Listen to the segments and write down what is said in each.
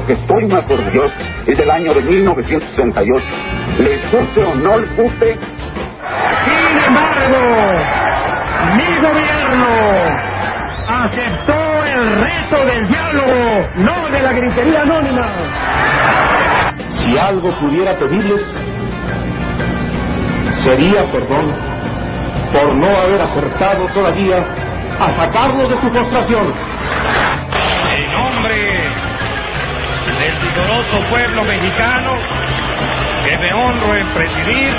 lo que estoy más orgulloso es del año de 1968. ¿Les guste o no les guste? Sin embargo, mi gobierno aceptó el reto del diálogo, no de la gritería anónima. Si algo pudiera pedirles, sería perdón por no haber acertado todavía a sacarlos de su frustración. En nombre vigoroso pueblo mexicano que me honro en presidir,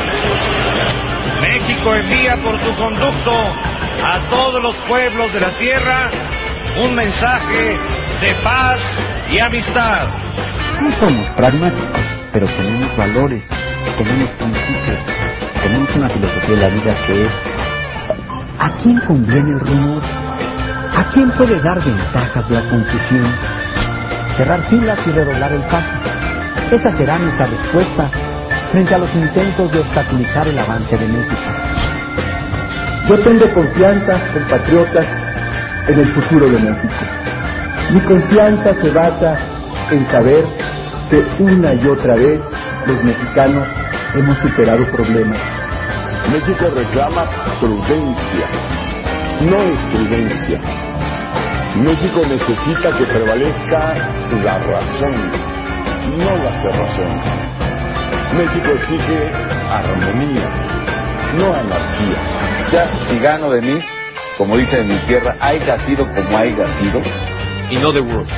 México envía por su conducto a todos los pueblos de la tierra un mensaje de paz y amistad. No somos pragmáticos, pero tenemos valores, tenemos principios, tenemos una filosofía de la vida que es ¿a quién conviene el rumor? ¿A quién puede dar ventajas la confusión? Cerrar filas y redoblar el paso. Esa será nuestra respuesta frente a los intentos de obstaculizar el avance de México. Yo tengo confianza, compatriotas, en el futuro de México. Mi confianza se basa en saber que una y otra vez los mexicanos hemos superado problemas. México reclama prudencia, no estridencia. México necesita que prevalezca la razón, no la cerrazón. México exige armonía, no anarquía. Ya, si gano de mí, como dice en mi tierra, haya sido como haya sido. In other words,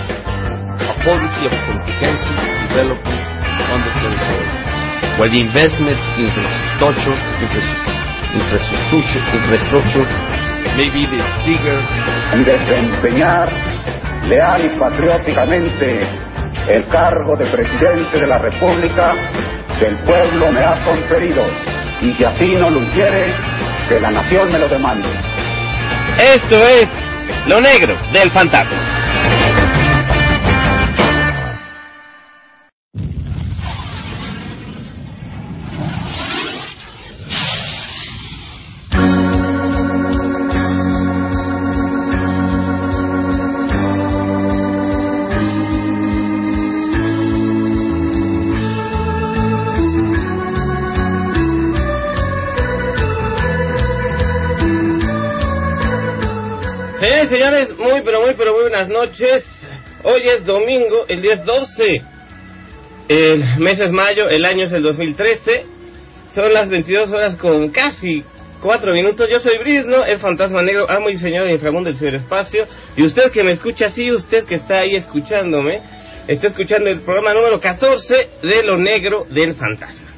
a policy of comprehensive development on the territory, where the investment in infrastructure, infrastructure, infrastructure may be the trigger y desempeñar leal y patrióticamente el cargo de presidente de la República que el pueblo me ha conferido y que así no lo hiciere, que la nación me lo demande. Esto es lo negro del fantasma. Señores, muy pero muy pero muy buenas noches. Hoy es domingo, el día es 12. El mes es mayo, el año es el 2013. Son las 22 horas con casi 4 minutos. Yo soy Brisno, el fantasma negro, amo y señor del inframundo del ciberespacio. Y usted que me escucha así, usted que está ahí escuchándome, está escuchando el programa número 14 de Lo Negro del Fantasma.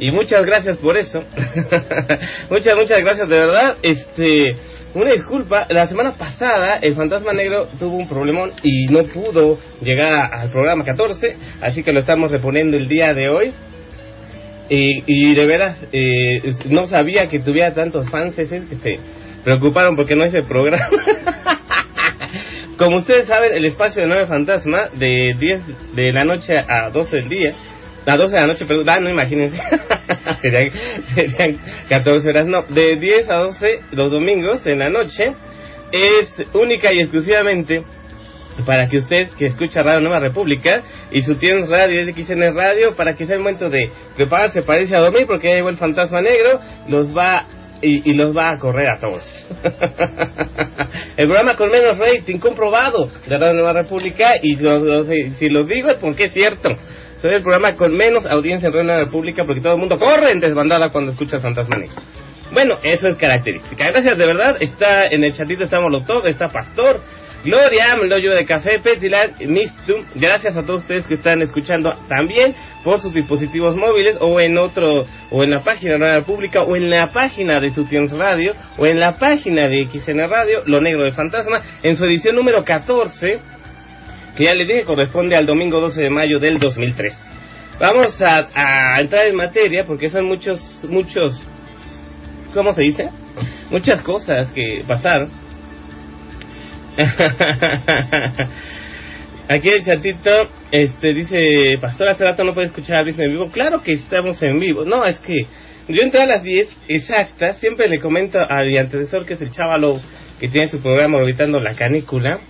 Y muchas gracias por eso. muchas, muchas gracias de verdad. Este, una disculpa, la semana pasada el Fantasma Negro tuvo un problemón y no pudo llegar al programa 14, así que lo estamos reponiendo el día de hoy. Y, de veras, eh, no sabía que tuviera tantos fans que se preocuparon porque no hice programa. Como ustedes saben, el espacio de 9 Fantasma, de 10 de la noche a 12 del día, a 12 de la noche, perdón, ah, no imagínense, serían, serían 14 horas, no, de 10 a 12 los domingos en la noche, es única y exclusivamente para que usted que escucha Radio Nueva República y su tienes radio es de XN Radio, para que sea el momento de prepararse para irse a dormir porque ya llegó el fantasma negro, los va y, los va a correr a todos. el programa con menos rating comprobado de Radio Nueva República y lo, lo, si lo digo es porque es cierto. Soy el programa con menos audiencia en Radio Nueva República porque todo el mundo corre en desbandada cuando escucha el Fantasma Negro. Bueno, eso es característica. Gracias de verdad. Está en el chatito, está Molotov, está Pastor, Gloria, Mloyo de Café, Petilat, Mistum. Gracias a todos ustedes que están escuchando también por sus dispositivos móviles o en otro, o en la página de la República, o en la página de Sutiens Radio, o en la página de XN Radio, Lo Negro del Fantasma, en su edición número 14, que ya les dije corresponde al domingo 12 de mayo del 2003. Vamos a, entrar en materia porque son muchos, muchos, ¿cómo se dice? Muchas cosas que pasaron. Aquí el chatito este, dice, Pastor, hace no puede escuchar a en vivo. Claro que estamos en vivo. No, es que yo entré a las 10 exactas. Siempre le comento a mi antecesor, que es el chavalo que tiene su programa Orbitando la Canícula.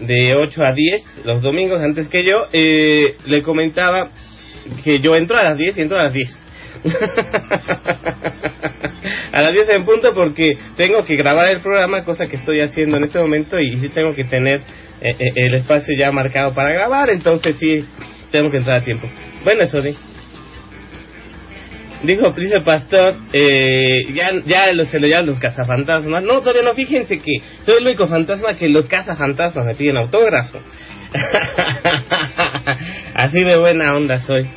De 8 a 10 los domingos antes que yo, eh, le comentaba que yo entro a las 10 y entro a las 10. a las 10 en punto porque tengo que grabar el programa, cosa que estoy haciendo en este momento y sí tengo que tener eh, eh, el espacio ya marcado para grabar, entonces sí tengo que entrar a tiempo. Bueno, eso sí. Dijo, el pastor, eh, ya, ya lo- se lo llaman los cazafantasmas. No, todavía no, fíjense que soy el único fantasma que los cazafantasmas me piden autógrafo. Así de buena onda soy.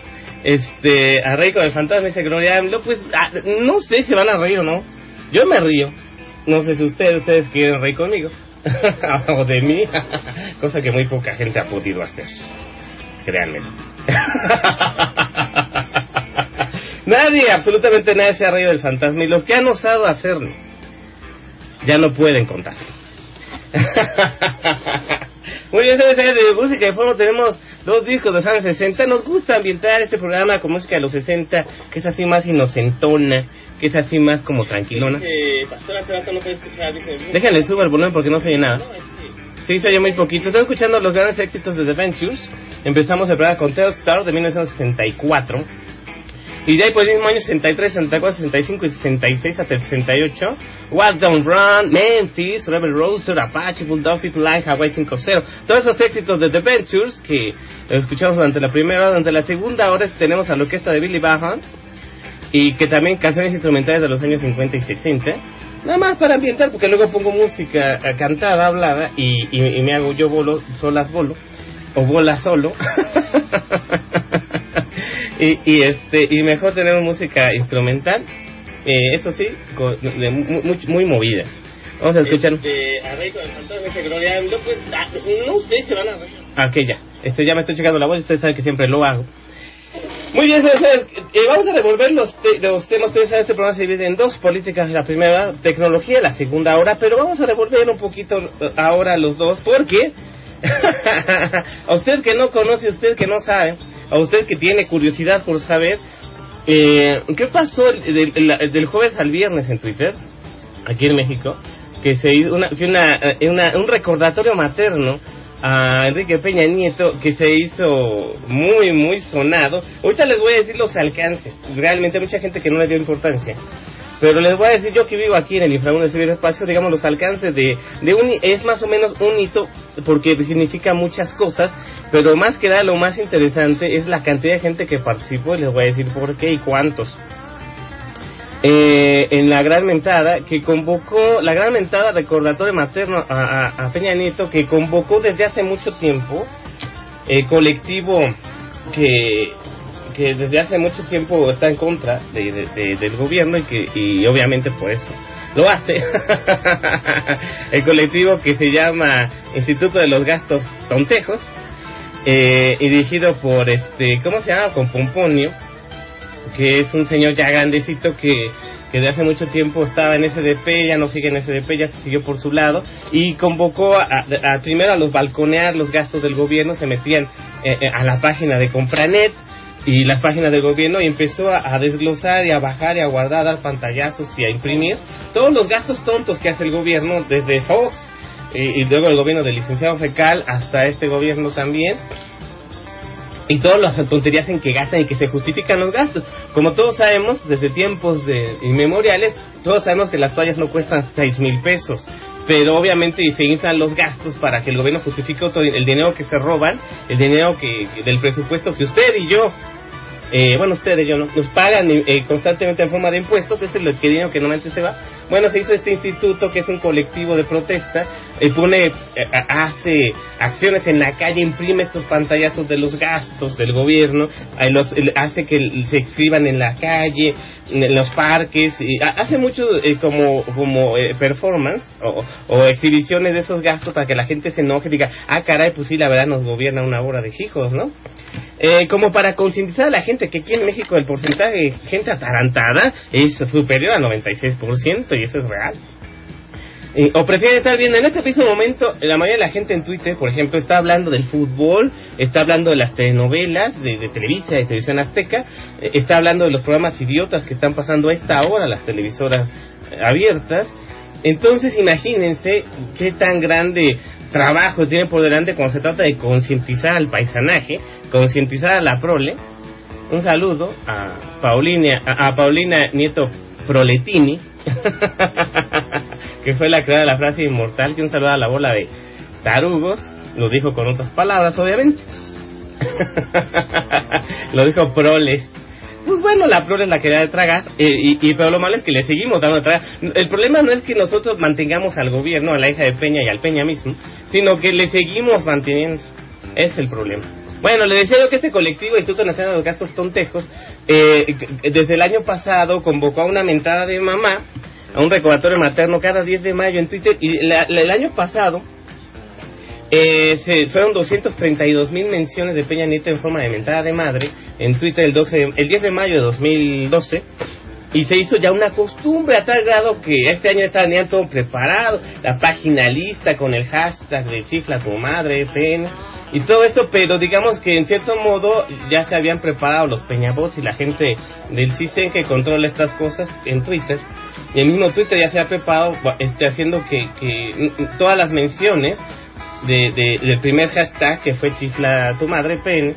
Este, a reír con el fantasma dice Gloria AMLO, pues ah, no sé si van a reír o no. Yo me río. No sé si ustedes, ustedes quieren reír conmigo. o de mí. Cosa que muy poca gente ha podido hacer. Créanmelo. Nadie, absolutamente nadie se ha reído del fantasma. Y los que han osado hacerlo, ya no pueden contar. Muy bien, señores, de música de fondo tenemos dos discos de los años 60. Nos gusta ambientar este programa con música de los 60, que es así más inocentona, que es así más como tranquilona. Déjenle subo el volumen porque no se oye nada. Sí, se oye muy poquito. Estoy escuchando los grandes éxitos de The Ventures. Empezamos el programa con Telstar de 1964. Y de ahí por el mismo año 63, 64, 65 y 66 hasta el 68. Walk Down Run, Memphis, Rebel Rooster, Apache, Bulldog, People Line, Hawaii 5-0. Todos esos éxitos de The Ventures que escuchamos durante la primera. Durante la segunda hora tenemos a la orquesta de Billy Bahan. Y que también canciones instrumentales de los años 50 y 60. Nada más para ambientar, porque luego pongo música eh, cantada, hablada, y, y, y me hago yo bolo, solas bolo, o bola solo. y, y este y mejor tenemos música instrumental, eh, eso sí, con- de mu- muy, muy movida. Vamos a escuchar. Este, a ver, con el fantasma dice Gloria pues, ah, no sé si van a reír. Ah, ok, ya. Este, ya me estoy checando la voz, ustedes saben que siempre lo hago. Muy bien, señores, eh, vamos a revolver los, te- los temas. Ustedes saben, este programa se divide en dos políticas. La primera, tecnología, la segunda hora. Pero vamos a revolver un poquito eh, ahora los dos, porque a usted que no conoce, a usted que no sabe, a usted que tiene curiosidad por saber, eh, ¿qué pasó el- del, el- del jueves al viernes en Twitter, aquí en México? Que se hizo eh, una- un recordatorio materno a Enrique Peña Nieto que se hizo muy, muy sonado. Ahorita les voy a decir los alcances. Realmente mucha gente que no le dio importancia. Pero les voy a decir yo que vivo aquí en el inframundo del ciberespacio, digamos, los alcances de, de un, es más o menos un hito porque significa muchas cosas, pero más que nada lo más interesante es la cantidad de gente que participó y les voy a decir por qué y cuántos. Eh, en la gran mentada que convocó, la gran mentada recordatorio materno a, a- a Peña Nieto que convocó desde hace mucho tiempo el colectivo que, que desde hace mucho tiempo está en contra de- de- de- del gobierno y que y obviamente por eso lo hace. El colectivo que se llama Instituto de los Gastos Tontejos eh, y dirigido por este cómo se llama con Pomponio que es un señor ya grandecito que, que de hace mucho tiempo estaba en SDP, ya no sigue en SDP, ya se siguió por su lado, y convocó a- primero a los balconear los gastos del gobierno, se metían eh, eh, a la página de Compranet y las páginas del gobierno y empezó a, desglosar y a bajar y a guardar, a dar pantallazos y a imprimir todos los gastos tontos que hace el gobierno desde Fox y, y luego el gobierno del licenciado Fecal hasta este gobierno también y todas las tonterías en que gastan y que se justifican los gastos. Como todos sabemos, desde tiempos de inmemoriales, todos sabemos que las toallas no cuestan seis mil pesos. Pero obviamente se inflan los gastos para que el gobierno justifique el dinero que se roban, el dinero que, del presupuesto que usted y yo, eh, bueno, ustedes y yo, ¿no? nos pagan eh, constantemente en forma de impuestos, ese es el dinero que normalmente se va. Bueno, se hizo este instituto que es un colectivo de protesta, eh, pone, eh, hace acciones en la calle, imprime estos pantallazos de los gastos del gobierno, eh, hace que se exhiban en la calle, en los parques, y ha- hace mucho eh, como, como eh, performance o, o exhibiciones de esos gastos para que la gente se enoje y diga, ah, caray, pues sí, la verdad nos gobierna una hora de hijos, ¿no? Eh, como para concientizar a la gente que aquí en México el porcentaje de gente atarantada es superior al 96% y eso es real. Eh, o prefiere estar viendo en este preciso momento, la mayoría de la gente en Twitter, por ejemplo, está hablando del fútbol, está hablando de las telenovelas de, de Televisa, de Televisión Azteca, eh, está hablando de los programas idiotas que están pasando a esta hora, las televisoras eh, abiertas. Entonces, imagínense qué tan grande trabajo tiene por delante cuando se trata de concientizar al paisanaje, concientizar a la prole. Un saludo a Paulina, a Paulina Nieto Proletini, que fue la creadora de la frase inmortal, que un saludo a la bola de tarugos, lo dijo con otras palabras, obviamente. lo dijo proles. Pues bueno, la prole es la que da de tragar, y, pero lo malo es que le seguimos dando de. El problema no es que nosotros mantengamos al gobierno, a la hija de Peña y al Peña mismo, sino que le seguimos manteniendo. Es el problema. Bueno, le decía yo que este colectivo, Instituto Nacional de los Gastos Tontejos, eh, desde el año pasado convocó a una mentada de mamá, a un recordatorio materno cada 10 de mayo en Twitter, y la, el año pasado eh, se, fueron 232 mil menciones de Peña Nieto en forma de mentada de madre en Twitter el, 12, el 10 de mayo de 2012 y se hizo ya una costumbre a tal grado que este año está ya todo preparado, la página lista con el hashtag de chifla tu madre, PN y todo esto, pero digamos que en cierto modo ya se habían preparado los peñabots y la gente del CISEN que controla estas cosas en Twitter. Y el mismo Twitter ya se ha preparado este, haciendo que, que todas las menciones de, de, del primer hashtag que fue chifla tu madre PN,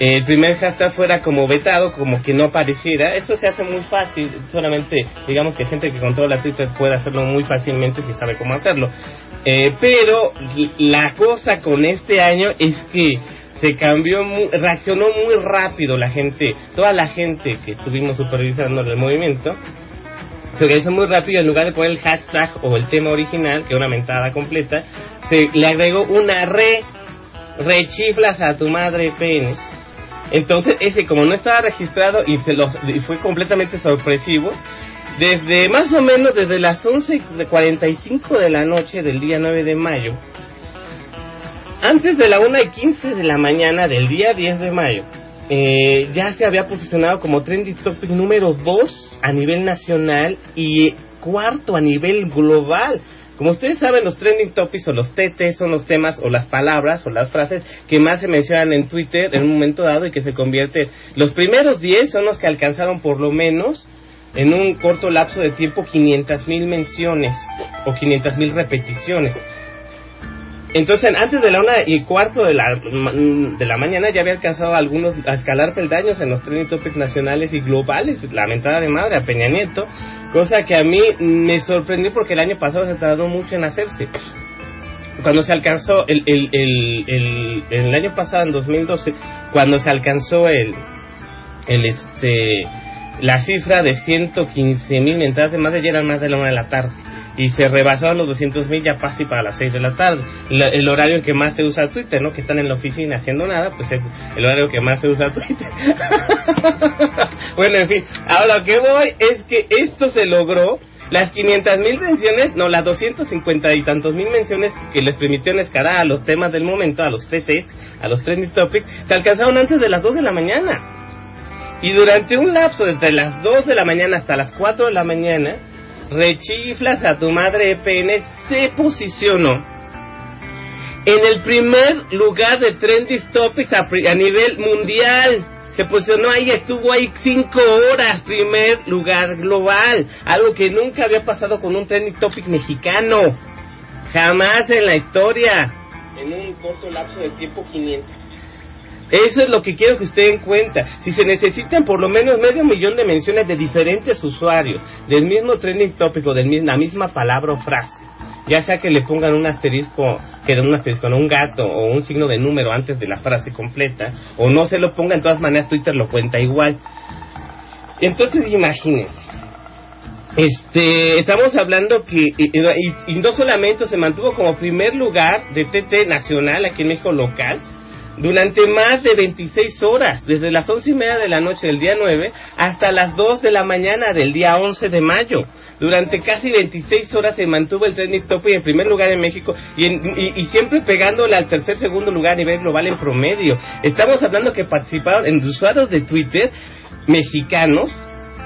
el primer hashtag fuera como vetado, como que no apareciera. Eso se hace muy fácil, solamente digamos que gente que controla Twitter puede hacerlo muy fácilmente si sabe cómo hacerlo. Eh, pero la cosa con este año es que se cambió, muy, reaccionó muy rápido la gente, toda la gente que estuvimos supervisando el movimiento, se organizó muy rápido en lugar de poner el hashtag o el tema original, que es una mentada completa, se le agregó una re, rechiflas a tu madre pene. Entonces ese como no estaba registrado y, se lo, y fue completamente sorpresivo, desde más o menos desde las 11.45 de la noche del día 9 de mayo, antes de la 1 y 15 de la mañana del día 10 de mayo, eh, ya se había posicionado como trending topic número 2 a nivel nacional y cuarto a nivel global. Como ustedes saben, los trending topics o los TT son los temas o las palabras o las frases que más se mencionan en Twitter en un momento dado y que se convierten. Los primeros 10 son los que alcanzaron por lo menos en un corto lapso de tiempo 500 mil menciones o 500 mil repeticiones. Entonces, antes de la una y cuarto de la, de la mañana ya había alcanzado algunos a escalar peldaños en los trending topics nacionales y globales, la mentada de madre a Peña Nieto, cosa que a mí me sorprendió porque el año pasado se tardó mucho en hacerse. Cuando se alcanzó, el, el, el, el, el año pasado, en 2012, cuando se alcanzó el, el este, la cifra de 115 mil mentadas de madre ya eran más de la una de la tarde y se rebasaron los 200 mil ya casi para las 6 de la tarde. La, el horario que más se usa Twitter, ¿no? Que están en la oficina haciendo nada, pues es el horario que más se usa Twitter. bueno, en fin, ahora lo que voy es que esto se logró. Las 500 mil menciones, no, las 250 y tantos mil menciones que les permitieron escalar a los temas del momento, a los TTs, a los trending topics, se alcanzaron antes de las 2 de la mañana. Y durante un lapso desde las 2 de la mañana hasta las 4 de la mañana, rechiflas a tu madre PN se posicionó en el primer lugar de trending topics a, a, nivel mundial. Se posicionó ahí, estuvo ahí cinco horas, primer lugar global. Algo que nunca había pasado con un trending topic mexicano. Jamás en la historia. En un corto lapso de tiempo 500. Eso es lo que quiero que usted den cuenta. Si se necesitan por lo menos medio millón de menciones de diferentes usuarios del mismo trending tópico, de la misma palabra o frase, ya sea que le pongan un asterisco, que de un asterisco, no un gato o un signo de número antes de la frase completa, o no se lo ponga, en todas maneras Twitter lo cuenta igual. Entonces imagínense. Este, estamos hablando que, y, y no solamente se mantuvo como primer lugar de TT nacional aquí en México local, durante más de 26 horas, desde las once y media de la noche del día 9 hasta las 2 de la mañana del día 11 de mayo. Durante casi 26 horas se mantuvo el trending topic en primer lugar en México y, en, y, siempre pegándole al tercer, segundo lugar a nivel global en promedio. Estamos hablando que participaron en usuarios de Twitter mexicanos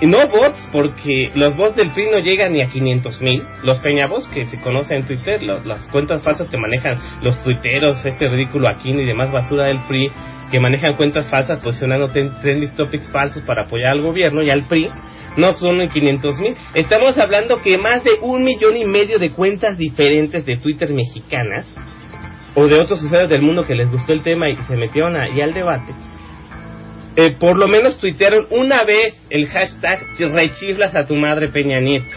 no bots, porque los bots del PRI no llegan ni a 500 mil. Los peñabots que se conocen en Twitter, lo- las cuentas falsas que manejan los tuiteros, este ridículo Aquino y demás basura del PRI, que manejan cuentas falsas posicionando trending topics falsos para apoyar al gobierno y al PRI, no son ni 500 mil. Estamos hablando que más de un millón y medio de cuentas diferentes de Twitter mexicanas, o de otros usuarios del mundo que les gustó el tema y se metieron ahí al debate, eh, por lo menos tuitearon una vez el hashtag rechiflas a tu madre Peña Nieto.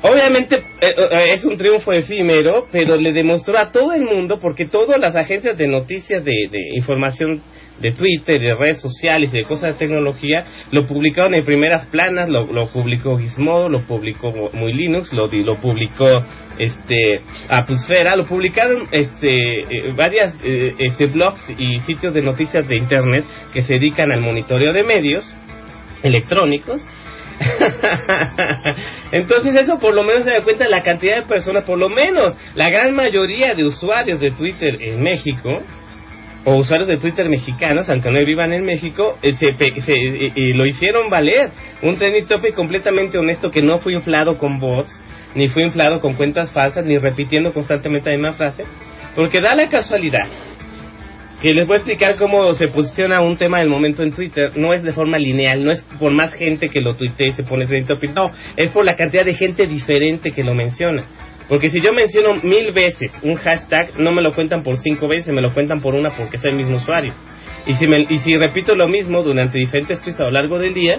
Obviamente eh, eh, es un triunfo efímero, pero le demostró a todo el mundo, porque todas las agencias de noticias de, de información de Twitter, de redes sociales de cosas de tecnología, lo publicaron en primeras planas, lo, lo publicó Gizmodo, lo publicó Mu- Muy Linux, lo, lo publicó este Appsfera, lo publicaron este eh, varias eh, este blogs y sitios de noticias de internet que se dedican al monitoreo de medios electrónicos. Entonces eso por lo menos se da cuenta la cantidad de personas, por lo menos la gran mayoría de usuarios de Twitter en México, o usuarios de Twitter mexicanos, aunque no vivan en México, eh, se, se- eh, eh, lo hicieron valer. Un trending topic completamente honesto que no fue inflado con bots, ni fue inflado con cuentas falsas, ni repitiendo constantemente la misma frase, porque da la casualidad que les voy a explicar cómo se posiciona un tema del momento en Twitter. No es de forma lineal, no es por más gente que lo tuitee y se pone trending topic, no, es por la cantidad de gente diferente que lo menciona. Porque si yo menciono mil veces un hashtag, no me lo cuentan por cinco veces, me lo cuentan por una porque soy el mismo usuario. Y si, me- y si repito lo mismo durante diferentes tweets a lo largo del día,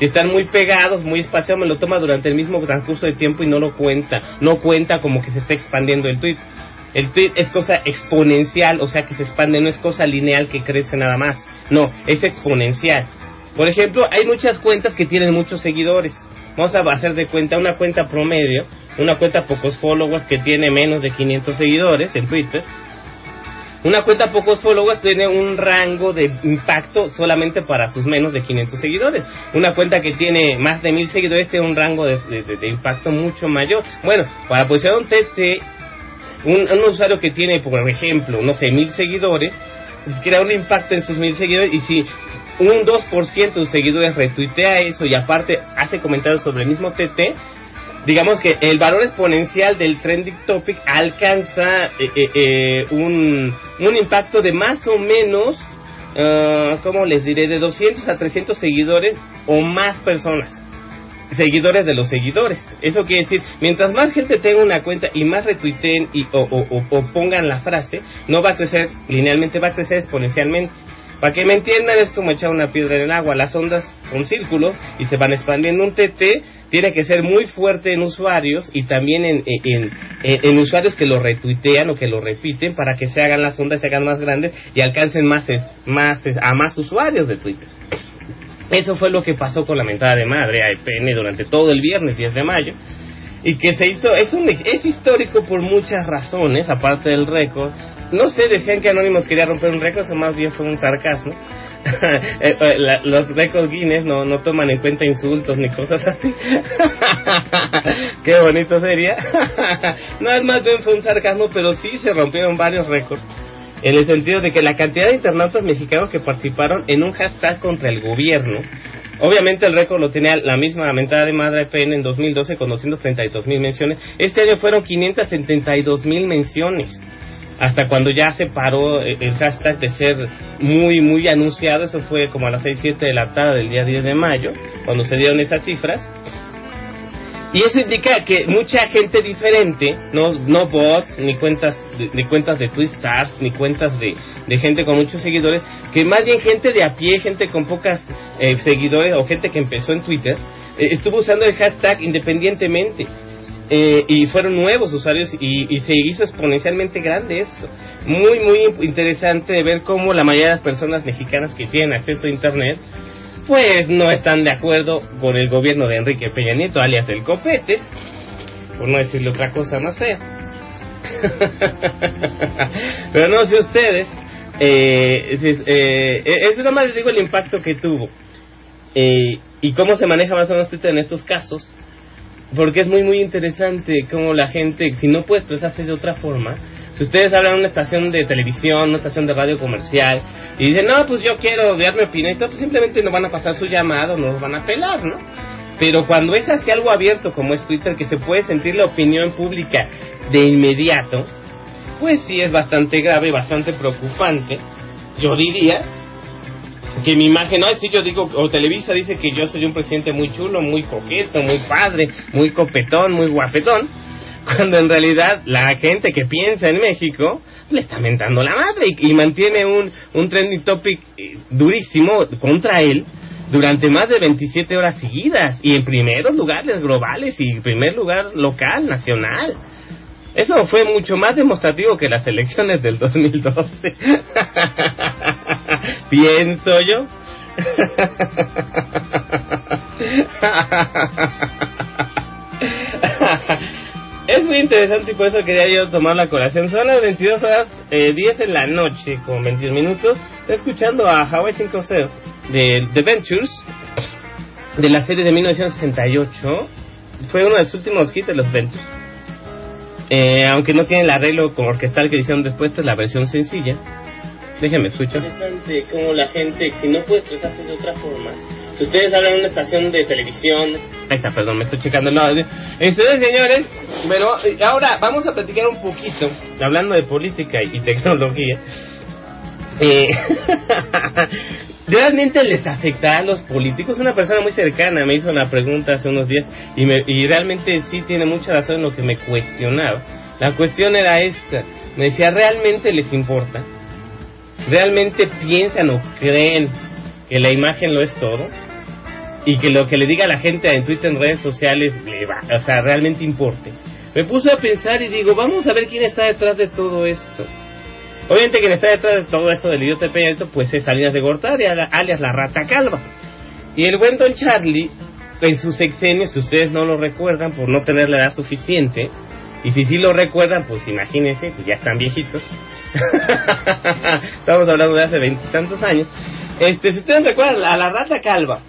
que están muy pegados, muy espaciados, me lo toma durante el mismo transcurso de tiempo y no lo cuenta. No cuenta como que se está expandiendo el tweet. El tweet es cosa exponencial, o sea que se expande, no es cosa lineal que crece nada más. No, es exponencial. Por ejemplo, hay muchas cuentas que tienen muchos seguidores. Vamos a hacer de cuenta una cuenta promedio, una cuenta pocos followers que tiene menos de 500 seguidores en Twitter. Una cuenta pocos followers tiene un rango de impacto solamente para sus menos de 500 seguidores. Una cuenta que tiene más de 1000 seguidores tiene un rango de, impacto mucho mayor. Bueno, para posicionar un TT, un, un usuario que tiene, por ejemplo, no sé, 1000 seguidores, crea un impacto en sus 1000 seguidores y si un 2% de sus seguidores retuitea eso y aparte hace comentarios sobre el mismo TT, digamos que el valor exponencial del trending topic alcanza eh, eh, eh, un, un impacto de más o menos, ah, ¿cómo les diré? De 200 a 300 seguidores o más personas. Seguidores de los seguidores. Eso quiere decir, mientras más gente tenga una cuenta y más retuiteen y, o- o- o pongan la frase, no va a crecer linealmente, va a crecer exponencialmente. Para que me entiendan, es como echar una piedra en el agua. Las ondas son círculos y se van expandiendo. Un TT tiene que ser muy fuerte en usuarios y también en, en, en- en usuarios que lo retuitean o que lo repiten para que se hagan las ondas, se hagan más grandes y alcancen más, es- más es- a más usuarios de Twitter. Eso fue lo que pasó con la mentada de madre AEPN durante todo el viernes 10 de mayo y que se hizo es un es histórico por muchas razones aparte del récord no sé decían que Anonymous quería romper un récord eso más bien fue un sarcasmo Eh, eh, los récords Guinness no no toman en cuenta insultos ni cosas así qué bonito sería no más bien fue un sarcasmo pero sí se rompieron varios récords en el sentido de que la cantidad de internautas mexicanos que participaron en un hashtag contra el gobierno Obviamente el récord lo tenía la misma mentada de madre PN en 2012 con 232 mil menciones. Este año fueron 572 mil menciones. Hasta cuando ya se paró eh, el hashtag de ser muy, muy anunciado. Eso fue como a las 6, 7 de la tarde del día 10 de mayo, cuando se dieron esas cifras. Y eso indica que mucha gente diferente, no, no bots, ni cuentas de, ni cuentas de Twistars, ni cuentas de, de gente con muchos seguidores, que más bien gente de a pie, gente con pocas eh, seguidores o gente que empezó en Twitter, eh, estuvo usando el hashtag independientemente. Eh, y fueron nuevos usuarios y, y se hizo exponencialmente grande esto. Muy, muy interesante de ver cómo la mayoría de las personas mexicanas que tienen acceso a Internet pues no están de acuerdo con el gobierno de Enrique Peña Nieto, alias el Copetes, por no decirle otra cosa más fea. Pero no sé ustedes, eh, es, eh, es nada más les digo el impacto que tuvo eh, y cómo se maneja más o menos Twitter en estos casos, porque es muy muy interesante cómo la gente, si no puede expresarse de otra forma, Si ustedes hablan en una estación de televisión, una estación de radio comercial, y dicen, no, pues yo quiero dar mi opinión, y todo, pues simplemente no van a pasar su llamado, no los van a pelar, ¿no? Pero cuando es hacia algo abierto como es Twitter, que se puede sentir la opinión pública de inmediato, pues sí es bastante grave, bastante preocupante. Yo diría que mi imagen, no, si yo digo, o Televisa dice que yo soy un presidente muy chulo, muy coqueto, muy padre, muy copetón, muy guapetón, cuando en realidad la gente que piensa en México le está mentando la madre y, y mantiene un, un trending topic eh, durísimo contra él durante más de 27 horas seguidas y en primeros lugares globales y en primer lugar local, nacional. Eso fue mucho más demostrativo que las elecciones del 2012. Pienso yo. Es muy interesante y por eso quería yo tomar la colación. Son las 22 horas eh, 10 en la noche con 21 minutos. Estoy escuchando a Hawaii 5.0 de The Ventures de la serie de 1968. Fue uno de los últimos hits de los Ventures. Eh, aunque no tiene el arreglo con orquestal que hicieron después, esta es la versión sencilla. Déjenme escuchar. interesante cómo la gente, si no puede expresarse de otra forma, si ustedes hablan en una estación de televisión, Ahí está, perdón, me estoy checando el audio. Entonces, señores, pero eh, ahora vamos a platicar un poquito, hablando de política y tecnología. Eh, ¿Realmente les afectará a los políticos? Una persona muy cercana me hizo una pregunta hace unos días y, me, y realmente sí tiene mucha razón en lo que me cuestionaba. La cuestión era esta. Me decía, ¿realmente les importa? ¿Realmente piensan o creen que la imagen lo es todo? Y que lo que le diga la gente en Twitter, en redes sociales, le va, o sea, realmente importe. Me puse a pensar y digo, vamos a ver quién está detrás de todo esto. Obviamente quien está detrás de todo esto del idiota esto, pues es Salinas de Gortari, alias la rata calva. Y el buen Don Charlie, en sus sexenios, si ustedes no lo recuerdan por no tener la edad suficiente, y si sí lo recuerdan, pues imagínense, pues ya están viejitos. Estamos hablando de hace veintitantos años. Este, si ustedes recuerdan, a la rata calva,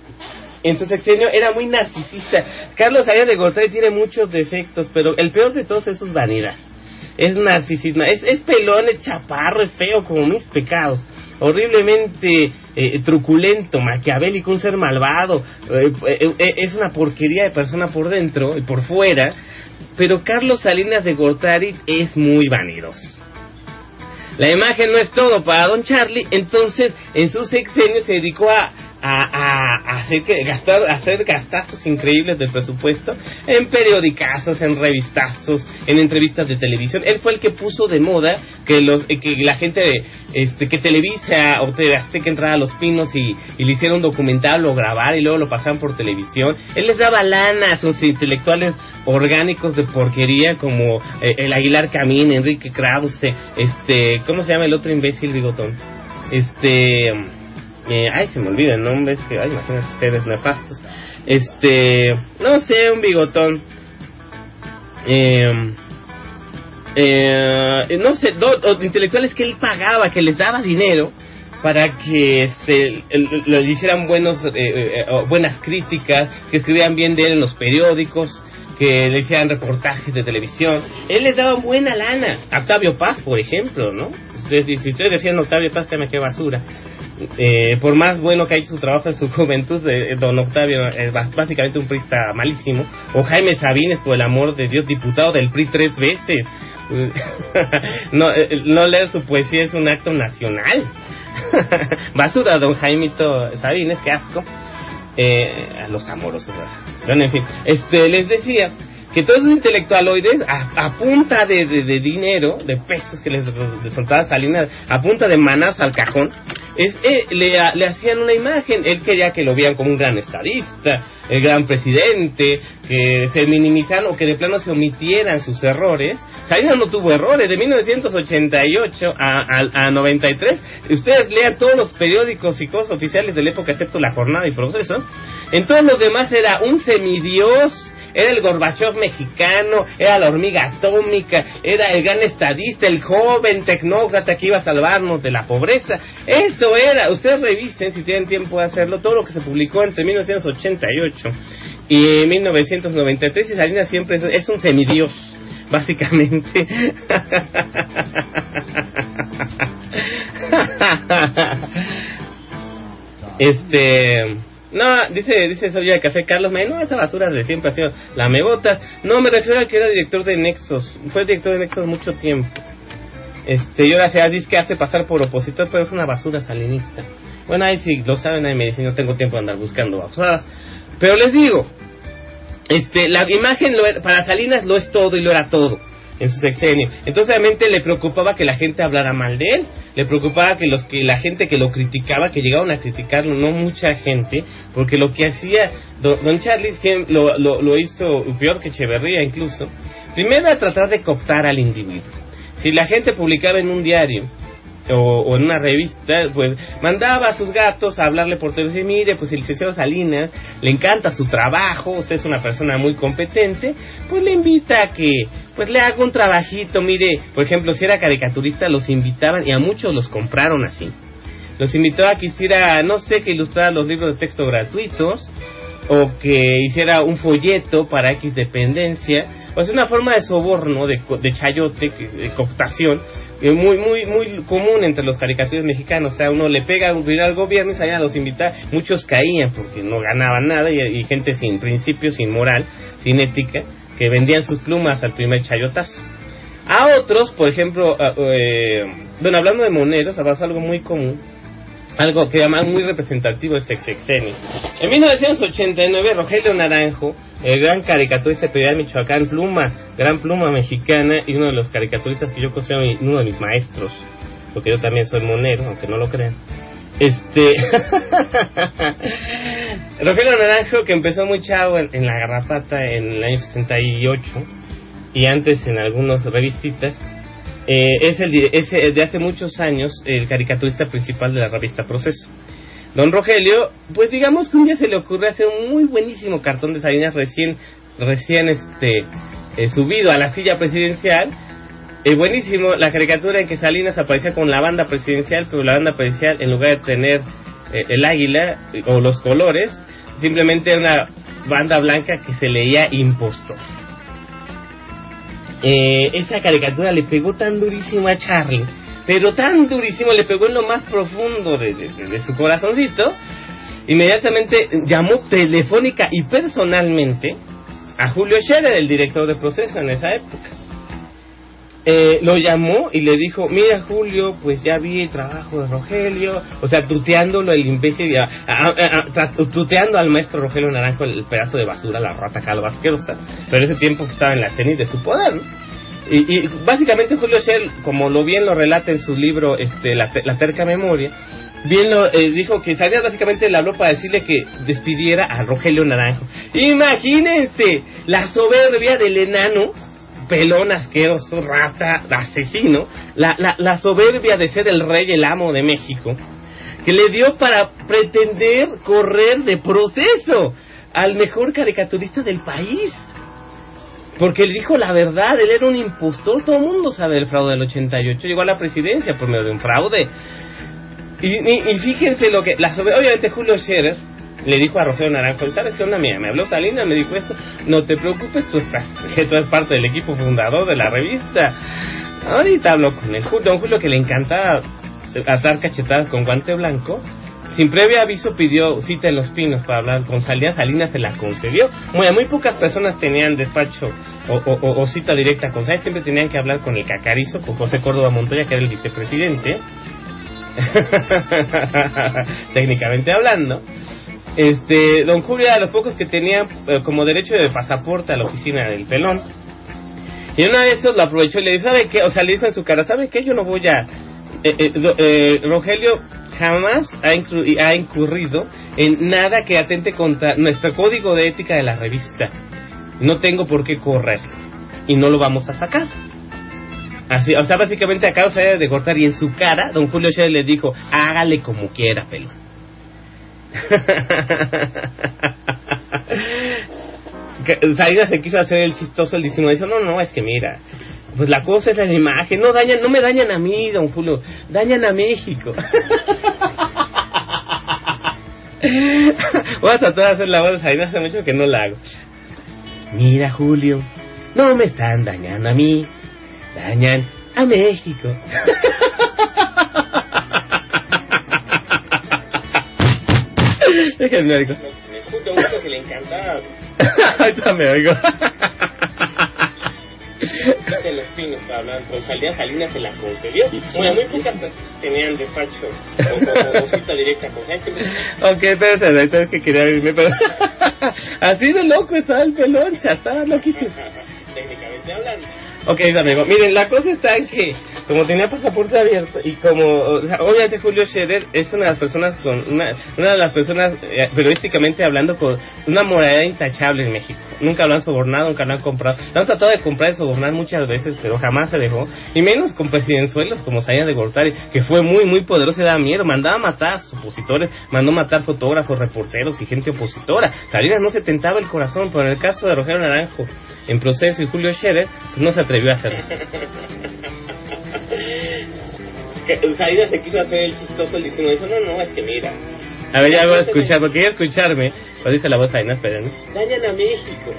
en su sexenio era muy narcisista. Carlos Salinas de Gortari tiene muchos defectos, pero el peor de todos es su vanidad. Es narcisismo, es, es pelón, es chaparro, es feo como mis pecados. Horriblemente eh, truculento, maquiavélico, un ser malvado. eh, eh, eh, es una porquería de persona por dentro y por fuera. Pero Carlos Salinas de Gortari es muy vanidoso. La imagen no es todo para Don Charlie, entonces en su sexenio se dedicó a, a, a- hacer, que, gastar, hacer gastazos increíbles del presupuesto en periodicazos, en revistazos, en entrevistas de televisión. Él fue el que puso de moda que los eh, que la gente este, que Televisa o TV Azteca entrara a Los Pinos y, y le hiciera un documental, lo grabara y luego lo pasaban por televisión. Él les daba lana a sus intelectuales orgánicos de porquería como eh, el Aguilar Camín, Enrique Krause, este, ¿cómo se llama el otro imbécil bigotón? Este, eh, ay, se me olvida el nombre, que, ay, imagínate ustedes nefastos. Este, no sé, un bigotón. Eh, eh, no sé, do- intelectuales que él pagaba, que les daba dinero para que este, le hicieran buenos, eh, eh, buenas críticas, que escribieran bien de él en los periódicos, que le hicieran reportajes de televisión. Él les daba buena lana. Octavio Paz, por ejemplo, ¿no? Si ustedes decían Octavio Paz, se me qué basura. Eh, por más bueno que ha hecho su trabajo en su juventud, eh, don Octavio es bas- básicamente un prista malísimo. O Jaime Sabines, por el amor de Dios, diputado del PRI tres veces. no, eh, no leer su poesía es un acto nacional. Basura, don Jaimito Sabines, qué asco. Eh, a los amorosos. Bueno, en fin, este, les decía que todos esos intelectualoides, a, punta de, de- dinero, de pesos que les, les soltaba Salinas, a punta de manas al cajón, es, eh, le, le hacían una imagen. Él quería que lo vieran como un gran estadista, el gran presidente, que se minimizaran o que de plano se omitieran sus errores. Salinas no tuvo errores, de 1988 a, a, a 93. Ustedes lean todos los periódicos y cosas oficiales de la época, excepto La Jornada y Proceso. En todos los demás era un semidios, era el Gorbachev mexicano, era la hormiga atómica, era el gran estadista, el joven tecnócrata que iba a salvarnos de la pobreza. Eso era, ustedes revisen si tienen tiempo de hacerlo, todo lo que se publicó entre 1988 y 1993 y Salinas siempre es, es un semidios. básicamente. este. No, dice, dice Soya de Café Carlos, me, no, esa basura de siempre ha sido la megota. No, me refiero a que era director de Nexos. Fue director de Nexos mucho tiempo. Este, y ahora se dice que hace pasar por opositor, pero es una basura salinista. Bueno, ahí sí lo saben, ahí me dicen, no tengo tiempo de andar buscando babosadas. Pero les digo, este, la imagen lo para Salinas lo es todo y lo era todo en su sexenio. Entonces obviamente le preocupaba que la gente hablara mal de él, le preocupaba que los que la gente que lo criticaba, que llegaban a criticarlo, no mucha gente, porque lo que hacía don, don Charlie lo, lo hizo peor que Echeverría incluso. Primero a tratar de cooptar al individuo. Si la gente publicaba en un diario o, o en una revista, pues mandaba a sus gatos a hablarle por teléfono y decir, mire, pues el licenciado Salinas le encanta su trabajo, usted es una persona muy competente, pues le invita a que pues le haga un trabajito, mire, por ejemplo, si era caricaturista los invitaban y a muchos los compraron así. Los invitó a que hiciera, no sé, que ilustrara los libros de texto gratuitos o que hiciera un folleto para X dependencia, sea, una forma de soborno, de, de chayote, de cooptación, eh, muy muy muy común entre los caricaturas mexicanos. O sea, uno le pega un al gobierno y salían a los invitar, muchos caían porque no ganaban nada y, y gente sin principios, sin moral, sin ética, que vendían sus plumas al primer chayotazo. A otros, por ejemplo, eh, bueno, hablando de moneros, hablamos algo muy común, algo que además muy representativo es sexenio. En 1989, Rogelio Naranjo, el gran caricaturista de Michoacán, pluma, gran pluma mexicana y uno de los caricaturistas que yo considero uno de mis maestros, porque yo también soy monero, aunque no lo crean. Este. Rogelio Naranjo, que empezó muy chavo en, en La Garrapata en el año 68 y antes en algunas revistitas, eh, es, el, es el de hace muchos años el caricaturista principal de la revista Proceso. Don Rogelio, pues digamos que un día se le ocurrió hacer un muy buenísimo cartón de Salinas recién, recién este, eh, subido a la silla presidencial. Eh, buenísimo la caricatura en que Salinas aparecía con la banda presidencial, pero la banda presidencial en lugar de tener eh, el águila eh, o los colores, simplemente era una banda blanca que se leía impostor. Eh, esa caricatura le pegó tan durísimo a Charlie, pero tan durísimo, le pegó en lo más profundo de, su corazoncito. Inmediatamente llamó telefónica y personalmente a Julio Scherer, el director de proceso en esa época. Eh, lo llamó y le dijo, mira Julio, pues ya vi el trabajo de Rogelio, o sea, tuteándolo el imbécil, a- tuteando al maestro Rogelio Naranjo el, pedazo de basura, la rata calva asquerosa, pero ese tiempo que estaba en la tenis de su poder. Y, y básicamente Julio Shell, como lo bien lo relata en su libro este, la, te- La terca memoria, bien lo eh, dijo que Salinas básicamente le habló para decirle que despidiera a Rogelio Naranjo. Imagínense la soberbia del enano, pelón asqueroso, rata, asesino, la, la, la soberbia de ser el rey, el amo de México, que le dio para pretender correr de proceso al mejor caricaturista del país. Porque él dijo la verdad, él era un impostor, todo el mundo sabe el fraude del 88, llegó a la presidencia por medio de un fraude. Y, y- y fíjense lo que, la obviamente Julio Scherer le dijo a Rogelio Naranjo, ¿sabes qué onda mía? Me habló Salinas, me dijo esto, no te preocupes, tú estás, tú eres parte del equipo fundador de la revista. Ahorita hablo con Ju- don Julio que le encantaba atar cachetadas con guante blanco, sin previo aviso pidió cita en Los Pinos para hablar con Salinas. Salinas se la concedió. Muy, muy pocas personas tenían despacho o- o- o cita directa con Salinas. Siempre tenían que hablar con el cacarizo, con José Córdoba Montoya, que era el vicepresidente. Técnicamente hablando. Este, don Julio era de los pocos que tenía eh, como derecho de pasaporte a la oficina del pelón. Y una de esos lo aprovechó y le dijo, ¿sabe qué? O sea, le dijo en su cara, ¿sabe qué? Yo no voy a... eh, eh, eh, Rogelio jamás ha, ha incurrido en nada que atente contra nuestro código de ética de la revista. No tengo por qué correr. Y no lo vamos a sacar. Así, o sea, básicamente a causa de cortar y en su cara, don Julio Scherer le dijo, hágale como quiera, pelón. Salinas se quiso hacer el chistoso el diciendo dice no no es que mira pues la cosa es la imagen no dañan no me dañan a mí don Julio dañan a México voy a tratar de hacer la voz de Salinas hace mucho que no la hago mira Julio no me están dañando a mí, dañan a México. Déjenme algo. Me escucho mucho que le encantaba. Ahorita me oigo. de los pinos para hablar con Saldías Salinas se la concedió. Bueno, muy pocas personas tenían despacho o, o, o cita directa con Sánchez. Ok, espérate, sabes que quería irme, pero así de loco estaba el pelón, estaba loquísimo. Técnicamente hablando. Ok, amigo, miren, la cosa está en que, como tenía pasaporte abierto, y como, obviamente Julio Scherer es una de las personas con, una, una de las personas, eh, periodísticamente hablando, con una moralidad intachable en México. Nunca lo han sobornado, nunca lo han comprado. Lo han tratado de comprar y sobornar muchas veces, pero jamás se dejó. Y menos con presidenciuelos como Salinas de Gortari, que fue muy, muy poderoso y daba miedo. Mandaba a matar a sus opositores, mandó matar fotógrafos, reporteros y gente opositora. Salinas no se tentaba el corazón, pero en el caso de Rogelio Naranjo, en proceso, y Julio Scherer, pues no se atrevió a hacerlo. Que Salinas se quiso hacer el chistoso diciendo eso. No, no, es que mira. A ver, ya voy a escuchar, porque quería escucharme. Lo dice la voz ahí, no esperen. Dañan a México.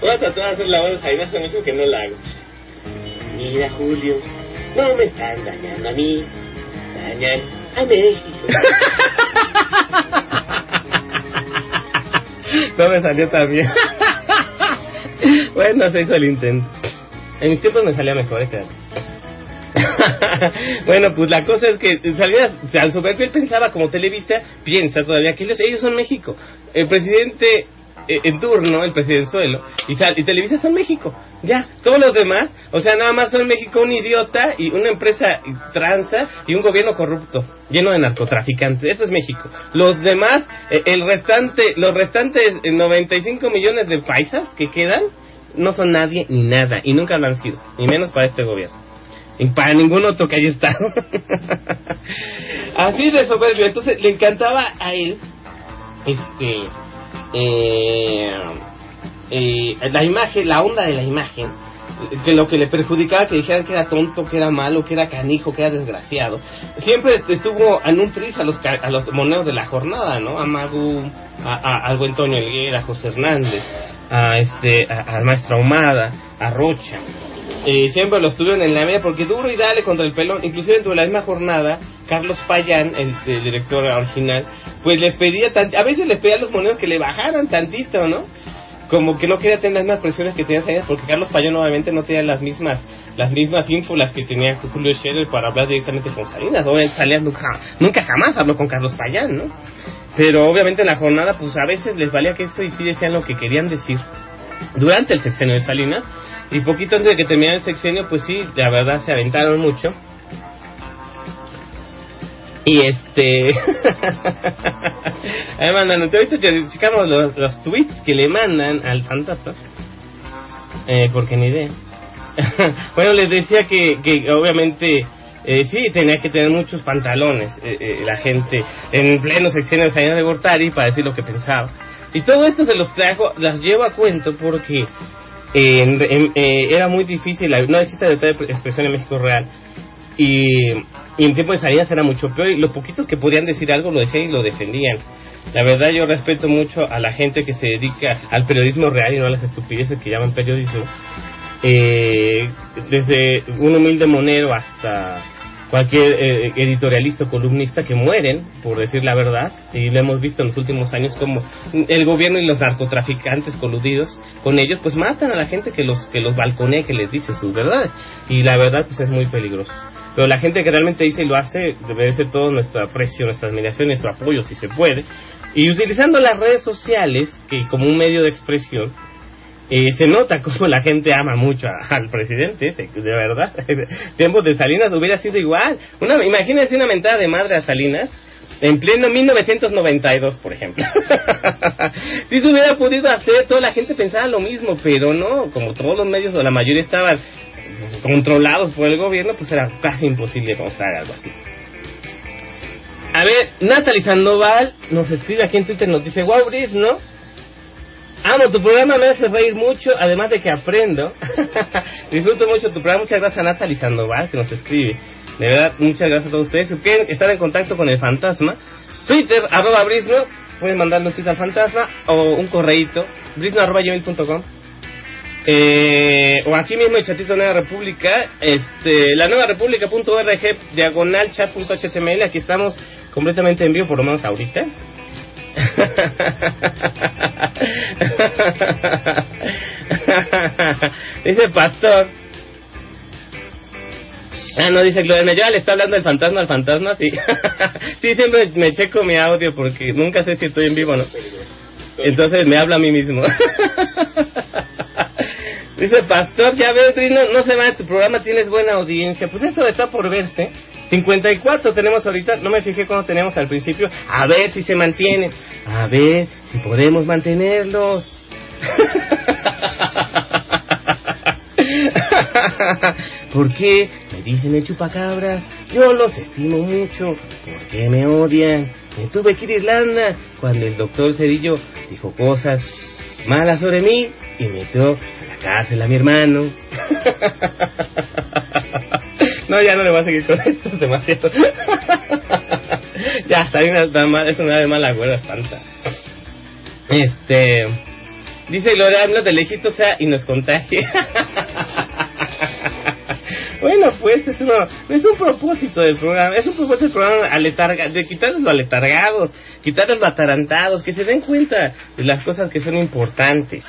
Voy a tratar de hacer la voz de Salinas, hace mucho que no la hago. Mira, Julio, no me están dañando a mí, dañan a México. no me salió tan bien. bueno, se hizo el intento. En mis tiempos me salía mejor, créanme. bueno, pues la cosa es que Salinas, al soberbio él pensaba como Televisa, piensa todavía que ellos, ellos son México. El presidente eh, en turno, el presidenzuelo, y, sal, y Televisa son México. Ya, todos los demás, o sea, nada más son México un idiota y una empresa tranza y un gobierno corrupto, lleno de narcotraficantes. Eso es México. Los demás, eh, el restante, los restantes eh, 95 millones de paisas que quedan, no son nadie ni nada, y nunca lo han sido, ni menos para este gobierno. Y para ningún otro que haya estado. Así de soberbio. Entonces le encantaba a él este eh, eh, la imagen, la onda de la imagen, que lo que le perjudicaba que dijeran que era tonto, que era malo, que era canijo, que era desgraciado. Siempre estuvo tris a los, a los moneros de la jornada, ¿no? A Magu, a, a- buen Toño Elguera, a José Hernández, a este, a, a Maestra Ahumada, a Rocha. Eh, siempre los tuvieron en la media porque duro y dale contra el pelón. Inclusive dentro de la misma jornada, Carlos Payán, el, director original, pues les pedía, a veces les pedía a los moneros que le bajaran tantito, ¿no? Como que no quería tener las mismas presiones que tenía Salinas, porque Carlos Payán obviamente no tenía las mismas las mismas ínfulas que tenía Julio Scherer para hablar directamente con Salinas. Obviamente Salinas nunca, nunca jamás habló con Carlos Payán, ¿no? Pero obviamente en la jornada, pues a veces les valía que esto y sí decían lo que querían decir durante el sexenio de Salinas. Y poquito antes de que terminara el sexenio, pues sí, la verdad se aventaron mucho. Y este. Ahí mandan, ahorita che- checamos los, los tweets que le mandan al fantasma. Eh, porque ni idea. bueno, les decía que, que obviamente. Eh, sí, tenía que tener muchos pantalones eh, eh, la gente en pleno sexenio de Salinas de Gortari para decir lo que pensaba. Y todo esto se los trajo, las llevo a cuento porque eh, era muy difícil, no existe libertad de expresión en México real. Y, y en tiempo de Salinas era mucho peor y los poquitos que podían decir algo lo decían y lo defendían. La verdad yo respeto mucho a la gente que se dedica al periodismo real y no a las estupideces que llaman periodismo. Eh, desde un humilde monero hasta cualquier eh, editorialista o columnista que mueren por decir la verdad y lo hemos visto en los últimos años como el gobierno y los narcotraficantes coludidos con ellos pues matan a la gente que los que los balconea que les dice sus verdades. Y la verdad pues es muy peligroso. Pero la gente que realmente dice y lo hace ser todo nuestro aprecio nuestra admiración nuestro apoyo si se puede. Y utilizando las redes sociales que como un medio de expresión eh, se nota como la gente ama mucho al presidente, de verdad. Tiempos de Salinas hubiera sido igual. Una, imagínense una mentada de madre a Salinas en pleno 1992, por ejemplo. si se hubiera podido hacer, toda la gente pensaba lo mismo, pero no, como todos los medios o la mayoría estaban controlados por el gobierno, pues era casi imposible mostrar algo así. A ver, Natalie Sandoval nos escribe aquí en Twitter, nos dice, wow, Brice, ¿no? Amo tu programa, me hace reír mucho, además de que aprendo. Disfruto mucho tu programa. Muchas gracias a Natalie Sandoval que nos escribe. De verdad, muchas gracias a todos ustedes. Si quieren estar en contacto con el fantasma, Twitter, arroba Brisno, pueden mandarle un tweet al fantasma o un correíto, brisno.com. Eh, o aquí mismo en Chatito Nueva República, este, la nueva república.org, diagonal chat.html, aquí estamos completamente en vivo, por lo menos ahorita. dice Pastor. Ah, no, dice Gloria ya le está hablando el fantasma al fantasma, sí. sí, siempre me checo mi audio porque nunca sé si estoy en vivo o no. Entonces me habla a mí mismo. dice Pastor, ya veo, no, no se va, tu programa tienes buena audiencia. Pues eso está por verse. 54 tenemos ahorita, no me fijé cuando teníamos al principio. A ver si se mantiene. A ver si podemos mantenerlos. ¿Por qué me dicen el chupacabras? Yo los estimo mucho. ¿Por qué me odian? Me tuve que ir a Irlanda cuando el doctor Cerillo dijo cosas malas sobre mí y metió a la cárcel a mi hermano. no, ya no le voy a seguir con esto, es demasiado. ya, está bien, es una de mala güera, espanta. Este. Dice Gloria, habla de lejito, sea, y nos contagie. bueno, pues es, uno, es un propósito del programa, es un propósito del programa aletarga, de quitarles los aletargados, quitarles los atarantados, que se den cuenta de las cosas que son importantes.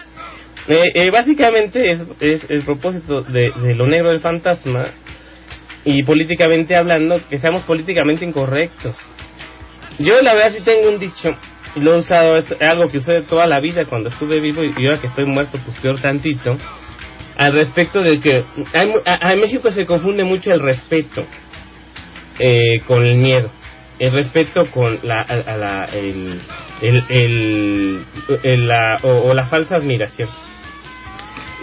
Eh, eh, básicamente es, es, el propósito de, de lo negro del fantasma y políticamente hablando, que seamos políticamente incorrectos. Yo la verdad sí tengo un dicho, y lo he usado, es algo que usé toda la vida cuando estuve vivo y ahora que estoy muerto, pues peor tantito, al respecto de que en México se confunde mucho el respeto eh, con el miedo, el respeto con la, a, la el, el, la, o la falsa admiración.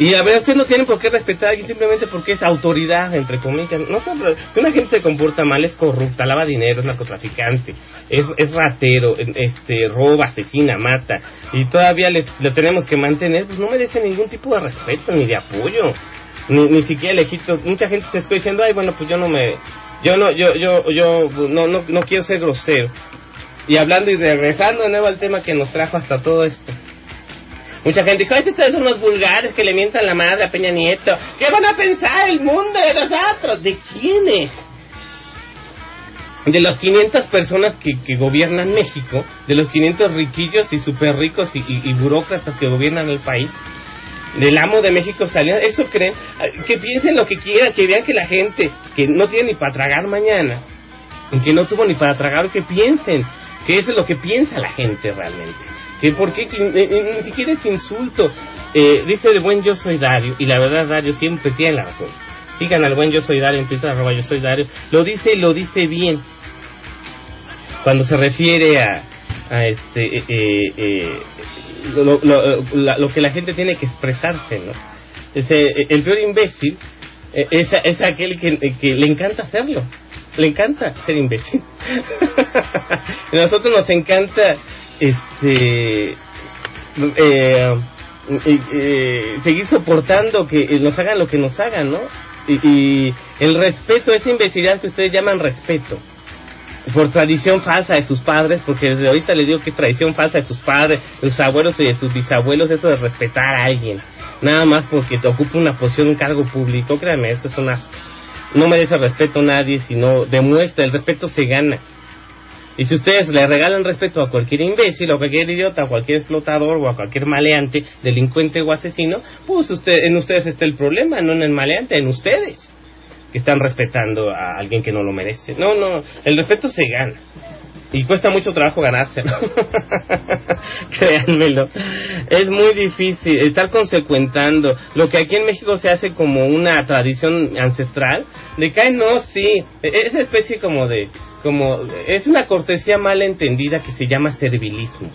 Y a ver, ustedes no tienen por qué respetar a alguien simplemente porque es autoridad, entre comillas. No, si una gente se comporta mal, es corrupta, lava dinero, es narcotraficante, es, es ratero, este, roba, asesina, mata, y todavía le tenemos que mantener, pues no merece ningún tipo de respeto ni de apoyo, ni, ni siquiera lejitos. Mucha gente se está diciendo, ay, bueno, pues yo no me, yo no, yo, yo, yo no, no, no quiero ser grosero. Y hablando y regresando de nuevo al tema que nos trajo hasta todo esto. Mucha gente dijo, ustedes son unos vulgares que le mientan la madre a Peña Nieto. ¿Qué van a pensar el mundo de nosotros? ¿De quiénes? De los 500 personas que, que gobiernan México, de los 500 riquillos y super ricos y, y, y burócratas que gobiernan el país, del amo de México salió, eso creen, que piensen lo que quieran, que vean que la gente que no tiene ni para tragar mañana, que no tuvo ni para tragar, que piensen, que eso es lo que piensa la gente realmente que por qué ni siquiera es insulto. Eh, dice el buen yo soy Dario, y la verdad Dario siempre tiene la razón. Sigan al buen yo soy Dario en Twitter, arroba yo soy Dario. Lo dice lo dice bien. Cuando se refiere a, a este, eh, eh, lo, lo, que la gente tiene que expresarse, ¿no? Ese, el peor imbécil es, es aquel que, que le encanta hacerlo. Le encanta ser imbécil. a nosotros nos encanta este eh, eh, seguir soportando que nos hagan lo que nos hagan, ¿no? Y, y, el respeto, esa imbecilidad que ustedes llaman respeto, por tradición falsa de sus padres, porque desde ahorita les digo que es tradición falsa de sus padres, de sus abuelos y de sus bisabuelos, eso de respetar a alguien, nada más porque te ocupa una posición, un cargo público, créanme, eso es una... No merece respeto a nadie, sino demuestra, el respeto se gana. Y si ustedes le regalan respeto a cualquier imbécil, o a cualquier idiota, a cualquier explotador, o a cualquier maleante, delincuente o asesino, pues usted, en ustedes está el problema, no en el maleante, en ustedes, que están respetando a alguien que no lo merece. No, no, el respeto se gana. Y cuesta mucho trabajo ganárselo. Créanmelo. Es muy difícil estar consecuentando lo que aquí en México se hace como una tradición ancestral. De que, no, sí, esa especie como de como es una cortesía mal entendida que se llama servilismo.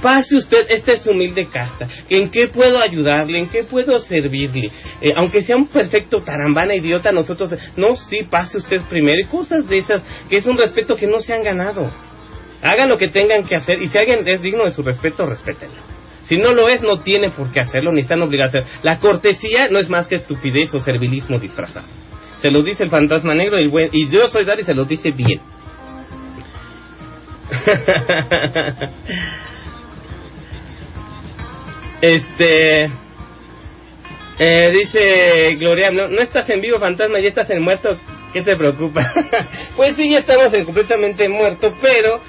Pase usted, esta es humilde casa. ¿En qué puedo ayudarle? ¿En qué puedo servirle? Eh, aunque sea un perfecto tarambana idiota, nosotros, no, sí, pase usted primero. Y cosas de esas, que es un respeto que no se han ganado. Hagan lo que tengan que hacer y si alguien es digno de su respeto, respétenlo. Si no lo es, no tiene por qué hacerlo, ni están obligados a hacerlo. La cortesía no es más que estupidez o servilismo disfrazado. Se lo dice el fantasma negro y, buen, y yo soy Dari se lo dice bien. este. Eh, dice Gloria, no, no estás en vivo, fantasma, ya estás en muerto. ¿Qué te preocupa? pues sí, ya estamos en completamente muerto, pero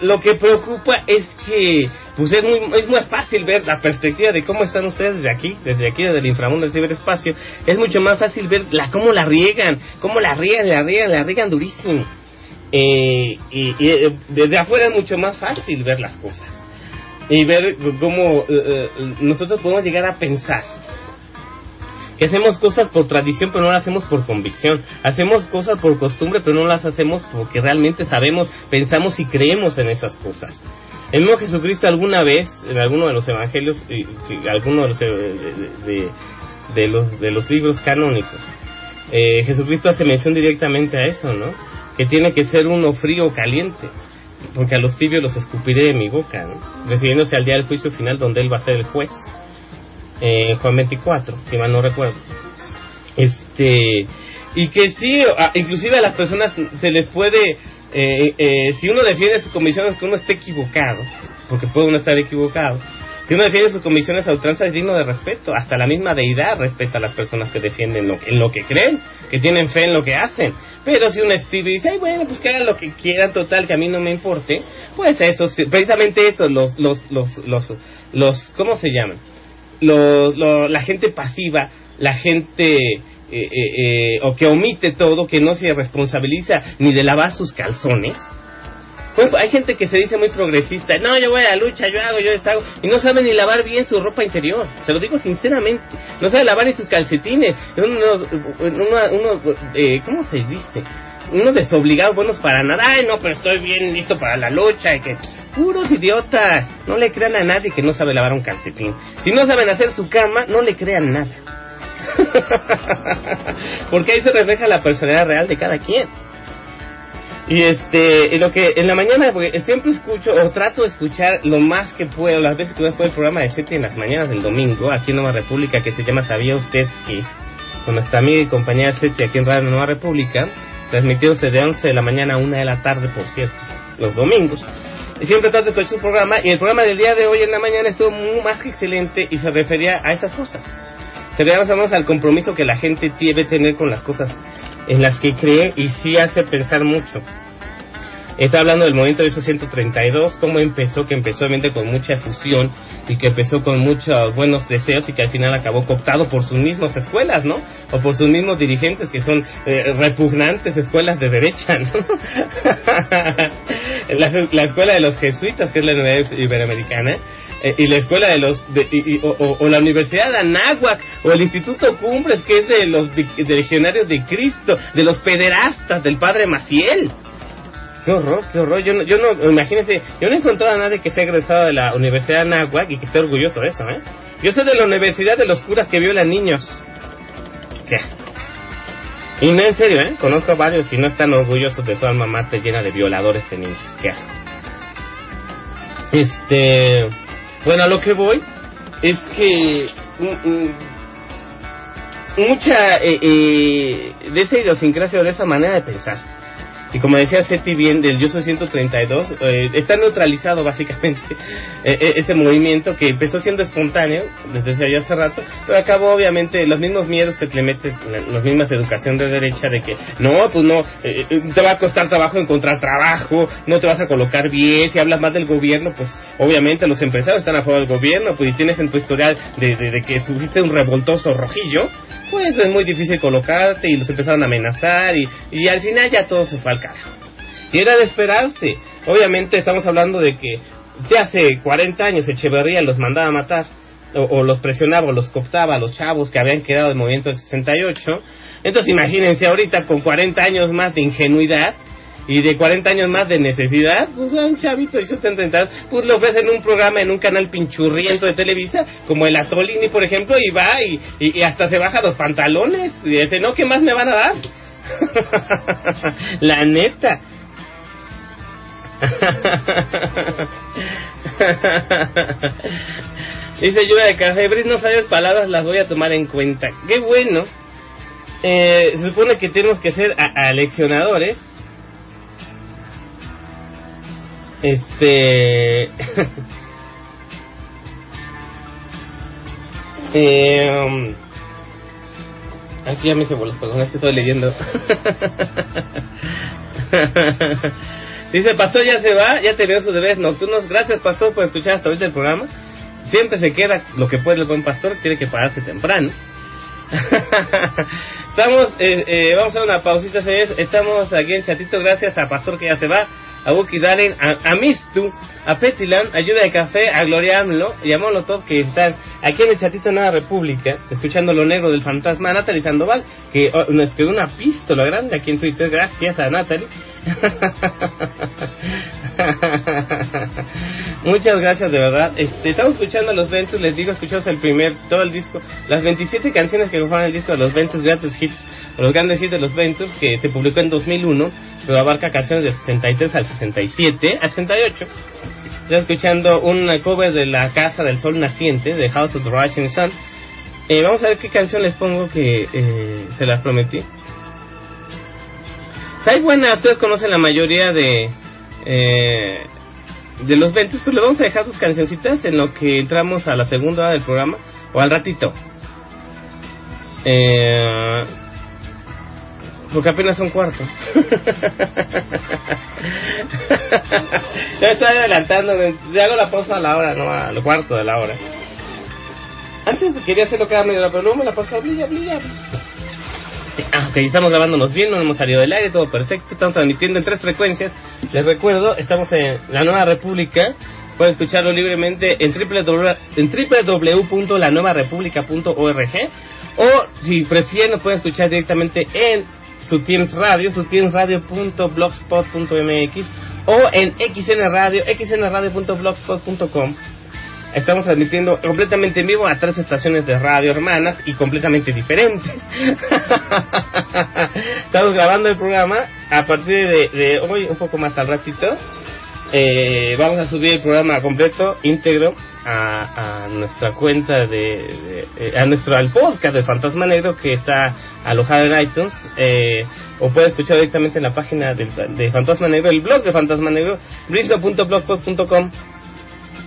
lo que preocupa es que pues es muy es muy fácil ver la perspectiva de cómo están ustedes desde aquí, desde aquí desde el inframundo del ciberespacio, es mucho más fácil ver la cómo la riegan, cómo la riegan, la riegan, la riegan durísimo. Eh, y, y, eh, desde afuera es mucho más fácil ver las cosas y ver cómo eh, eh, nosotros podemos llegar a pensar que hacemos cosas por tradición pero no las hacemos por convicción, hacemos cosas por costumbre pero no las hacemos porque realmente sabemos, pensamos y creemos en esas cosas. El mismo Jesucristo alguna vez, en alguno de los evangelios, y, y alguno de los, de, de, los, de los libros canónicos, eh, Jesucristo hace mención directamente a eso, ¿no? Que tiene que ser uno frío o caliente, porque a los tibios los escupiré de mi boca. Refiriéndose al día del juicio final donde Él va a ser el juez eh, Juan 24, si mal no recuerdo. Este, y que sí, inclusive a las personas se les puede, eh, eh, si uno defiende sus convicciones que uno esté equivocado, porque puede uno estar equivocado, si uno defiende sus convicciones a ultranza es digno de respeto, hasta la misma deidad respeta a las personas que defienden lo, en lo que creen, que tienen fe en lo que hacen. Pero si un Steve dice, ay bueno, pues que hagan lo que quieran, total, que a mí no me importe, pues eso, precisamente eso, los, los, los, los, los ¿cómo se llaman? Lo, lo, la gente pasiva, la gente eh, eh, eh, o que omite todo, que no se responsabiliza ni de lavar sus calzones. Hay gente que se dice muy progresista, no, yo voy a la lucha, yo hago, yo deshago, y no sabe ni lavar bien su ropa interior, se lo digo sinceramente, no sabe lavar ni sus calcetines, uno, uno, uno eh, ¿cómo se dice? Unos desobligados buenos para nada, ay no, pero estoy bien listo para la lucha, y que puros idiotas, no le crean a nadie que no sabe lavar un calcetín, si no saben hacer su cama, no le crean nada. Porque ahí se refleja la personalidad real de cada quien. Y este, y lo que en la mañana, porque siempre escucho o trato de escuchar lo más que puedo, las veces que puedo, el programa de 7 en las mañanas del domingo, aquí en Nueva República, que se llama ¿Sabía usted que? Con nuestra amiga y compañera 7 aquí en Radio Nueva República, transmitiéndose de 11 de la mañana a 1 de la tarde, por cierto, los domingos. Y siempre trato escuchar su programa, y el programa del día de hoy en la mañana estuvo muy más que excelente y se refería a esas cosas. Se refería al compromiso que la gente debe tener con las cosas en las que cree y sí hace pensar mucho. Está hablando del movimiento de esos 132, cómo empezó, que empezó obviamente con mucha efusión y que empezó con muchos buenos deseos y que al final acabó cooptado por sus mismas escuelas, ¿no? O por sus mismos dirigentes que son eh, repugnantes escuelas de derecha, ¿no? la, la, escuela de los jesuitas, que es la Universidad Iberoamericana, eh, y la escuela de los, de, y, y, o, la Universidad de Anáhuac, o el Instituto Cumbres, que es de los de legionarios de Cristo, de los pederastas del padre Maciel qué horror, qué horror. Yo no, yo no, imagínense, yo no he encontrado a nadie que sea egresado de la Universidad de Anáhuac y que esté orgulloso de eso, ¿eh? Yo soy de la Universidad de los curas que violan niños. ¿Qué? Y no, en serio, ¿eh? Conozco a varios y no están orgullosos de su alma mater llena de violadores de niños. ¿Qué asco? Este. Bueno, a lo que voy es que. Mm, mm, mucha eh, eh, de esa idiosincrasia o de esa manera de pensar y como decía Seti bien del Yo Soy 132, eh, está neutralizado básicamente eh, ese movimiento que empezó siendo espontáneo desde allá hace rato, pero acabó obviamente los mismos miedos que te metes, las mismas educación de derecha de que no, pues no, eh, te va a costar trabajo encontrar trabajo, no te vas a colocar bien, si hablas más del gobierno, pues obviamente los empresarios están a favor del gobierno, pues tienes en tu historial de, de que tuviste un revoltoso rojillo, pues es muy difícil colocarte y los empezaron a amenazar y, y al final ya todo se fue al carajo. Y era de esperarse. Obviamente estamos hablando de que ya hace 40 años Echeverría los mandaba a matar o, los presionaba o los cooptaba a los chavos que habían quedado del movimiento del 68. Entonces imagínense ahorita con 40 años más de ingenuidad y de 40 años más de necesidad, pues a un chavito de 70 pues lo ofrecen un programa en un canal pinchurriento de Televisa, como el Atolini, por ejemplo, y va y, y, hasta se baja los pantalones y dice, no, ¿qué más me van a dar? La neta. Dice lluvia de café, Bris, no sabes palabras, las voy a tomar en cuenta. Qué bueno. Eh, se supone que tenemos que ser aleccionadores Este. um, aquí ya me hice bolas, perdón, es que estoy leyendo. Dice, Pastor ya se va, ya te veo sus deberes nocturnos. Gracias, Pastor, por escuchar hasta ahorita el programa. Siempre se queda lo que puede el buen pastor, tiene que pararse temprano. Estamos, eh, eh, vamos a una pausita, señores. Estamos aquí en chatito, gracias a Pastor que ya se va, a Wookie Darling, a, a Mistu, a Petilan, Ayuda de Café, a Gloria Amlo y a Molotov que están aquí en el chatito Nueva República, escuchando lo negro del fantasma, a Natalie Sandoval, que oh, nos quedó una pistola grande aquí en Twitter, gracias a Natalie. Muchas gracias, de verdad. Este, estamos escuchando a los Ventus, les digo, escuchamos el primer, todo el disco, las 27 canciones que conforman el disco de los Ventus Greatest Hits, los grandes hits de los Ventus, que se publicó en 2001, pero abarca canciones de 63 al 67, al 68. Ya escuchando un cover de La Casa del Sol Naciente, de House of the Rising Sun. Eh, vamos a ver qué canción les pongo que eh, se las prometí. Está buena, ustedes conocen la mayoría de eh, de los Ventus, pues le vamos a dejar dos cancioncitas en lo que entramos a la segunda hora del programa, o al ratito. Eh, porque apenas son cuarto. ya estoy adelantando, ya hago la pausa a la hora, no al cuarto de la hora. Antes quería hacerlo cada media hora, pero luego me la paso a blilla, blilla. Ah, ok, estamos grabándonos bien, no hemos salido del aire, todo perfecto. Estamos transmitiendo en tres frecuencias. Les recuerdo, estamos en la Nueva República. Pueden escucharlo libremente en www.lanuevarepublica.org o si prefieren lo pueden escuchar directamente en su Teams Radio, su teamsradio.blogspot.mx o en XN Radio, xnradio.blogspot.com. Estamos transmitiendo completamente en vivo a tres estaciones de radio hermanas y completamente diferentes. Estamos grabando el programa a partir de, de hoy, un poco más al ratito. Eh, vamos a subir el programa completo, íntegro, a, a nuestra cuenta de, eh, a nuestro al podcast de Fantasma Negro que está alojado en iTunes eh, o puede escuchar directamente en la página de, de Fantasma Negro, el blog de Fantasma Negro, brisno.blogspot.com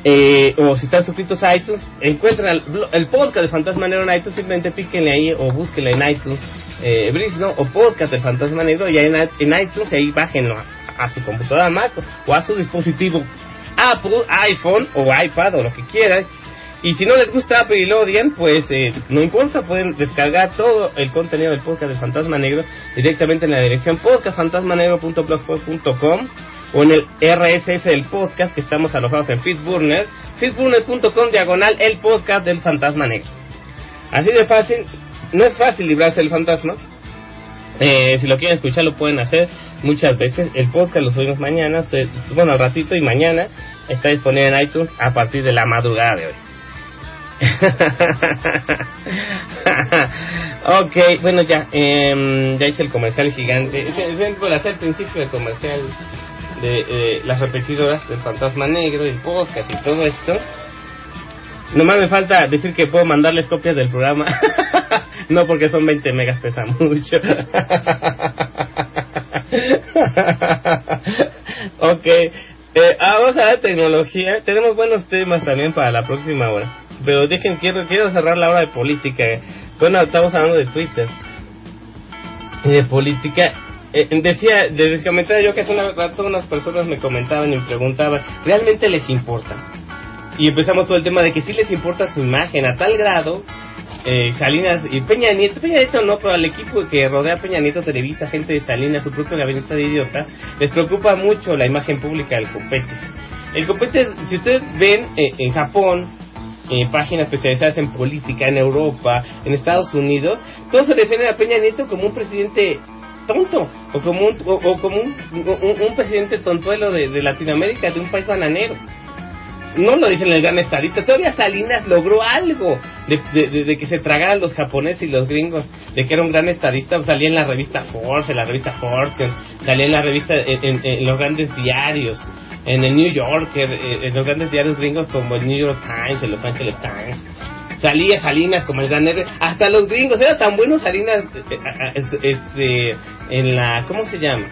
eh, o si están suscritos a iTunes, encuentran el, podcast de Fantasma Negro en iTunes, simplemente píquenle ahí o búsquenle en iTunes eh, Brisno o podcast de Fantasma Negro y ahí en, en iTunes y ahí bájenlo a, a su computadora Mac o a su dispositivo Apple, iPhone o iPad o lo que quieran. Y si no les gusta Apple y lo pues eh, no importa, pueden descargar todo el contenido del podcast de Fantasma Negro directamente en la dirección podcastfantasmanegro.blogspot.com o en el RSS del podcast que estamos alojados en Feedburner, feedburner.com diagonal el podcast del Fantasma Negro. Así de fácil, no es fácil librarse del fantasma. Eh, si lo quieren escuchar lo pueden hacer muchas veces. El podcast lo subimos mañana, bueno al ratito y mañana está disponible en iTunes a partir de la madrugada de hoy. ok, bueno ya, em, ya hice el comercial gigante. Es, es por hacer el principio del comercial de eh, las repetidoras del Fantasma Negro, el podcast y todo esto. Nomás me falta decir que puedo mandarles copias del programa. no, porque son 20 megas, pesa mucho. ok. Eh, ah, vamos a la tecnología. Tenemos buenos temas también para la próxima hora. Pero dejen, quiero, quiero cerrar la hora de política. Bueno, estamos hablando de Twitter. Y de política. Eh, decía, les comentaba yo que hace una rato unas personas me comentaban y me preguntaban, ¿realmente les importa? Y empezamos todo el tema de que sí les importa su imagen a tal grado. Eh, Salinas y Peña Nieto, Peña Nieto no, pero al equipo que rodea Peña Nieto, Televisa, gente de Salinas, su propio gabinete de idiotas, les preocupa mucho la imagen pública del Copetes. El Copetes, si ustedes ven eh, en Japón, eh, páginas especializadas en política, en Europa, en Estados Unidos, todos se refieren a Peña Nieto como un presidente tonto o como un, o, o como un, un- un presidente tontuelo de, de Latinoamérica, de un país bananero. No lo dicen el gran estadista. Todavía Salinas logró algo de, que se tragaran los japoneses y los gringos, de que era un gran estadista. Salía en la revista Forbes, en la revista Fortune, salía en la revista, en, los grandes diarios, en el New Yorker, eh, en los grandes diarios gringos como el New York Times, el Los Angeles Times. Salía Salinas como el gran héroe. Hasta los gringos, era tan bueno Salinas es- este, en la, ¿cómo se llama?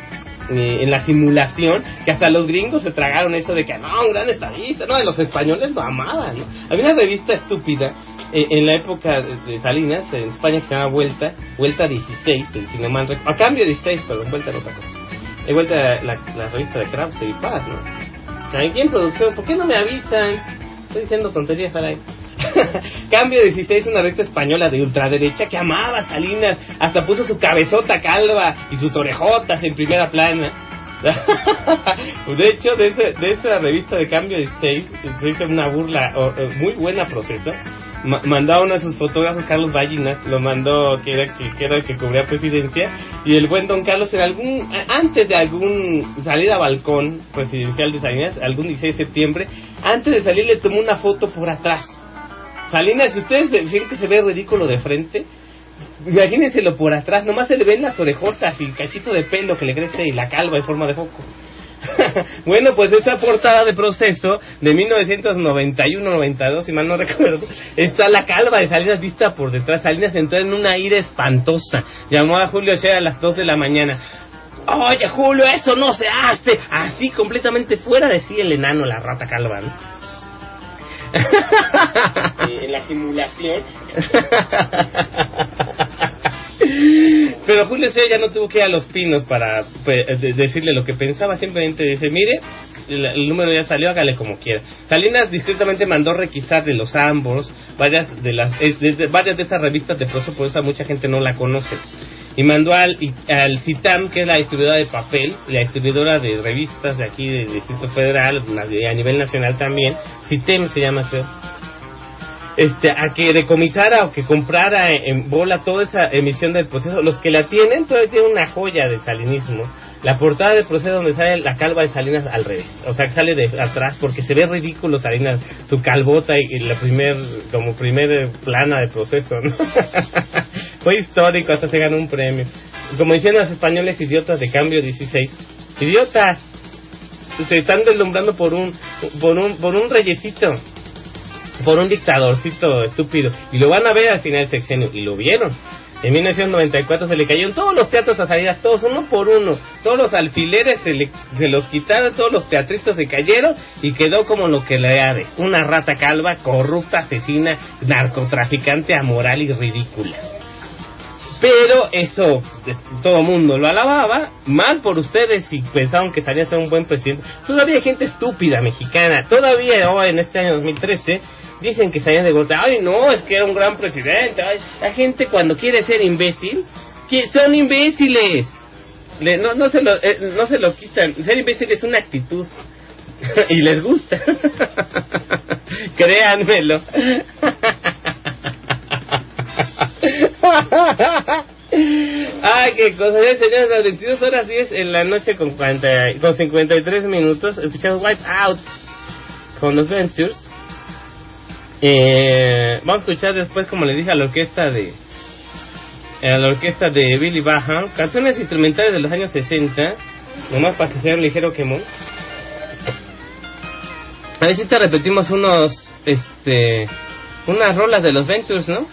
Eh, en la simulación, que hasta los gringos se tragaron eso de que no, un gran estadista, no, de los españoles lo amaban, ¿no? Había una revista estúpida eh, en la época de, Salinas, en España, que se llama Vuelta, Vuelta 16, el rec- a cambio 16, pero Vuelta era otra cosa. He vuelta la, la revista de Krause y Paz, ¿no? Aquí producción, ¿por qué no me avisan? Estoy diciendo tonterías al aire. Cambio 16, una recta española de ultraderecha que amaba a Salinas, hasta puso su cabezota calva y sus orejotas en primera plana. de hecho, de, ese- de esa revista de Cambio 16, se hizo una burla o- muy buena proceso. Ma- mandó a uno de sus fotógrafos, Carlos Ballinas, lo mandó, que era, que, que era el que cubría presidencia, y el buen don Carlos, en algún, antes de algún salida a balcón presidencial de Salinas, algún 16 de septiembre, antes de salir le tomó una foto por atrás. Salinas, si ustedes ven que se ve ridículo de frente, imagínenselo por atrás, nomás se le ven las orejotas y el cachito de pelo que le crece y la calva en forma de foco. bueno, pues esa portada de proceso de 1991-92, si mal no recuerdo, está la calva de Salinas vista por detrás. Salinas entró en una ira espantosa. Llamó a Julio Shea a las 2 de la mañana. Oye, Julio, eso no se hace. Así, completamente fuera de sí el enano, la rata calva. ¿no? Eh, en la simulación. Pero Julio César ya no tuvo que ir a los pinos para pues, de- decirle lo que pensaba, simplemente dice, mire, el, número ya salió, hágale como quiera. Salinas discretamente mandó requisar de los ambos varias de las es- varias de esas revistas de prosa, por eso mucha gente no la conoce. Y mandó al, al CITAM, que es la distribuidora de papel, la distribuidora de revistas de aquí del Distrito Federal, a nivel nacional también, CITEM se llama, este, a que decomisara o que comprara en bola toda esa emisión del proceso. Los que la tienen todavía tienen una joya de salinismo. La portada del proceso donde sale la calva de Salinas al revés. O sea, que sale de atrás porque se ve ridículo Salinas, su calvota y, la primer, como primer plana de proceso. ¿no? Fue histórico, hasta se ganó un premio. Como decían los españoles idiotas de cambio 16. ¡Idiotas! Se están deslumbrando por un, por un, por un reyesito por un dictadorcito estúpido. Y lo van a ver al final del sexenio. Y lo vieron. En 1994 se le cayeron todos los teatros a salidas, todos uno por uno. Todos los alfileres se, le- los quitaron, todos los teatritos se cayeron y quedó como lo que le haces. Una rata calva, corrupta, asesina, narcotraficante, amoral y ridícula. Pero eso eh, todo mundo lo alababa, mal por ustedes y pensaban que salía a ser un buen presidente. Todavía hay gente estúpida mexicana, todavía hoy en este año 2013 dicen que salían de golpe, ay no, es que era un gran presidente. ay". La gente cuando quiere ser imbécil, que son imbéciles. Le- no, no, se lo, eh, no se lo quitan. Ser imbécil es una actitud. y les gusta. Créanmelo. Ay, qué cosa. Señores, las 22 horas 10 en la noche con, 40 con 53 minutos. Escuchamos Wipe Out con los Ventures. Eh, vamos a escuchar después, como le dije, a la orquesta de a la orquesta de Billy Baja, canciones instrumentales de los años 60, nomás para que sea un ligero quemón. A ver si te repetimos unos, este, unas rolas de los Ventures, ¿no?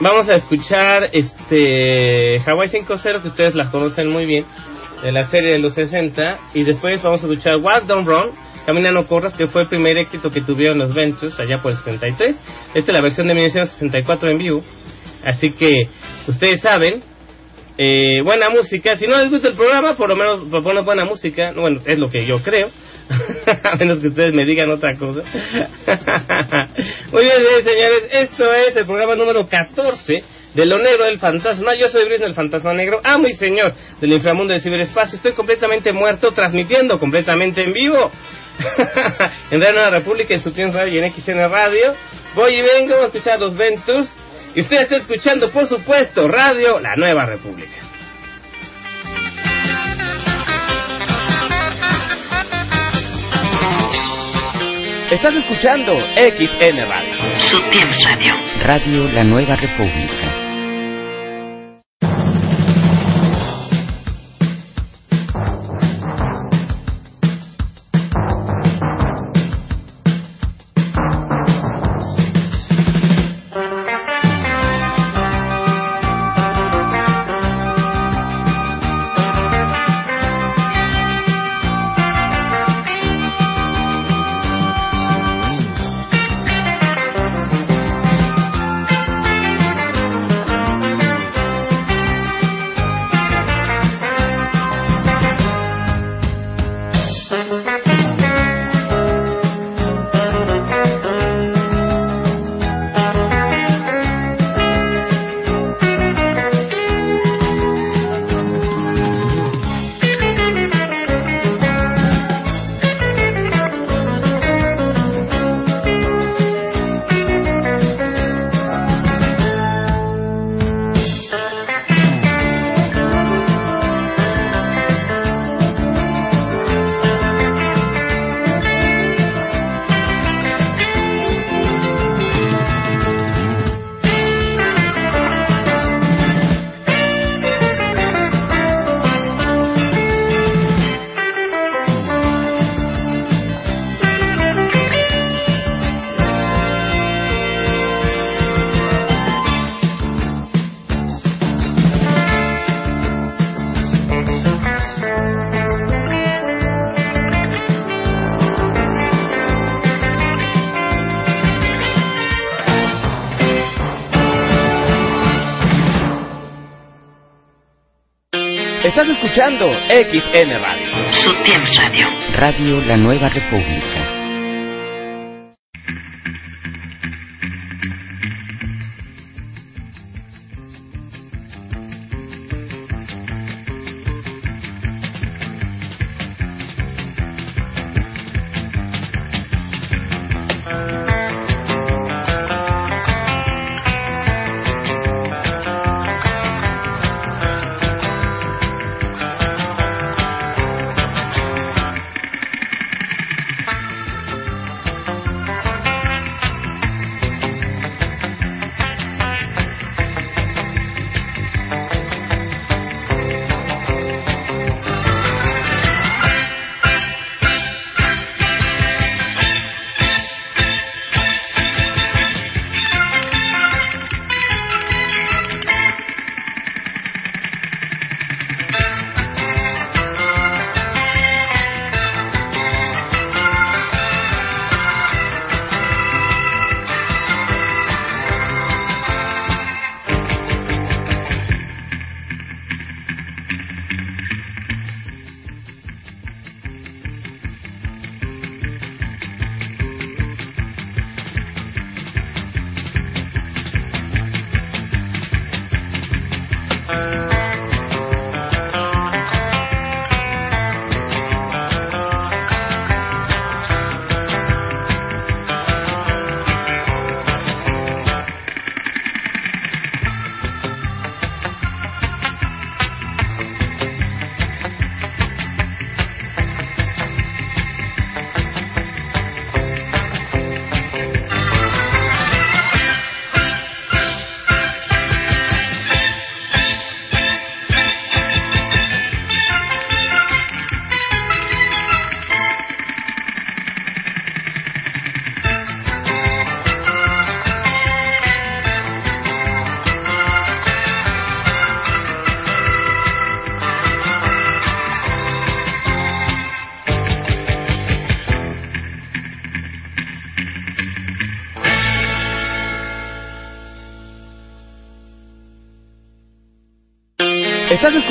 Vamos a escuchar, este, Hawaii 5.0, que ustedes las conocen muy bien, de la serie de los 60, y después vamos a escuchar What Don't Run, Camina no corras, que fue el primer éxito que tuvieron los Ventures allá por el 63. Esta es la versión de 1964 en vivo. Así que ustedes saben, eh, buena música. Si no les gusta el programa, por lo menos proponen buena música. Bueno, es lo que yo creo. A menos que ustedes me digan otra cosa. Muy bien, bien, señores. Esto es el programa número 14 de Lo Negro del Fantasma. Yo soy Brisno, el Fantasma Negro. Amo y señor del inframundo del ciberespacio. Estoy completamente muerto, transmitiendo completamente en vivo. en Radio Nueva República, en su tiempo radio y en XN Radio. Voy y vengo a escuchar los Ventus. Y usted está escuchando, por supuesto, Radio La Nueva República. Estás escuchando XN Radio. Su tiempo radio. Radio La Nueva República. Estás escuchando XN Radio. Su tiempo Radio. Radio La Nueva República.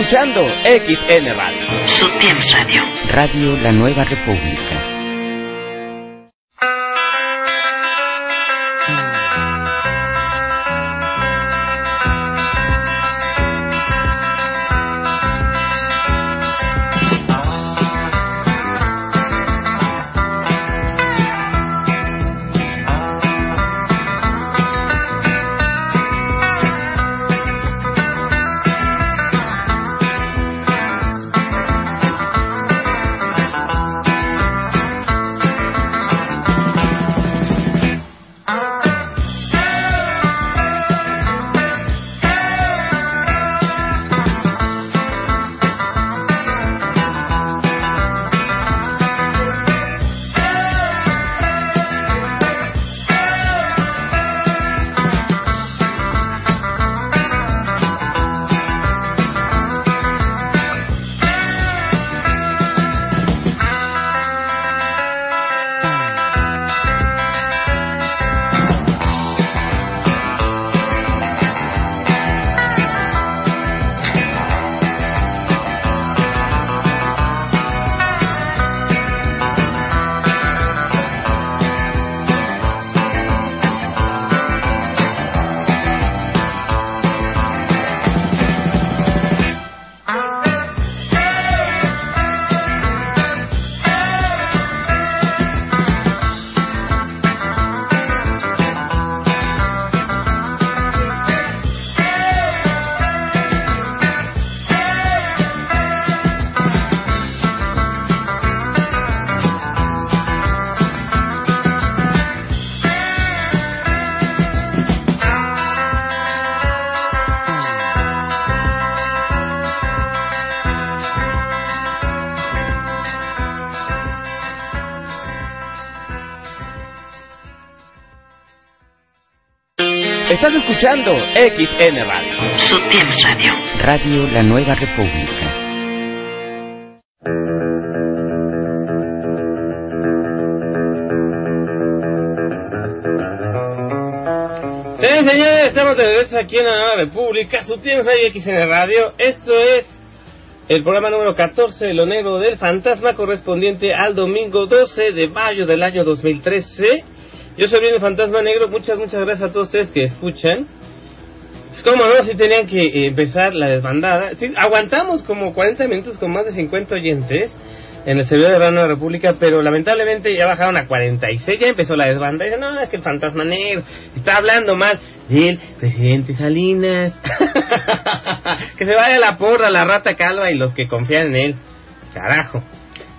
Escuchando XN Radio. Su tiempo Radio. Radio La Nueva República. Escuchando XN Radio. Su tiempo Radio. Radio La Nueva República. Señores, señores, estamos de regreso aquí en la Nueva República. Su tiempo Radio XN Radio. Esto es el programa número 14 de Lo Negro del Fantasma, correspondiente al domingo 12 de mayo del año 2013. Yo soy bien el Fantasma Negro, muchas, muchas gracias a todos ustedes que escuchan. Pues, ¿Cómo no? Si tenían que eh, empezar la desbandada. Aguantamos como 40 minutos con más de 50 oyentes en el servidor de Radio República, pero lamentablemente ya bajaron a 46, ya empezó la desbandada. Dicen, no, es que el fantasma negro está hablando mal del presidente Salinas. que se vaya la porra, la rata calva y los que confían en él. Carajo.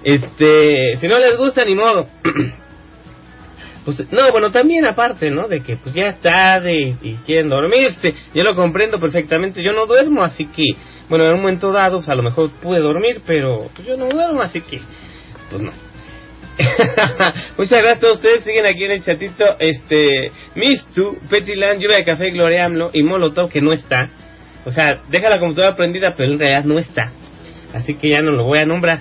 Este, si no les gusta, ni modo. Pues, no, bueno, también aparte, ¿no? De que pues ya es tarde y quieren dormirse. Yo lo comprendo perfectamente. Yo no duermo, así que, bueno, en un momento dado, pues a lo mejor pude dormir, pero pues yo no duermo, así que, pues no. Muchas gracias a todos ustedes. Siguen aquí en el chatito. Este, Mistu, Petiland, Lluvia de Café, Gloria AMLO y Molotov, que no está. O sea, deja la computadora prendida, pero en realidad no está. Así que ya no lo voy a nombrar.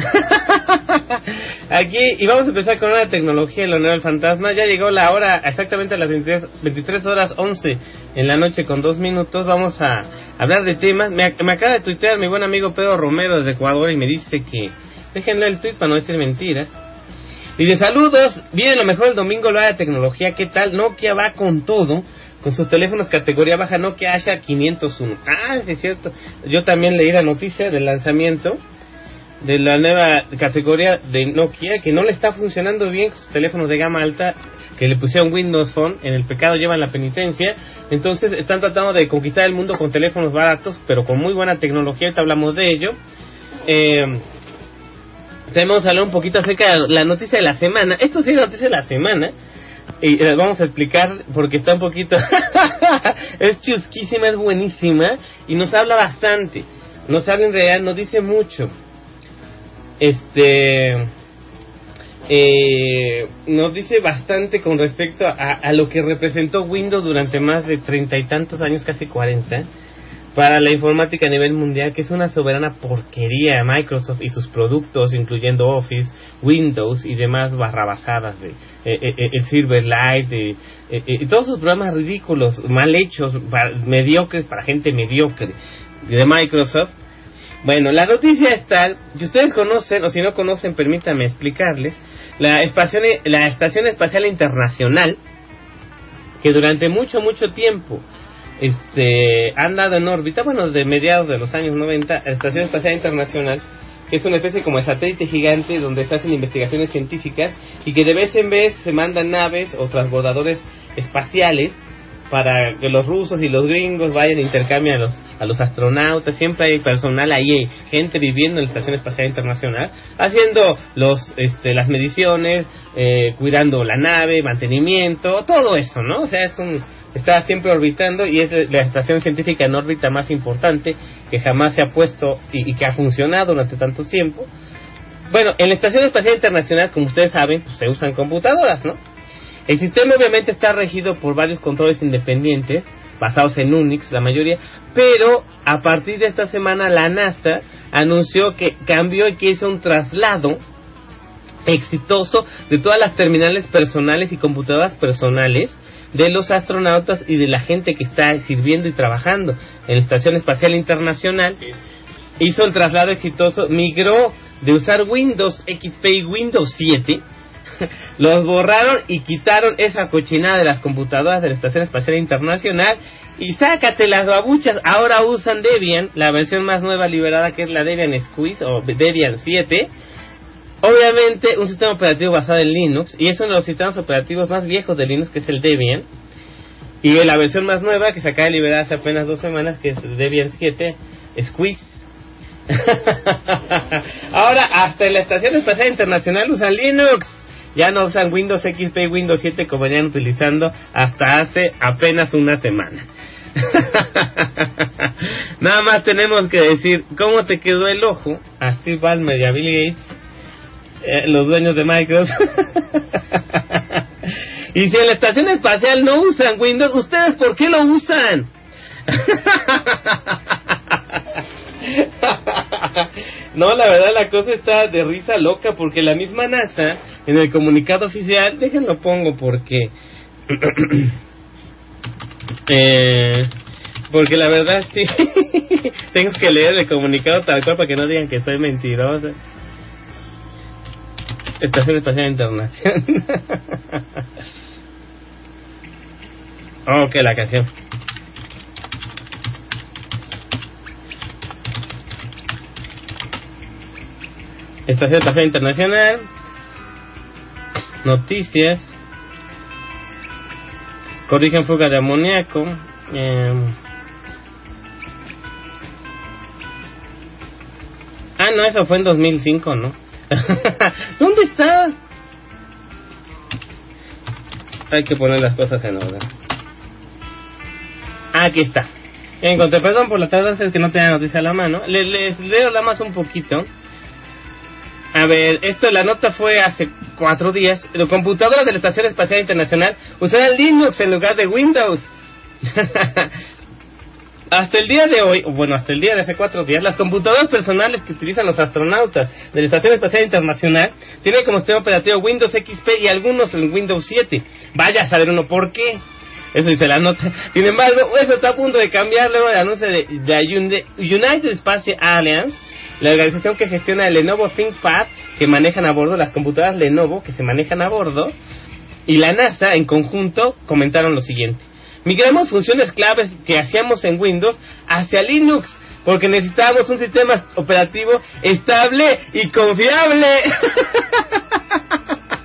Aquí, y vamos a empezar con una tecnología la Nueva del Fantasma. Ya llegó la hora, exactamente a las 23, 23 horas 11 en la noche con dos minutos. Vamos a hablar de temas. Me, acaba de tuitear mi buen amigo Pedro Romero desde Ecuador y me dice que déjenle el tweet para no decir mentiras. Y de saludos, bien, lo mejor el domingo lo de tecnología. ¿Qué tal? Nokia va con todo con sus teléfonos categoría baja Nokia Asha 501. Ah, es cierto. Yo también leí la noticia del lanzamiento de la nueva categoría de Nokia que no le está funcionando bien sus teléfonos de gama alta que le pusieron Windows Phone, en el pecado llevan la penitencia, entonces están tratando de conquistar el mundo con teléfonos baratos, pero con muy buena tecnología, ahorita hablamos de ello. Eh, tenemos que hablar un poquito acerca de la noticia de la semana, esto sí es la noticia de la semana, y les vamos a explicar porque está un poquito, es chusquísima, es buenísima, y nos habla bastante, nos habla en realidad, nos dice mucho este eh, nos dice bastante con respecto a, lo que representó Windows durante más de treinta y tantos años, casi cuarenta, para la informática a nivel mundial, que es una soberana porquería Microsoft y sus productos, incluyendo Office, Windows y demás barrabasadas, de, eh, eh, el Silverlight, eh, y todos sus programas ridículos, mal hechos, mediocres para gente mediocre de Microsoft bueno, la noticia es tal que ustedes conocen, o si no conocen, permítanme explicarles, la estación, la estación Espacial Internacional, que durante mucho, mucho tiempo este, ha andado en órbita, bueno, de mediados de los años 90, la Estación Espacial Internacional, que es una especie como de satélite gigante donde se hacen investigaciones científicas y que de vez en vez se mandan naves o transbordadores espaciales para que los rusos y los gringos vayan a intercambiar a los, a los astronautas, siempre hay personal ahí, gente viviendo en la Estación Espacial Internacional, haciendo los, este, las mediciones, eh, cuidando la nave, mantenimiento, todo eso, ¿no? O sea, es un, está siempre orbitando y es la estación científica en órbita más importante que jamás se ha puesto y, y que ha funcionado durante tanto tiempo. Bueno, en la Estación Espacial Internacional, como ustedes saben, pues se usan computadoras, ¿no? El sistema obviamente está regido por varios controles independientes, basados en Unix, la mayoría, pero a partir de esta semana la NASA anunció que cambió y que hizo un traslado exitoso de todas las terminales personales y computadoras personales de los astronautas y de la gente que está sirviendo y trabajando en la Estación Espacial Internacional. Hizo el traslado exitoso, migró de usar Windows XP y Windows 7 los borraron y quitaron esa cochinada de las computadoras de la Estación Espacial Internacional y sácate las babuchas, ahora usan Debian, la versión más nueva liberada que es la Debian Squeeze o Debian 7. Obviamente un sistema operativo basado en Linux y es uno de los sistemas operativos más viejos de Linux que es el Debian. Y la versión más nueva que se acaba de liberar hace apenas dos semanas que es Debian 7 Squeeze. Ahora hasta la Estación Espacial Internacional usan Linux ya no usan Windows XP y Windows 7 como venían utilizando hasta hace apenas una semana. Nada más tenemos que decir cómo te quedó el ojo a Steve Ballmer y a Bill Gates, eh, los dueños de Microsoft. y si en la estación espacial no usan Windows, ¿ustedes por qué lo usan? no, la verdad la cosa está de risa loca porque la misma NASA en el comunicado oficial, déjenlo pongo porque eh, Porque la verdad sí, tengo que leer el comunicado tal cual para que no digan que soy mentirosa. Estación Espacial Internacional. ok, la canción. Estación Espacial Internacional. Noticias. Corrigen fuga de amoníaco. Eh, ah, no, eso fue en 2005, ¿no? ¿Dónde está? Hay que poner las cosas en orden. Aquí está. Encontré, perdón por la tardanza, es que no tenía noticia a la mano. Les, les leo la más un poquito. A ver, esto, la nota fue hace cuatro días. Los computadoras de la Estación Espacial Internacional usarán Linux en lugar de Windows. hasta el día de hoy, bueno, hasta el día de hace cuatro días, las computadoras personales que utilizan los astronautas de la Estación Espacial Internacional tienen como sistema operativo Windows XP y algunos en Windows 7. Vaya a saber uno por qué. Eso dice la nota. Sin embargo, eso está a punto de cambiar luego del anuncio de, de United Space Alliance la organización que gestiona el Lenovo ThinkPad, que manejan a bordo las computadoras Lenovo, que se manejan a bordo, y la NASA en conjunto comentaron lo siguiente. Migramos funciones claves que hacíamos en Windows hacia Linux, porque necesitábamos un sistema operativo estable y confiable.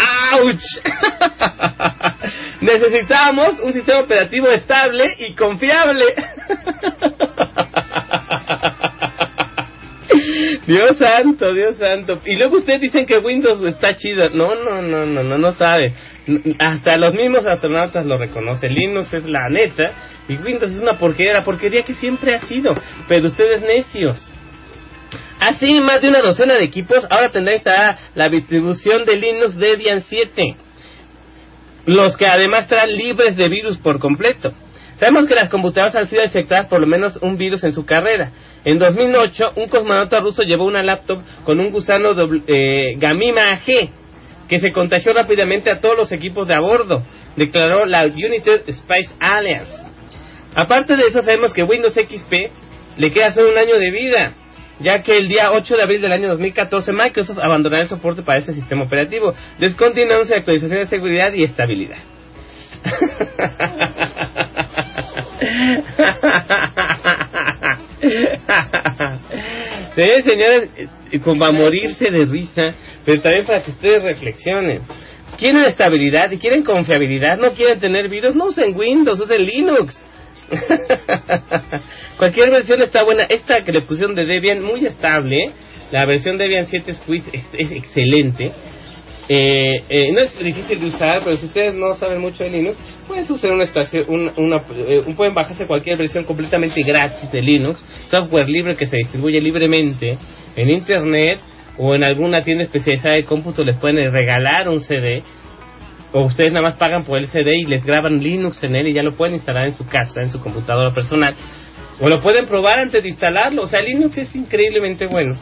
¡Auch! Necesitamos un sistema operativo estable y confiable. Dios santo, Dios santo. Y luego ustedes dicen que Windows está chido. No, no, no, no, no, no sabe. Hasta los mismos astronautas lo reconocen. Linux es la neta y Windows es una porquería, la porquería que siempre ha sido. Pero ustedes necios. Así, más de una docena de equipos ahora tendrán instalada la distribución de Linux Debian 7. Los que además estarán libres de virus por completo. Sabemos que las computadoras han sido infectadas por lo menos un virus en su carrera. En 2008, un cosmonauta ruso llevó una laptop con un gusano eh, Gamima AG que se contagió rápidamente a todos los equipos de a bordo, declaró la United Space Alliance. Aparte de eso, sabemos que Windows XP le queda solo un año de vida, ya que el día 8 de abril del año 2014 Microsoft abandonará el soporte para este sistema operativo, descontinuándose actualización de seguridad y estabilidad. sí, señores, como a morirse de risa, pero también para que ustedes reflexionen. Quieren estabilidad y quieren confiabilidad, no quieren tener virus, no usen Windows, usen Linux. Cualquier versión está buena. Esta que le pusieron de Debian, muy estable. La versión Debian 7 Squeeze es, es excelente. Eh, eh, no es difícil de usar, pero si ustedes no saben mucho de Linux, pueden usar una estación, una, eh, pueden bajarse cualquier versión completamente gratis de Linux, software libre que se distribuye libremente en Internet o en alguna tienda especializada de cómputo les pueden regalar un CD o ustedes nada más pagan por el CD y les graban Linux en él y ya lo pueden instalar en su casa, en su computadora personal. O lo pueden probar antes de instalarlo. O sea, Linux es increíblemente bueno.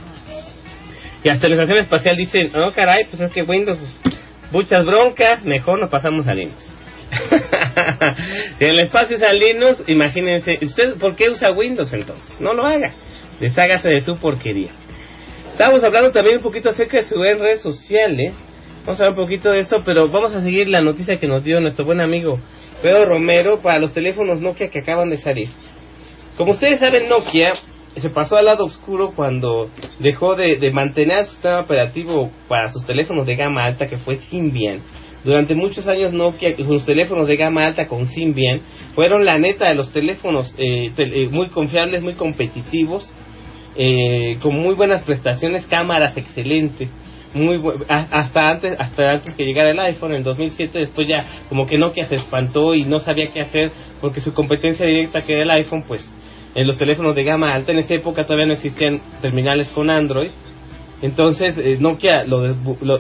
Y hasta la estación espacial dicen, oh caray, pues es que Windows, muchas broncas, mejor nos pasamos a Linux. si en el espacio usa Linux, imagínense, ¿usted por qué usa Windows entonces? No lo haga, deshágase de su porquería. Estamos hablando también un poquito acerca de su redes sociales. Vamos a hablar un poquito de eso, pero vamos a seguir la noticia que nos dio nuestro buen amigo Pedro Romero para los teléfonos Nokia que acaban de salir. Como ustedes saben, Nokia se pasó al lado oscuro cuando dejó de, mantener su sistema operativo para sus teléfonos de gama alta que fue Symbian. Durante muchos años Nokia, sus teléfonos de gama alta con Symbian fueron la neta de los teléfonos eh, eh, muy confiables, muy competitivos, eh, con muy buenas prestaciones, cámaras excelentes. Muy hasta antes hasta antes que llegara el iPhone en 2007 después ya como que Nokia se espantó y no sabía qué hacer porque su competencia directa que era el iPhone pues en los teléfonos de gama alta. En esa época todavía no existían terminales con Android. Entonces eh, Nokia, lo,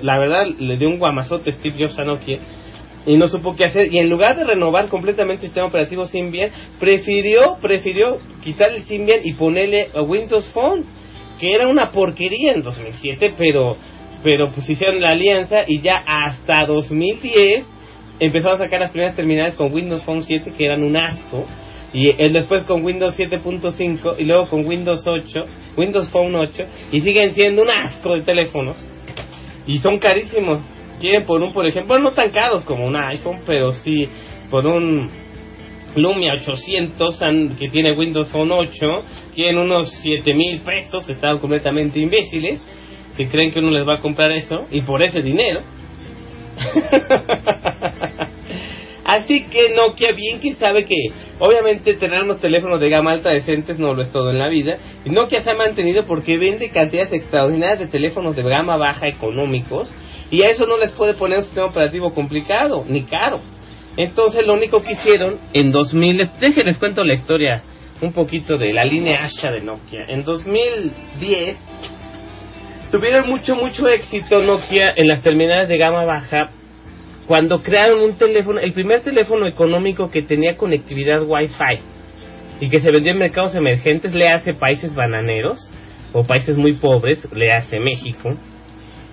la verdad, le dio un guamazote Steve Jobs a Nokia y no supo qué hacer. Y en lugar de renovar completamente el sistema operativo Symbian, prefirió, prefirió quitar el Symbian y ponerle a Windows Phone, que era una porquería en 2007, pero, pero pues hicieron la alianza y ya hasta 2010 empezaron a sacar las primeras terminales con Windows Phone 7 que eran un asco y eh, después con Windows 7.5 y luego con Windows 8, Windows Phone 8 y siguen siendo un asco de teléfonos y son carísimos. Quieren por un, por ejemplo, no tan caros como un iPhone, pero sí por un Lumia 800 an- que tiene Windows Phone 8, quieren unos 7 mil pesos, están completamente imbéciles, que creen que uno les va a comprar eso y por ese dinero. Así que Nokia bien que sabe que obviamente tener unos teléfonos de gama alta decentes no lo es todo en la vida. Y Nokia se ha mantenido porque vende cantidades extraordinarias de teléfonos de gama baja económicos y a eso no les puede poner un sistema operativo complicado ni caro. Entonces lo único que hicieron en 2000, les- déjenles cuento la historia un poquito de la línea Asha de Nokia. En 2010 tuvieron mucho, mucho éxito Nokia en las terminales de gama baja cuando crearon un teléfono, el primer teléfono económico que tenía conectividad Wi-Fi y que se vendió en mercados emergentes, le hace países bananeros o países muy pobres, le hace México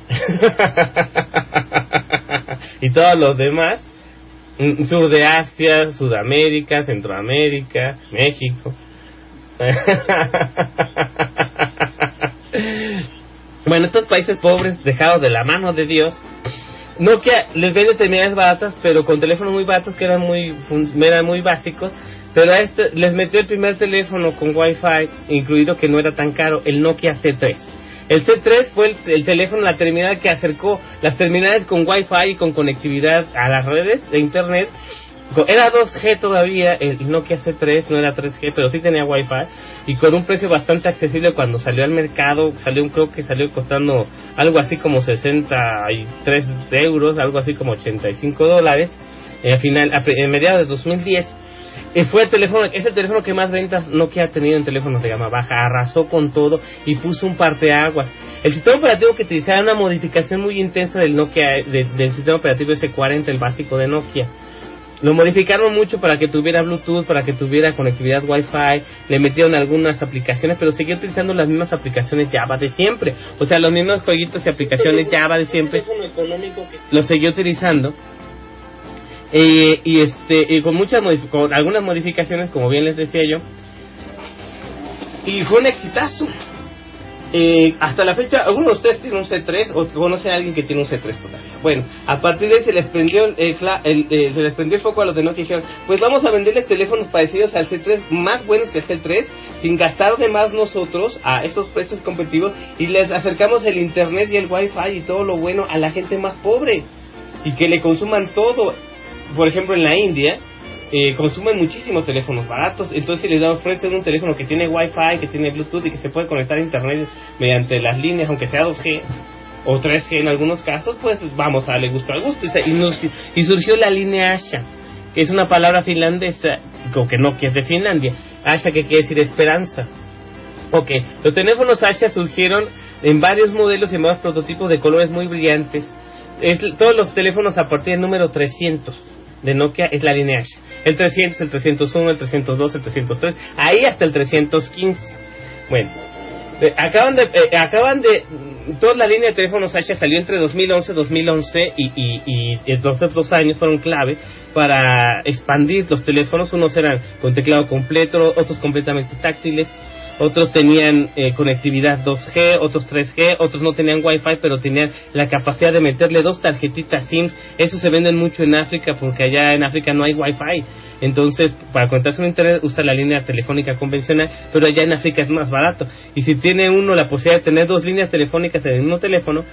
y todos los demás, mm, sur de Asia, Sudamérica, Centroamérica, México. Bueno, estos países pobres, dejados de la mano de Dios, Nokia les vende terminales baratas, pero con teléfonos muy baratos que eran muy, eran muy básicos. Pero a este les metió el primer teléfono con Wi-Fi, incluido que no era tan caro, el Nokia C3. El C3 fue el teléfono, la terminal que acercó las terminales con Wi-Fi y con conectividad a las redes de Internet. Era 2G todavía, el Nokia C3 no era 3G, pero sí tenía Wi-Fi y con un precio bastante accesible cuando salió al mercado, salió creo que salió costando algo así como 63 euros, algo así como 85 dólares, eh, al final, en mediados de 2010. Y fue el teléfono, es el teléfono que más ventas Nokia ha tenido en teléfonos de gama baja, arrasó con todo y puso un parteaguas. El sistema operativo que utilizaba era una modificación muy intensa del Nokia, de- del sistema operativo S40, el básico de Nokia. Lo modificaron mucho para que tuviera Bluetooth, para que tuviera conectividad Wi-Fi, le metieron algunas aplicaciones, pero seguía utilizando las mismas aplicaciones Java de siempre. O sea, los mismos jueguitos y aplicaciones Java de siempre. Lo seguí utilizando. Eh, y este y con muchas con algunas modificaciones como bien les decía yo. Y fue un exitazo Eh, hasta la fecha algunos de ustedes tienen un C3 o conocen a alguien que tiene un C3 todavía bueno a partir de ahí se les prendió el, el- eh, se les prendió el foco a los de Nokia pues vamos a venderles teléfonos parecidos al C3 más buenos que el C3 sin gastar de más nosotros a estos precios competitivos y les acercamos el internet y el wifi y todo lo bueno a la gente más pobre y que le consuman todo. Por ejemplo, en la India eh, consumen muchísimos teléfonos baratos, entonces si les ofrecen un teléfono que tiene Wi-Fi, que tiene Bluetooth y que se puede conectar a internet mediante las líneas, aunque sea 2G o 3G en algunos casos, pues vamos a darle gusto al gusto. Y, nos- y surgió la línea Asha, que es una palabra finlandesa, o que no, que es de Finlandia. Asha que quiere decir esperanza. Ok, los teléfonos Asha surgieron en varios modelos y en prototipos de colores muy brillantes. Es, todos los teléfonos a partir del número 300 de Nokia es la línea Asha. El 300, el 301, el 302, el 303, ahí hasta el 315. Bueno, eh, acaban de, eh, acaban de, mm, toda la línea de teléfonos Asha salió entre 2011 2011 y, y, y entonces dos años fueron clave para expandir los teléfonos. Unos eran con teclado completo, otros completamente táctiles, otros tenían eh, conectividad 2G, otros 3G, otros no tenían Wi-Fi, pero tenían la capacidad de meterle dos tarjetitas SIMs. Eso se venden mucho en África porque allá en África no hay Wi-Fi. Entonces, para conectarse a internet usa la línea telefónica convencional, pero allá en África es más barato. Y si tiene uno la posibilidad de tener dos líneas telefónicas en el mismo teléfono,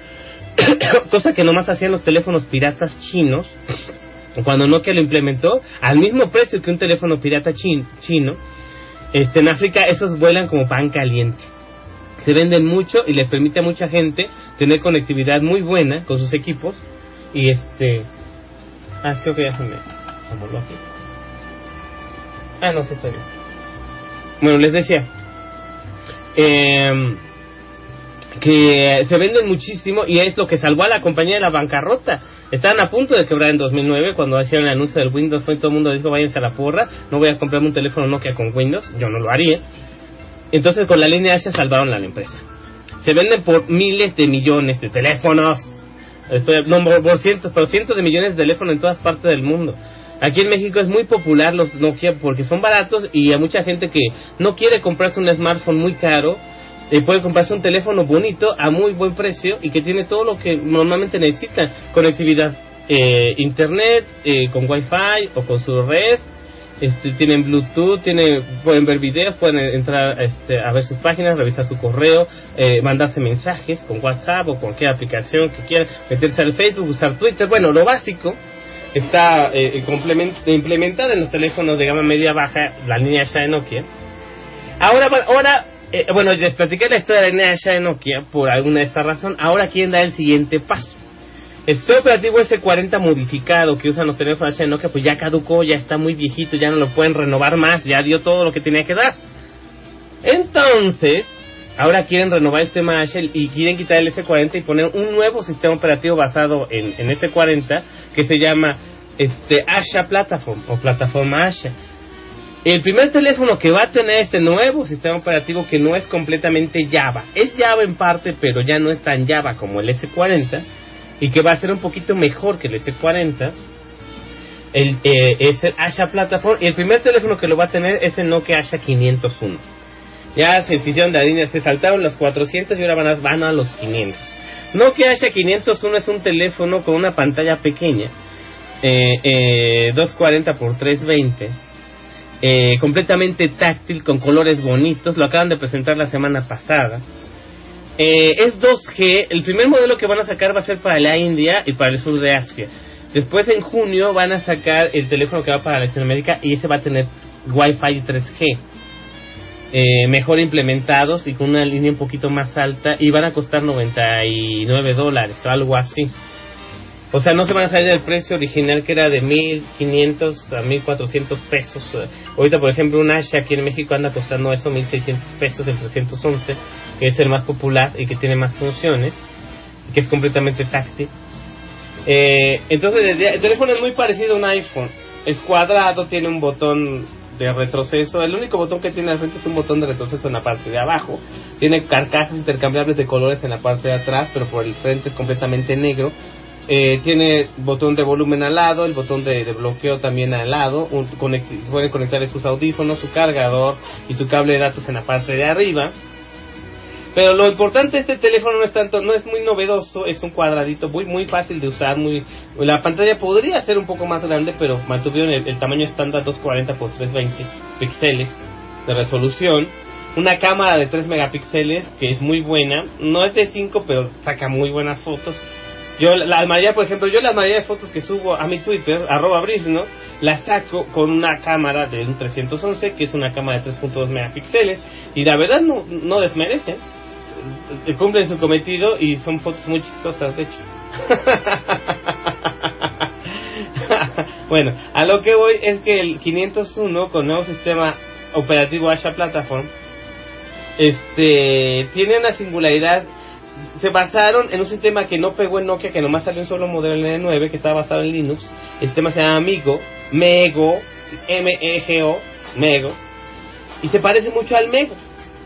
cosa que nomás hacían los teléfonos piratas chinos, cuando Nokia lo implementó, al mismo precio que un teléfono pirata chin- chino, este, en África esos vuelan como pan caliente. Se venden mucho y les permite a mucha gente tener conectividad muy buena con sus equipos. Y este. Ah, creo que ya se me aquí. Ah, no, sí, está bien. Bueno, les decía. em, que se venden muchísimo y es lo que salvó a la compañía de la bancarrota. Estaban a punto de quebrar en 2009 cuando hicieron el anuncio del Windows Phone. Todo el mundo dijo, váyanse a la porra, no voy a comprarme un teléfono Nokia con Windows, yo no lo haría. Entonces con la línea Asha salvaron a la empresa. Se venden por miles de millones de teléfonos. Estoy, no, por, por cientos, pero cientos de millones de teléfonos en todas partes del mundo. Aquí en México es muy popular los Nokia porque son baratos y a mucha gente que no quiere comprarse un smartphone muy caro, eh, puede comprarse un teléfono bonito a muy buen precio y que tiene todo lo que normalmente necesitan. Conectividad, eh, internet, eh, con wifi o con su red, este, tienen Bluetooth, tiene, pueden ver videos, pueden entrar este, a ver sus páginas, revisar su correo, eh, mandarse mensajes con WhatsApp o cualquier aplicación que quieran, meterse al Facebook, usar Twitter, bueno, lo básico está eh, implementado en los teléfonos de gama media baja, la línea ya de Nokia. Ahora, ahora eh, bueno, les platiqué la historia de la de Nokia por alguna de esta razón, ahora quieren dar el siguiente paso. El sistema operativo S40 modificado que usan los teléfonos de Nokia, pues ya caducó, ya está muy viejito, ya no lo pueden renovar más, ya dio todo lo que tenía que dar. Entonces, ahora quieren renovar el sistema y quieren quitar el S40 y poner un nuevo sistema operativo basado en, en S40 que se llama este Asha Platform o plataforma Asha. El primer teléfono que va a tener este nuevo sistema operativo que no es completamente Java, es Java en parte, pero ya no es tan Java como el S40 y que va a ser un poquito mejor que el S40. El, eh, es el Asha Platform y el primer teléfono que lo va a tener es el Nokia Asha 501. Ya se hicieron de línea, se saltaron los 400 y ahora van a, van a los 500. Nokia Asha 501 es un teléfono con una pantalla pequeña, eh, eh, 240 x 320, eh, completamente táctil, con colores bonitos, lo acaban de presentar la semana pasada. Eh, es 2G, el primer modelo que van a sacar va a ser para la India y para el sur de Asia. Después en junio van a sacar el teléfono que va para Latinoamérica y ese va a tener Wi-Fi 3G. Eh, mejor implementados y con una línea un poquito más alta y van a costar 99 dólares o algo así. O sea, no se van a salir del precio original que era de 1500 a 1400 pesos. Ahorita, por ejemplo, un Asha aquí en México anda costando eso 1600 pesos, el 311, que es el más popular y que tiene más funciones, que es completamente táctil. Eh, entonces, el teléfono es muy parecido a un iPhone. Es cuadrado, tiene un botón de retroceso. El único botón que tiene al frente es un botón de retroceso en la parte de abajo. Tiene carcasas intercambiables de colores en la parte de atrás, pero por el frente es completamente negro. Eh, tiene botón de volumen al lado, el botón de, bloqueo también al lado. Un, conect- puede conectar sus audífonos, su cargador y su cable de datos en la parte de arriba. Pero lo importante de este teléfono no es tanto, no es muy novedoso, es un cuadradito muy muy fácil de usar, muy la pantalla podría ser un poco más grande, pero mantuvieron el, el tamaño estándar 240 x 320 píxeles de resolución. Una cámara de 3 megapíxeles que es muy buena, no es de 5, pero saca muy buenas fotos. Yo la mayoría, por ejemplo, yo la mayoría de fotos que subo a mi Twitter, arroba brisno, las saco con una cámara de un 311, que es una cámara de 3.2 megapíxeles, y la verdad no, no desmerecen. Eh, Cumplen su cometido y son fotos muy chistosas, de hecho. bueno, a lo que voy es que el 501 con nuevo sistema operativo Asha Platform este tiene una singularidad se basaron en un sistema que no pegó en Nokia, que nomás salió un solo modelo en el N9, que estaba basado en Linux. El sistema se llama Amigo, Mego, M-E-G-O, Mego, y se parece mucho al Mego.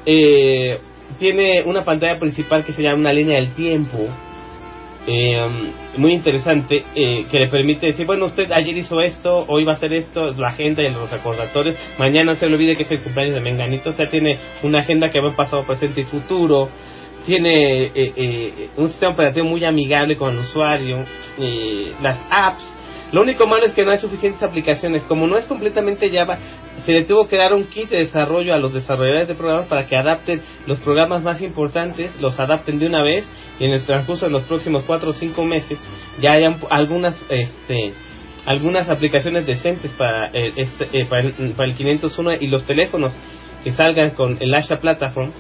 Eh, tiene una pantalla principal que se llama una línea del tiempo, eh, muy interesante, eh, que le permite decir, bueno, usted ayer hizo esto, hoy va a hacer esto, la agenda y los recordatorios, mañana se le olvide que es el cumpleaños de Menganito, o sea, tiene una agenda que va en pasado, presente y futuro, tiene eh, eh, un sistema operativo muy amigable con el usuario, eh, las apps. Lo único malo es que no hay suficientes aplicaciones. Como no es completamente Java, se le tuvo que dar un kit de desarrollo a los desarrolladores de programas para que adapten los programas más importantes, los adapten de una vez y en el transcurso de los próximos 4 o 5 meses ya hayan algunas este, algunas aplicaciones decentes para, eh, este, eh, para, el, para el 501 y los teléfonos que salgan con el Asha Platform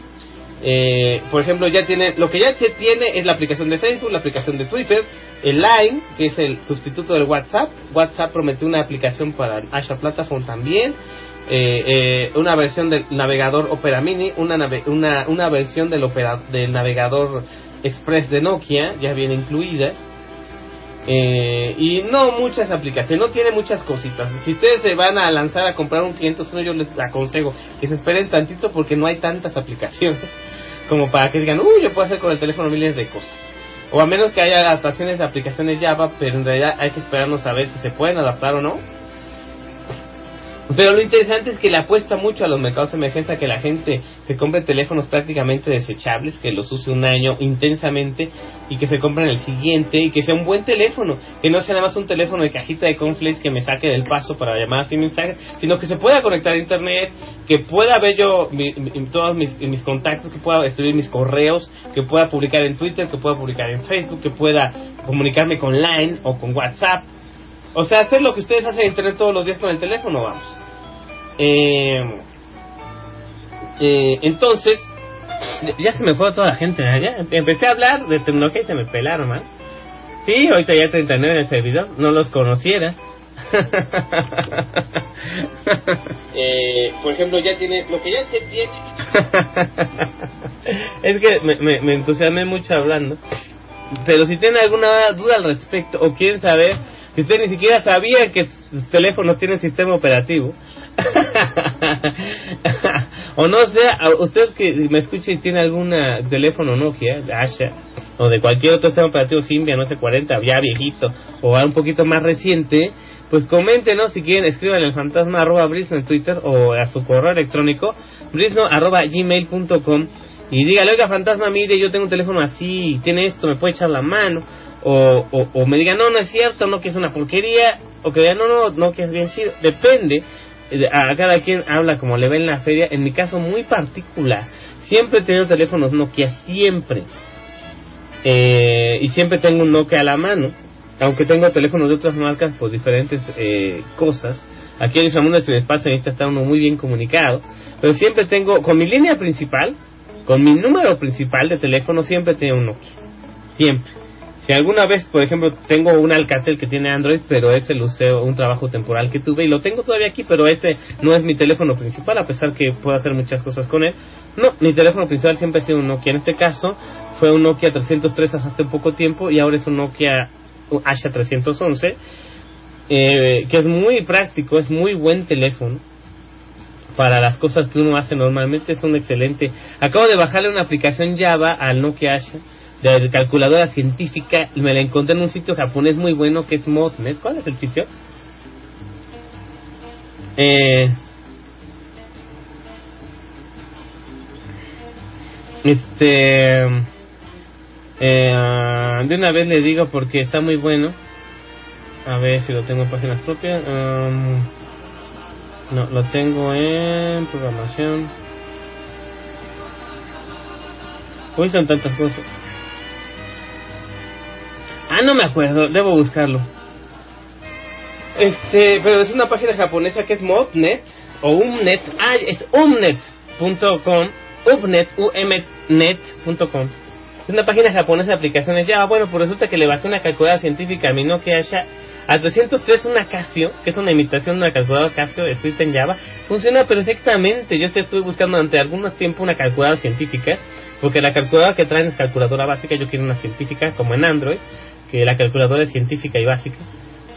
eh, por ejemplo, ya tiene, lo que ya tiene es la aplicación de Facebook, la aplicación de Twitter, el Line, que es el sustituto del WhatsApp. WhatsApp prometió una aplicación para Asha Platform también. Eh, eh, una versión del navegador Opera Mini, una, nave- una, una versión del, opera, del navegador Express de Nokia, ya viene incluida. Eh, y no muchas aplicaciones, no tiene muchas cositas. Si ustedes se van a lanzar a comprar un 501, yo les aconsejo que se esperen tantito porque no hay tantas aplicaciones como para que digan, uy, yo puedo hacer con el teléfono miles de cosas. O a menos que haya adaptaciones de aplicaciones Java, pero en realidad hay que esperarnos a ver si se pueden adaptar o no. Pero lo interesante es que le apuesta mucho a los mercados de emergencia que la gente se compre teléfonos prácticamente desechables, que los use un año intensamente y que se compren el siguiente y que sea un buen teléfono, que no sea nada más un teléfono de cajita de conflicts que me saque del paso para llamadas y mensajes, sino que se pueda conectar a internet, que pueda ver yo mi- mi- todos mis, mis contactos, que pueda escribir mis correos, que pueda publicar en Twitter, que pueda publicar en Facebook, que pueda comunicarme con Line o con WhatsApp. O sea, hacer lo que ustedes hacen en internet todos los días con el teléfono, vamos. Eh, eh, entonces, ya se me fue toda la gente. ¿eh? Ya empecé a hablar de tecnología y se me pelaron, man. Sí, ahorita ya 39 en el servidor, no los conociera. Eh, por ejemplo, ya tiene, lo que ya se tiene, es que me, me, me entusiasmé mucho hablando. Pero si tienen alguna duda al respecto o quieren saber si usted ni siquiera sabía que sus teléfonos tienen sistema operativo, o no sé, a usted que me escuche y tiene algún teléfono Nokia, Asha, o de cualquier otro sistema operativo Symbian, no sé, 40, ya viejito, o un poquito más reciente, pues coméntenos si quieren, escriban el fantasma arroba brisno en Twitter o a su correo electrónico brisno arroba gmail.com y dígale, oiga fantasma, mire, yo tengo un teléfono así, tiene esto, me puede echar la mano. O, me digan, no, no es cierto, no que es una porquería, o que digan, no, no, no que es bien chido. Depende, eh, a cada quien habla como le ve en la feria. En mi caso muy particular, siempre he tenido teléfonos Nokia, siempre. Eh, y siempre tengo un Nokia a la mano, aunque tengo teléfonos de otras marcas por diferentes eh, cosas. Aquí en Inframundo del Espacio necesita estar uno muy bien comunicado, pero siempre tengo, con mi línea principal, con mi número principal de teléfono, siempre tengo un Nokia. Siempre. Si alguna vez, por ejemplo, tengo un Alcatel que tiene Android, pero ese lo usé un trabajo temporal que tuve y lo tengo todavía aquí, pero ese no es mi teléfono principal, a pesar que puedo hacer muchas cosas con él. No, mi teléfono principal siempre ha sido un Nokia. En este caso, fue un Nokia 303 hasta hace poco tiempo y ahora es un Nokia Asha 311, eh, que es muy práctico, es muy buen teléfono para las cosas que uno hace normalmente es un excelente. Acabo de bajarle una aplicación Java al Nokia Asha de calculadora científica me la encontré en un sitio japonés muy bueno que es Modnet. ¿Cuál es el sitio? Eh, este eh, de una vez le digo porque está muy bueno. A ver si lo tengo en páginas propias. Um, no, lo tengo en programación. Hoy son tantas cosas. Ah, no me acuerdo, debo buscarlo. Este, pero es una página japonesa que es Modnet o Umnet. Ah, es umnet.com. Umnet, umnet.com. Es una página japonesa de aplicaciones Java. Bueno, pues resulta que le bajé una calculadora científica a mi Nokia Asha a 303 una Casio, que es una imitación de una calculadora Casio escrita en Java, funciona perfectamente. Yo estuve buscando durante algún tiempo una calculadora científica, porque la calculadora que traen es calculadora básica, yo quiero una científica como en Android, que la calculadora es científica y básica.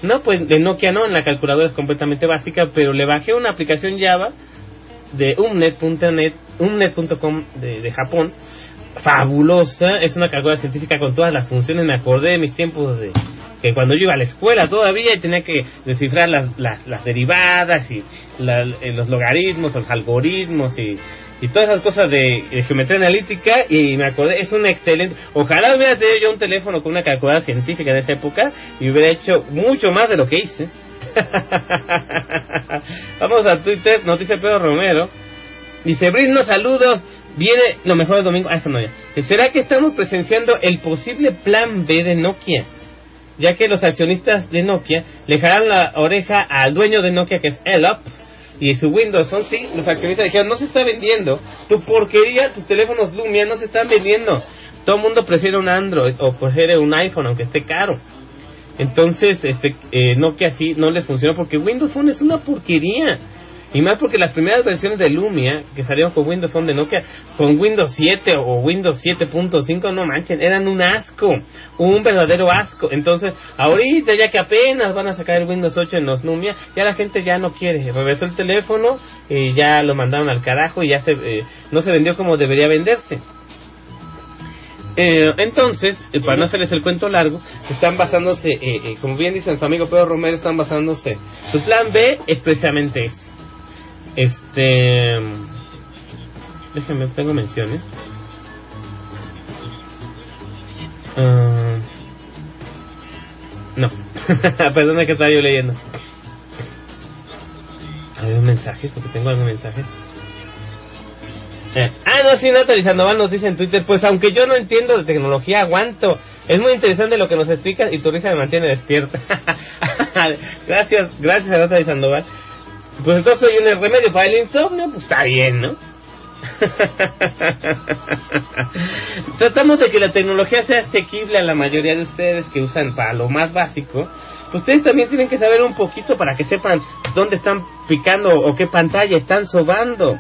No, pues de Nokia no, en la calculadora es completamente básica, pero le bajé una aplicación Java de umnet.net, umnet.com de, de Japón, fabulosa, es una calculadora científica con todas las funciones, me acordé de mis tiempos de que cuando yo iba a la escuela todavía tenía que descifrar las, las, las derivadas y la, eh, los logaritmos, los algoritmos y, y todas esas cosas de, de, geometría analítica y me acordé, es un excelente, ojalá hubiera tenido yo un teléfono con una calculadora científica de esa época y hubiera hecho mucho más de lo que hice. Vamos a Twitter, dice Pedro Romero, dice Brisno, saludos, viene lo mejor del domingo, ah, eso no ¿será que estamos presenciando el posible plan B de Nokia? ya que los accionistas de Nokia le jalan la oreja al dueño de Nokia que es Elop y su Windows Phone, sí, los accionistas dijeron, no se está vendiendo, tu porquería, tus teléfonos Lumia no se están vendiendo, todo el mundo prefiere un Android o prefiere un iPhone aunque esté caro. Entonces, este, eh, Nokia sí no les funcionó porque Windows Phone es una porquería. Y más porque las primeras versiones de Lumia que salieron con Windows Phone de Nokia, con Windows 7 o Windows 7.5, no manchen, eran un asco, un verdadero asco. Entonces, ahorita ya que apenas van a sacar el Windows 8 en los Lumia, ya la gente ya no quiere. Regresó el teléfono y ya lo mandaron al carajo y ya se, eh, no se vendió como debería venderse. Eh, entonces, eh, para no hacerles el cuento largo, están basándose, eh, como bien dicen su amigo Pedro Romero, están basándose. Su plan B es precisamente eso Este. Déjenme, tengo menciones. Ah, no. Perdona que estaba yo leyendo. ¿Hay un mensaje? Porque tengo algún mensaje. Eh, ah, no, sí, Natalie Sandoval nos dice en Twitter, pues aunque yo no entiendo de tecnología, aguanto. Es muy interesante lo que nos explica y tu risa me mantiene despierta. gracias, gracias a Natalie Sandoval. Pues entonces soy un remedio para el insomnio, pues está bien, ¿no? Tratamos de que la tecnología sea asequible a la mayoría de ustedes que usan para lo más básico. Ustedes también tienen que saber un poquito para que sepan dónde están picando o qué pantalla están sobando.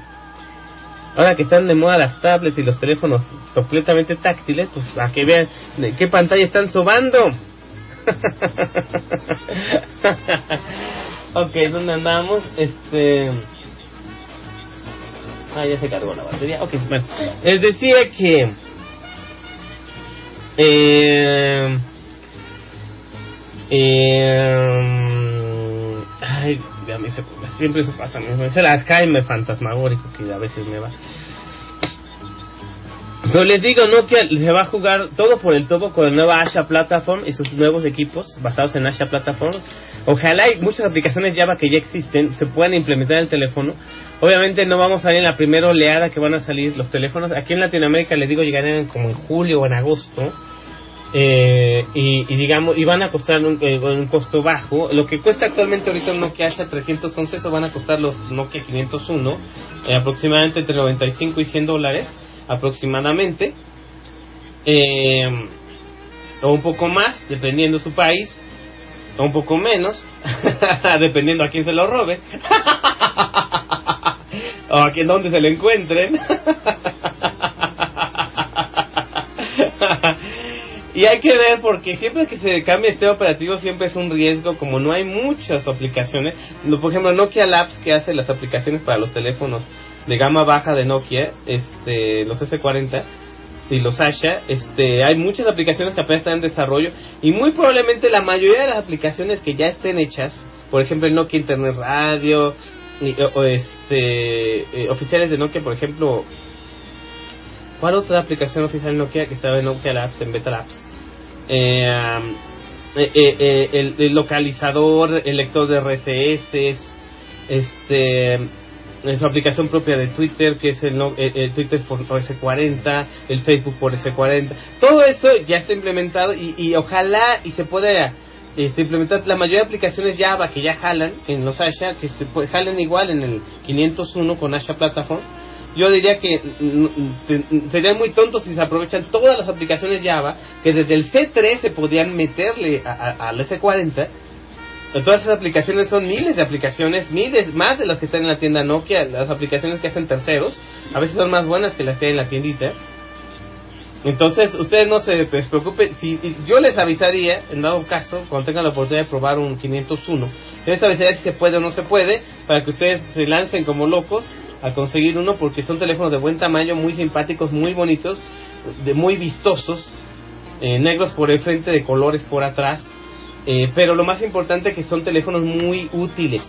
Ahora que están de moda las tablets y los teléfonos completamente táctiles, pues a que vean qué pantalla están sobando. ok, ¿dónde andamos? Este... Ah, ya se cargó la batería. Ok, bueno. Les decía que... Eh, eh, ay, a mí se, siempre se pasa. Es el Alzheimer fantasmagórico que a veces me va. Pero les digo, Nokia se va a jugar todo por el todo con la nueva Asha Platform y sus nuevos equipos basados en Asha Platform. Ojalá y muchas aplicaciones Java que ya existen se puedan implementar en el teléfono. Obviamente no vamos a ver en la primera oleada que van a salir los teléfonos. Aquí en Latinoamérica les digo llegarán como en julio o en agosto. Eh, y, y, digamos y van a costar un, eh, un, costo bajo lo que cuesta actualmente ahorita un Nokia Asha 311 eso van a costar los Nokia 501 eh, aproximadamente entre 95 y 100 dólares aproximadamente eh, o un poco más dependiendo su país o un poco menos dependiendo a quién se lo robe o a quién donde se lo encuentren Y hay que ver porque siempre que se cambia este operativo siempre es un riesgo, como no hay muchas aplicaciones. Por ejemplo, Nokia Labs que hace las aplicaciones para los teléfonos de gama baja de Nokia, este, los S40 y los Asha, este, hay muchas aplicaciones que apenas están en desarrollo y muy probablemente la mayoría de las aplicaciones que ya estén hechas, por ejemplo el Nokia Internet Radio, y, o, este, eh, oficiales de Nokia, por ejemplo, ¿Cuál otra aplicación oficial Nokia que estaba en Nokia Labs, en Beta Labs? Eh, eh, eh, el, el, localizador, el lector de RCS, este, su aplicación propia de Twitter, que es el, el Twitter por S40, el Facebook por S40. Todo eso ya está implementado y, y ojalá y se pueda este, implementar la mayoría de aplicaciones Java que ya jalan en los Asha, que se puede, jalan igual en el 501 con Asha Platform yo diría que sería muy tonto si se aprovechan todas las aplicaciones Java que desde el C3 se podían meterle al S40. Todas esas aplicaciones son miles de aplicaciones, miles más de las que están en la tienda Nokia, las aplicaciones que hacen terceros, a veces son más buenas que las que hay en la tiendita. Entonces, ustedes no se preocupen, si yo les avisaría, en dado caso, cuando tengan la oportunidad de probar un 501, yo les avisaría si se puede o no se puede, para que ustedes se lancen como locos a conseguir uno porque son teléfonos de buen tamaño, muy simpáticos, muy bonitos, de muy vistosos, eh, negros por el frente, de colores por atrás, eh, pero lo más importante que son teléfonos muy útiles,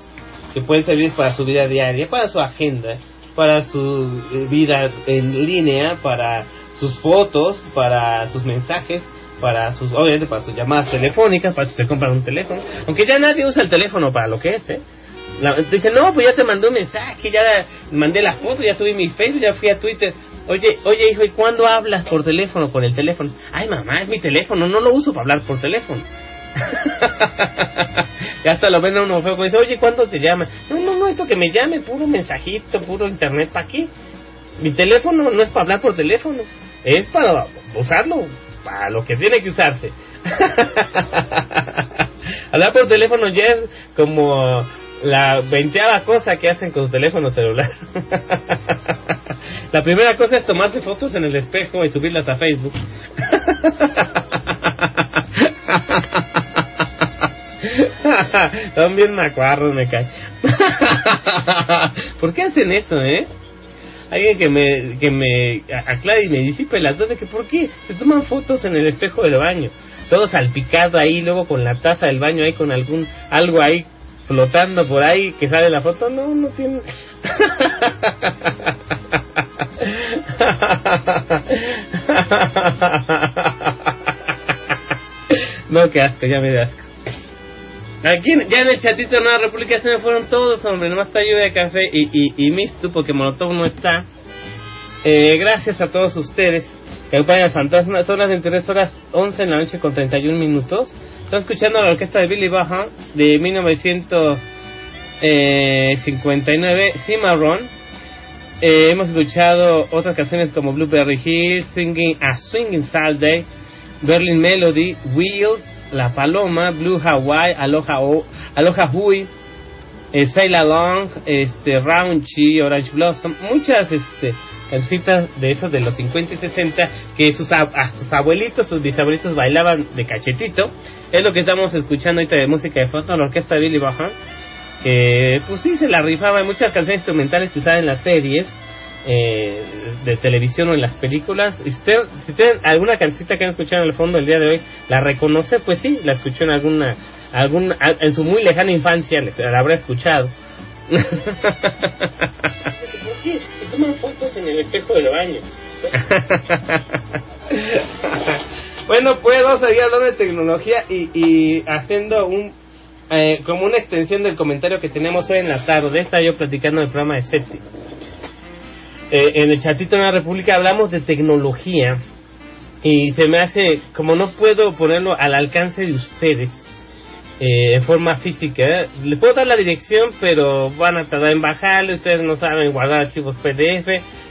que pueden servir para su vida diaria, para su agenda, para su eh, vida en línea, para sus fotos, para sus mensajes, para sus, obviamente para sus llamadas telefónicas, para si se compran un teléfono, aunque ya nadie usa el teléfono para lo que es, ¿eh? La, dice, no, pues ya te mandé un mensaje, ya mandé la foto, ya subí mi Facebook, ya fui a Twitter. Oye, oye, hijo, ¿y cuándo hablas por teléfono con el teléfono? Ay, mamá, es mi teléfono, no lo uso para hablar por teléfono. ya hasta lo ven a uno feo, pues dice, oye, ¿cuándo te llaman? No, no, no, esto que me llame, puro mensajito, puro internet, ¿para qué? Mi teléfono no es para hablar por teléfono, es para usarlo, para lo que tiene que usarse. hablar por teléfono ya es como la veinteava cosa que hacen con su teléfono celular. la primera cosa es tomarse fotos en el espejo y subirlas a Facebook. Son bien macuarros, me cae. ¿Por qué hacen eso, eh? Alguien que me, que me aclare y me disipe las dudas de que por qué se toman fotos en el espejo del baño. Todo salpicado ahí, luego con la taza del baño ahí, con algún, algo ahí flotando por ahí que sale la foto. No, no tiene. no, qué asco, ya me da asco. Aquí, ya en el chatito de Nueva República se me fueron todos, hombre. Nomás está lluvia de café y, y, y Mistu, porque Molotov no está. Eh, gracias a todos ustedes que acompañan al fantasma. Son las 23 horas 11 en la noche con 31 minutos. Están escuchando la orquesta de Billy Baja de 1959, Cimarron. Eh, hemos escuchado otras canciones como Blueberry Hill, Swinging, a Swinging Saturday, Berlin Melody, Wheels, La Paloma, Blue Hawaii, Aloha, o, Aloha Hui, eh, Sail Along, este, Raunchy, Orange Blossom, muchas este, cancitas de esos de los 50 y 60 que sus, a, sus abuelitos, sus bisabuelitos bailaban de cachetito. Es lo que estamos escuchando ahorita de música de fondo, la orquesta de Billy Bajan que pues sí se la rifaba en muchas canciones instrumentales que usaban en las series eh, de televisión o en las películas. Si usted, si usted alguna cancioncita que han escuchado en el fondo el día de hoy la reconoce, pues sí, la escuchó en alguna, alguna en su muy lejana infancia, la habrá escuchado. ¿Por qué? Se fotos en el espejo del baño. bueno, pues vamos a seguir hablando de tecnología y, y haciendo un eh, como una extensión del comentario que tenemos hoy en la tarde, estaba yo platicando del programa de SETI. Eh, en el chatito de la República hablamos de tecnología y se me hace, como no puedo ponerlo al alcance de ustedes eh, en forma física, ¿eh? les puedo dar la dirección, pero van a tardar en bajarlo, ustedes no saben guardar archivos PDF.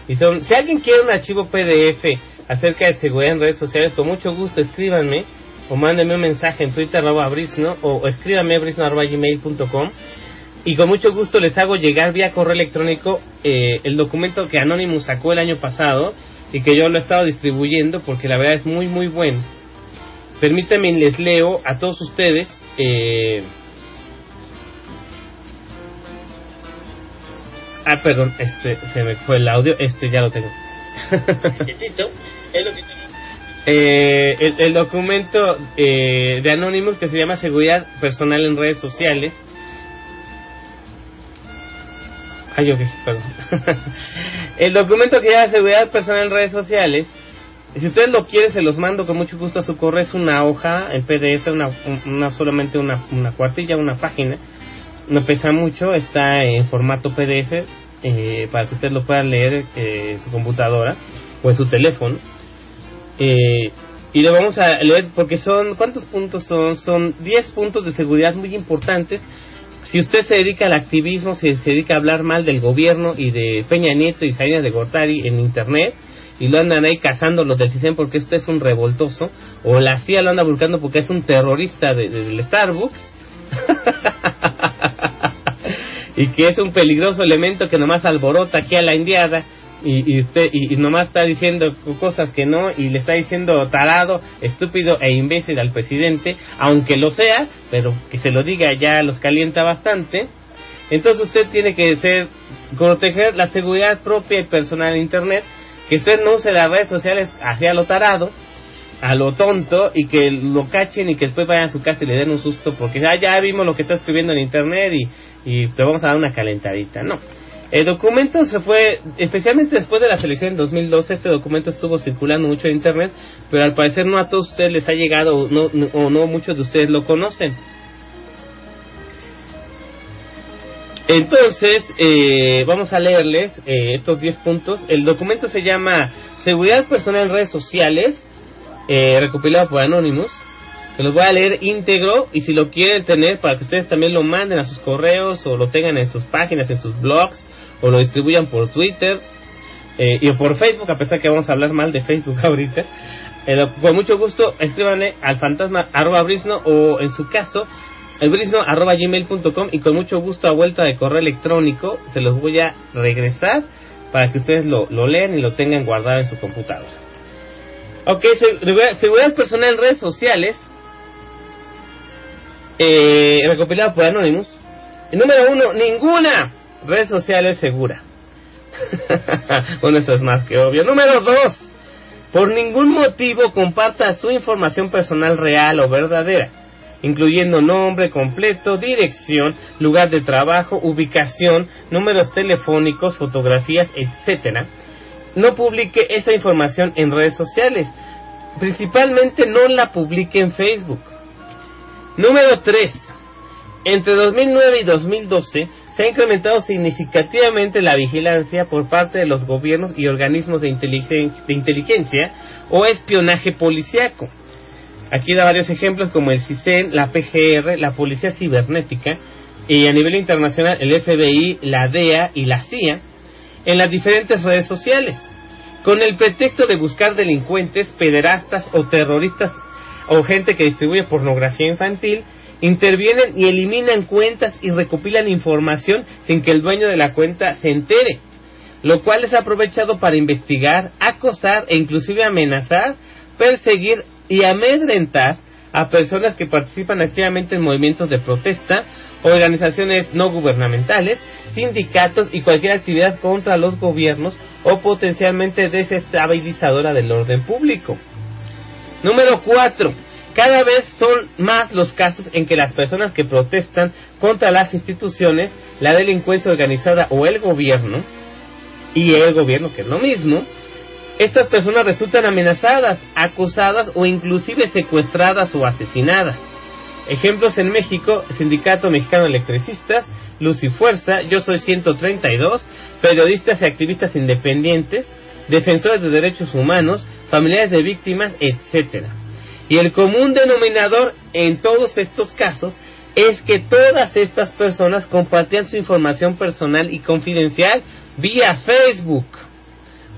y son Si alguien quiere un archivo PDF acerca de seguridad en redes sociales, con mucho gusto escríbanme o mándenme un mensaje en Twitter arroba brisno o escríbame a y con mucho gusto les hago llegar vía correo electrónico eh, el documento que Anonymous sacó el año pasado y que yo lo he estado distribuyendo porque la verdad es muy muy bueno. Permítanme les leo a todos ustedes eh, Ah, perdón, este se me fue el audio, este ya lo tengo. eh, el, el, documento eh, de Anonymous que se llama Seguridad Personal en Redes Sociales. Perdón. el documento que llama Seguridad Personal en Redes Sociales. Si ustedes lo quieren, se los mando con mucho gusto a su correo. Es una hoja en PDF, una, una solamente una, una cuartilla, una página. No pesa mucho, está en formato PDF eh, para que ustedes lo puedan leer eh, en su computadora o en su teléfono. Eh, y lo vamos a leer porque son, ¿cuántos puntos son? Son 10 puntos de seguridad muy importantes. Si usted se dedica al activismo, si se dedica a hablar mal del gobierno y de Peña Nieto y Salinas de Gortari en internet, y lo andan ahí cazando los del CISEN porque usted es un revoltoso, o la CIA lo anda buscando porque es un terrorista de, de, del Starbucks, y que es un peligroso elemento que nomás alborota aquí a la indiada, y, y usted y, nomás está diciendo cosas que no y le está diciendo tarado, estúpido e imbécil al presidente, aunque lo sea, pero que se lo diga ya los calienta bastante. Entonces usted tiene que ser proteger la seguridad propia y personal en internet, que usted no use las redes sociales hacia lo tarado, a lo tonto y que lo cachen y que después vayan a su casa y le den un susto porque ah, ya vimos lo que está escribiendo en internet y, y te vamos a dar una calentadita. No. El documento se fue, especialmente después de la selección en 2012, este documento estuvo circulando mucho en Internet, pero al parecer no a todos ustedes les ha llegado no, no, o no muchos de ustedes lo conocen. Entonces, eh, vamos a leerles eh, estos 10 puntos. El documento se llama Seguridad Personal en Redes Sociales, eh, recopilado por Anonymous. Se los voy a leer íntegro y si lo quieren tener para que ustedes también lo manden a sus correos o lo tengan en sus páginas, en sus blogs o lo distribuyan por Twitter eh, y por Facebook, a pesar que vamos a hablar mal de Facebook ahorita. Eh, con mucho gusto, escríbanle al fantasma arroba brisno o en su caso, el brisno arroba gmail.com y con mucho gusto a vuelta de correo electrónico se los voy a regresar para que ustedes lo, lo lean y lo tengan guardado en su computadora. Ok, seguridad personal en redes sociales, eh, recopilado por Anonymous. Número uno, ninguna red social es segura. bueno, eso es más que obvio. Número dos, por ningún motivo comparta su información personal real o verdadera. incluyendo nombre completo, dirección, lugar de trabajo, ubicación, números telefónicos, fotografías, etcétera, no publique esa información en redes sociales. Principalmente no la publique en Facebook. Número 3. Entre 2009 y 2012 se ha incrementado significativamente la vigilancia por parte de los gobiernos y organismos de inteligencia, de inteligencia o espionaje policiaco. Aquí da varios ejemplos como el CISEN, la PGR, la Policía Cibernética y a nivel internacional el FBI, la DEA y la CIA en las diferentes redes sociales, con el pretexto de buscar delincuentes, pederastas o terroristas o gente que distribuye pornografía infantil, intervienen y eliminan cuentas y recopilan información sin que el dueño de la cuenta se entere, lo cual es aprovechado para investigar, acosar e inclusive amenazar, perseguir y amedrentar a personas que participan activamente en movimientos de protesta, organizaciones no gubernamentales, sindicatos y cualquier actividad contra los gobiernos o potencialmente desestabilizadora del orden público. Número 4. Cada vez son más los casos en que las personas que protestan contra las instituciones, la delincuencia organizada o el gobierno, y el gobierno, que es lo mismo, estas personas resultan amenazadas, acusadas o inclusive secuestradas o asesinadas. Ejemplos en México, Sindicato Mexicano de Electricistas, Luz y Fuerza, Yo Soy 132, periodistas y activistas independientes, defensores de derechos humanos, familiares de víctimas, etcétera. Y el común denominador en todos estos casos es que todas estas personas compartían su información personal y confidencial vía Facebook.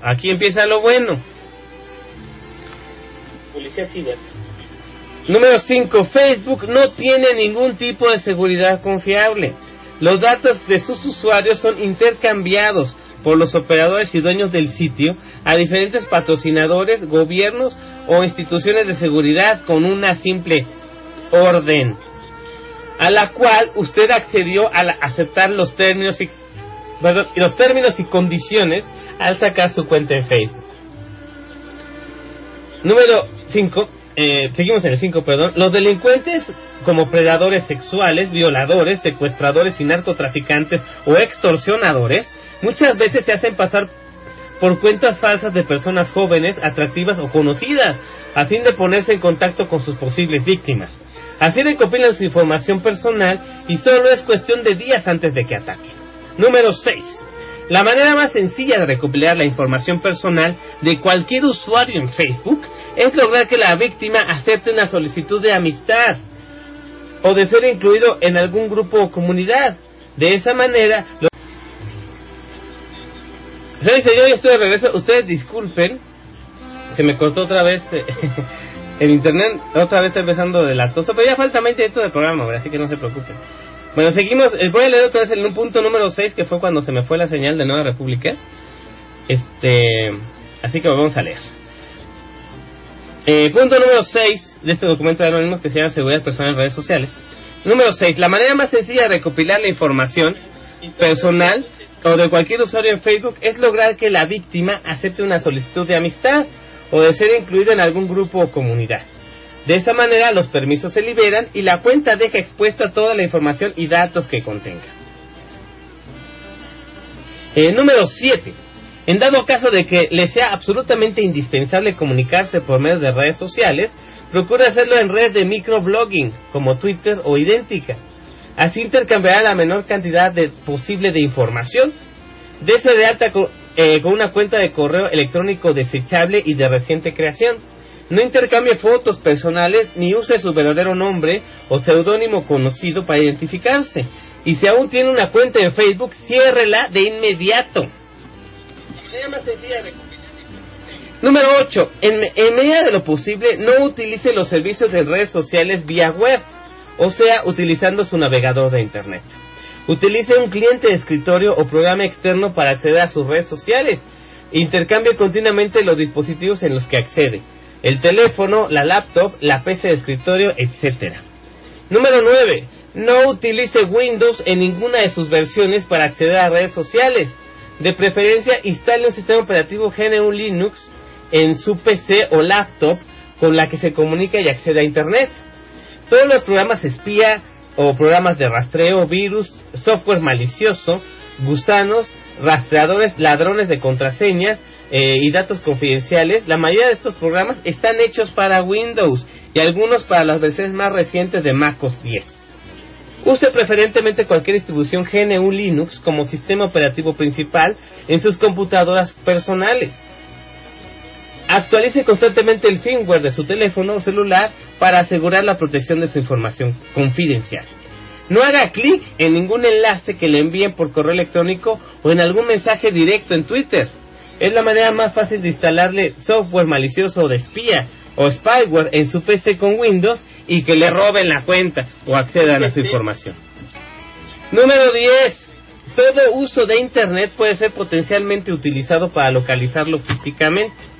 Aquí empieza lo bueno. Policía ciber. Número 5. Facebook no tiene ningún tipo de seguridad confiable. Los datos de sus usuarios son intercambiados por los operadores y dueños del sitio a diferentes patrocinadores, gobiernos o instituciones de seguridad con una simple orden, a la cual usted accedió al aceptar los términos y perdón, los términos y condiciones al sacar su cuenta en Facebook. Número 5. Eh, seguimos en el 5, perdón. Los delincuentes como predadores sexuales, violadores, secuestradores y narcotraficantes o extorsionadores muchas veces se hacen pasar por cuentas falsas de personas jóvenes, atractivas o conocidas, a fin de ponerse en contacto con sus posibles víctimas. Así recopilan su información personal y solo es cuestión de días antes de que ataquen. Número 6. La manera más sencilla de recopilar la información personal de cualquier usuario en Facebook es lograr que la víctima acepte una solicitud de amistad o de ser incluido en algún grupo o comunidad. De esa manera, Señores, yo ya estoy de regreso. Ustedes disculpen, se me cortó otra vez eh, el internet, otra vez está empezando de latoso, pero ya falta 20 minutos del programa, así que no se preocupen. Bueno, seguimos. eh, Voy a leer otra vez el punto número 6, que fue cuando se me fue la señal de Nueva República. Este, así que vamos a leer. Eh, punto número 6 de este documento de Anónimos que se llama Seguridad Personal en Redes Sociales. Número 6. La manera más sencilla de recopilar la información personal o de cualquier usuario en Facebook es lograr que la víctima acepte una solicitud de amistad o de ser incluido en algún grupo o comunidad. De esa manera los permisos se liberan y la cuenta deja expuesta toda la información y datos que contenga. Eh, número 7. En dado caso de que le sea absolutamente indispensable comunicarse por medio de redes sociales, procure hacerlo en redes de microblogging como Twitter o idéntica. Así intercambiará la menor cantidad de, posible de información. Dese de alta eh, con una cuenta de correo electrónico desechable y de reciente creación. No intercambie fotos personales ni use su verdadero nombre o seudónimo conocido para identificarse. Y si aún tiene una cuenta en Facebook, ciérrela de inmediato. Número 8. En, en medida de lo posible, no utilice los servicios de redes sociales vía web, o sea, utilizando su navegador de Internet. Utilice un cliente de escritorio o programa externo para acceder a sus redes sociales. Intercambie continuamente los dispositivos en los que accede. El teléfono, la laptop, la PC de escritorio, etc. Número 9. No utilice Windows en ninguna de sus versiones para acceder a redes sociales. De preferencia, instale un sistema operativo GNU Linux en su PC o laptop con la que se comunica y accede a Internet. Todos los programas espía o programas de rastreo, virus, software malicioso, gusanos, rastreadores, ladrones de contraseñas eh, y datos confidenciales, la mayoría de estos programas están hechos para Windows y algunos para las versiones más recientes de MacOS 10. Use preferentemente cualquier distribución GNU Linux como sistema operativo principal en sus computadoras personales. Actualice constantemente el firmware de su teléfono o celular para asegurar la protección de su información confidencial. No haga clic en ningún enlace que le envíen por correo electrónico o en algún mensaje directo en Twitter. Es la manera más fácil de instalarle software malicioso o de espía o spyware en su PC con Windows y que le roben la cuenta o accedan a su información. Número 10. Todo uso de Internet puede ser potencialmente utilizado para localizarlo físicamente.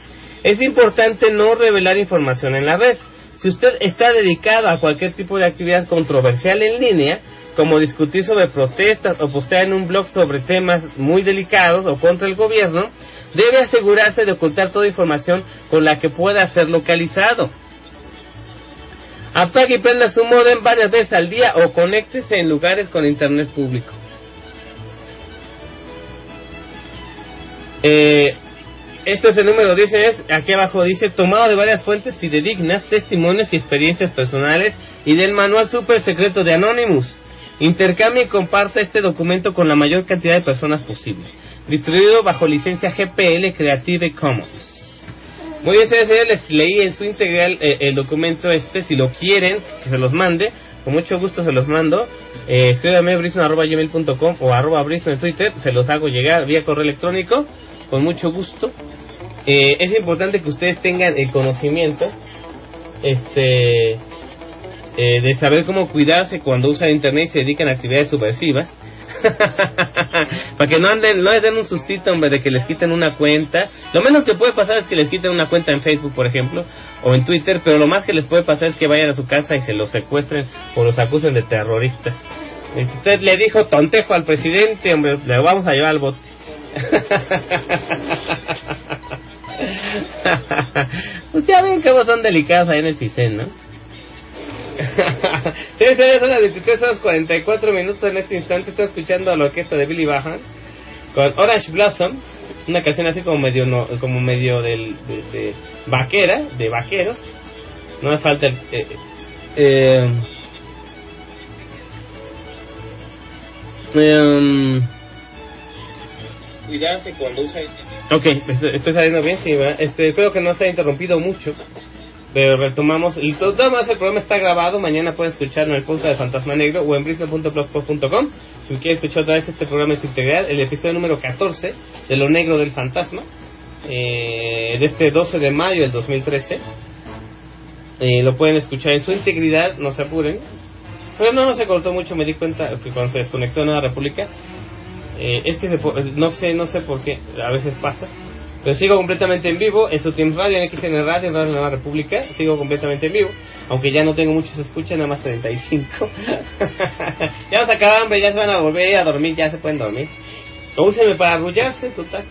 Es importante no revelar información en la red. Si usted está dedicado a cualquier tipo de actividad controversial en línea, como discutir sobre protestas o postear en un blog sobre temas muy delicados o contra el gobierno, debe asegurarse de ocultar toda información con la que pueda ser localizado. Apague y prenda su modem varias veces al día o conéctese en lugares con internet público. Eh, este es el número 10, es, aquí abajo dice, tomado de varias fuentes fidedignas, testimonios y experiencias personales y del manual super secreto de Anonymous. Intercambie y comparta este documento con la mayor cantidad de personas posible. Distribuido bajo licencia GPL Creative Commons. Muy bien, señores, les leí en su integral eh, el documento este. Si lo quieren, que se los mande. Con mucho gusto se los mando. Eh, escríbame gmail.com o arroba en Twitter. Se los hago llegar vía correo electrónico. Con mucho gusto. Eh, es importante que ustedes tengan el conocimiento este eh, de saber cómo cuidarse cuando usan internet y se dedican a actividades subversivas. Para que no anden, no les den un sustito, hombre, de que les quiten una cuenta. Lo menos que puede pasar es que les quiten una cuenta en Facebook, por ejemplo, o en Twitter, pero lo más que les puede pasar es que vayan a su casa y se los secuestren o los acusen de terroristas. Si usted le dijo tontejo al presidente, hombre, le vamos a llevar al bote. pues ya ven cómo son delicados ahí en el CISEN, ¿no? sí, son las 23 horas 44 minutos en este instante. Está escuchando a la orquesta de Billy Bahan con Orange Blossom, una canción así como medio no, como medio del, de, vaquera, de vaqueros. No me falta el. Eh, eh, eh, Cuidarse cuando usa Ok, estoy saliendo bien, sí, este, espero que no se haya interrumpido mucho. Pero retomamos, el, todo el programa está grabado, mañana puede escucharlo en el punto de Fantasma Negro o en brisno.blogspot.com. Si quiere escuchar otra vez este programa es integral, el episodio número 14 de Lo Negro del Fantasma, eh, de este 12 de mayo del 2013. Eh, lo pueden escuchar en su integridad, no se apuren. Pero no, no se cortó mucho, me di cuenta que cuando se desconectó Nueva República. Eh, es que se, no sé, no sé por qué, a veces pasa pero sigo completamente en vivo en su Team Radio, en XN Radio, en Radio Nueva República. Sigo completamente en vivo. Aunque ya no tengo muchos escuchan, nada más 35. ya nos acaban, ya se van a volver a dormir, ya se pueden dormir. O úsenme para arrullarse, total.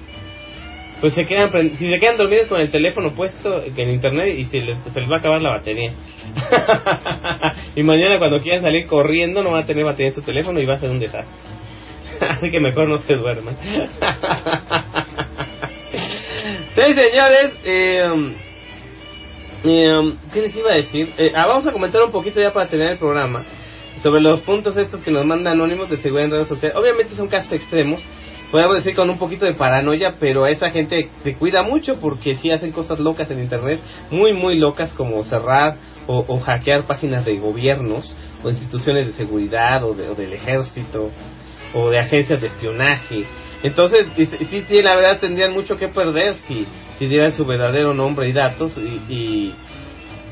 Pues se quedan, si se quedan dormidos con el teléfono puesto en internet y se les, se les va a acabar la batería. y mañana cuando quieran salir corriendo no van a tener batería en su teléfono y va a ser un desastre. Así que mejor no se duerman. Sí, señores, eh, ¿qué les iba a decir? Eh, ah, vamos a comentar un poquito ya para tener el programa sobre los puntos estos que nos mandan anónimos de seguridad en redes sociales. Obviamente son casos extremos, podemos decir con un poquito de paranoia, pero a esa gente se cuida mucho porque sí hacen cosas locas en internet, muy, muy locas como cerrar o, o hackear páginas de gobiernos o instituciones de seguridad o, de, o del ejército o de agencias de espionaje. Entonces, sí, sí, la verdad tendrían mucho que perder si, si dieran su verdadero nombre y datos y,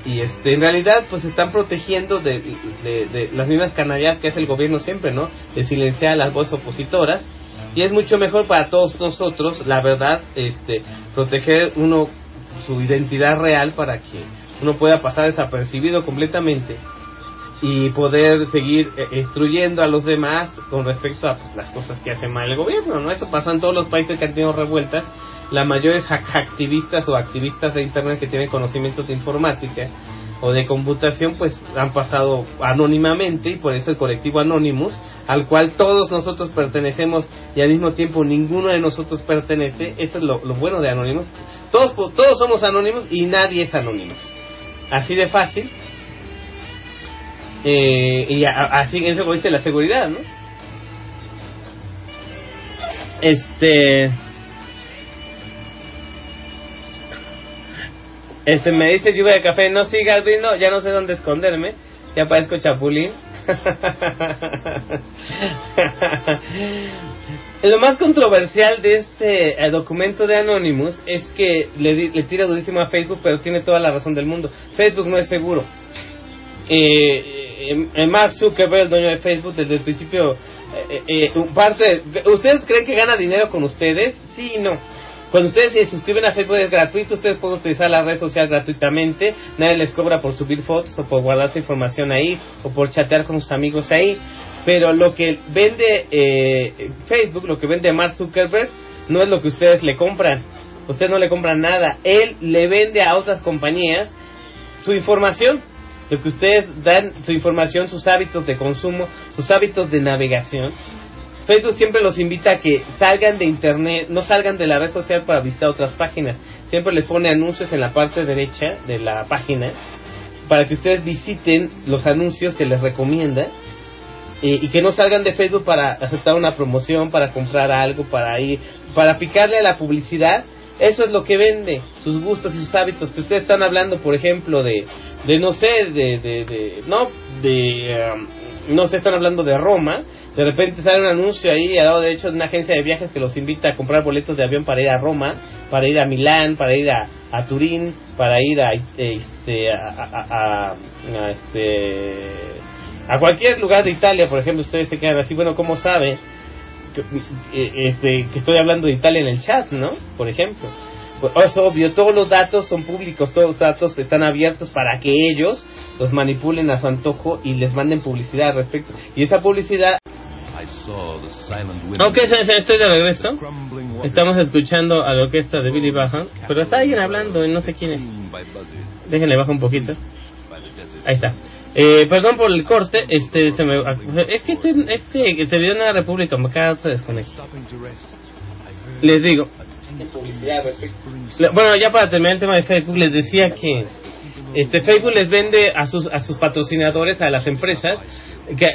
y, este, en realidad pues están protegiendo de, de, las mismas canallas que hace el gobierno siempre, ¿no? De silenciar a las voces opositoras. Y es mucho mejor para todos nosotros, la verdad, este, proteger uno su identidad real para que uno pueda pasar desapercibido completamente y poder seguir eh, instruyendo a los demás con respecto a pues, las cosas que hace mal el gobierno, ¿no? Eso pasa en todos los países que han tenido revueltas. La mayoría es activistas o activistas de Internet que tienen conocimientos de informática o de computación pues han pasado anónimamente y por eso el colectivo Anonymous al cual todos nosotros pertenecemos y al mismo tiempo ninguno de nosotros pertenece eso es lo, bueno de Anonymous todos todos somos anónimos y nadie es anónimos así de fácil eh, y a- así eso como dice la seguridad no este Este me dice lluvia de café, no sigas viendo, ya no sé dónde esconderme, ya parezco chapulín. Lo más controversial de este eh, documento de Anonymous es que le, le tira durísimo a Facebook, pero tiene toda la razón del mundo. Facebook no es seguro. Eh, eh, Mark Zuckerberg, el dueño de Facebook, desde el principio, eh, eh, eh, parte, ¿ustedes creen que gana dinero con ustedes? Sí y no. Cuando ustedes se suscriben a Facebook es gratuito, ustedes pueden utilizar la red social gratuitamente, nadie les cobra por subir fotos o por guardar su información ahí o por chatear con sus amigos ahí. Pero lo que vende eh, Facebook, lo que vende Mark Zuckerberg, no es lo que ustedes le compran. Ustedes no le compran nada. Él le vende a otras compañías su información. Lo que ustedes dan, su información, sus hábitos de consumo, sus hábitos de navegación. Facebook siempre los invita a que salgan de internet, no salgan de la red social para visitar otras páginas. Siempre les pone anuncios en la parte derecha de la página para que ustedes visiten los anuncios que les recomienda eh, y que no salgan de Facebook para aceptar una promoción, para comprar algo, para ir, para picarle a la publicidad. Eso es lo que vende, sus gustos y sus hábitos. Que ustedes están hablando, por ejemplo, de, de no sé, de, de, no, de, um, no sé, están hablando de Roma. De repente sale un anuncio ahí, al lado de hecho, de una agencia de viajes que los invita a comprar boletos de avión para ir a Roma, para ir a Milán, para ir a, a Turín, para ir a, este, a, a- a- este, a cualquier lugar de Italia, por ejemplo, ustedes se quedan así, bueno, ¿cómo sabe este, que estoy hablando de Italia en el chat, no? Por ejemplo. Es obvio, todos los datos son públicos, todos los datos están abiertos para que ellos los manipulen a su antojo y les manden publicidad al respecto. Y esa publicidad... Ok, estoy de regreso. Estamos escuchando a la orquesta de Billy Bahan, pero está alguien hablando y no sé quién es. Déjenle bajar un poquito. Ahí está. Eh, perdón por el corte, este se me es que este este este video en la República me acaba de desconectar. Les digo, bueno, ya para terminar el tema de Facebook les decía que este Facebook les vende a sus a sus patrocinadores a las empresas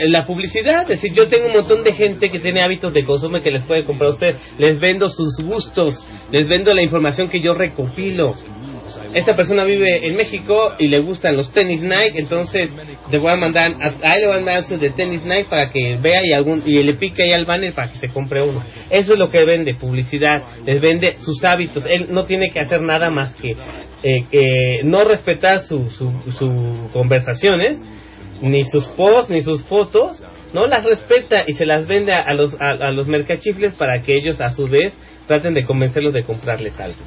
la publicidad, es decir, yo tengo un montón de gente que tiene hábitos de consumo que les puede comprar a ustedes, les vendo sus gustos, les vendo la información que yo recopilo. Esta persona vive en México y le gustan los tenis Nike, entonces le voy a mandar a, a él le voy a mandar su de tenis Nike para que vea y algún y le pique ahí al banner para que se compre uno. Eso es lo que vende, publicidad, les vende sus hábitos. Él no tiene que hacer nada más que eh, no respetar sus su, su conversaciones, ni sus posts, ni sus fotos, no las respeta y se las vende a los a, a los mercachifles para que ellos a su vez traten de convencerlos de comprarles algo.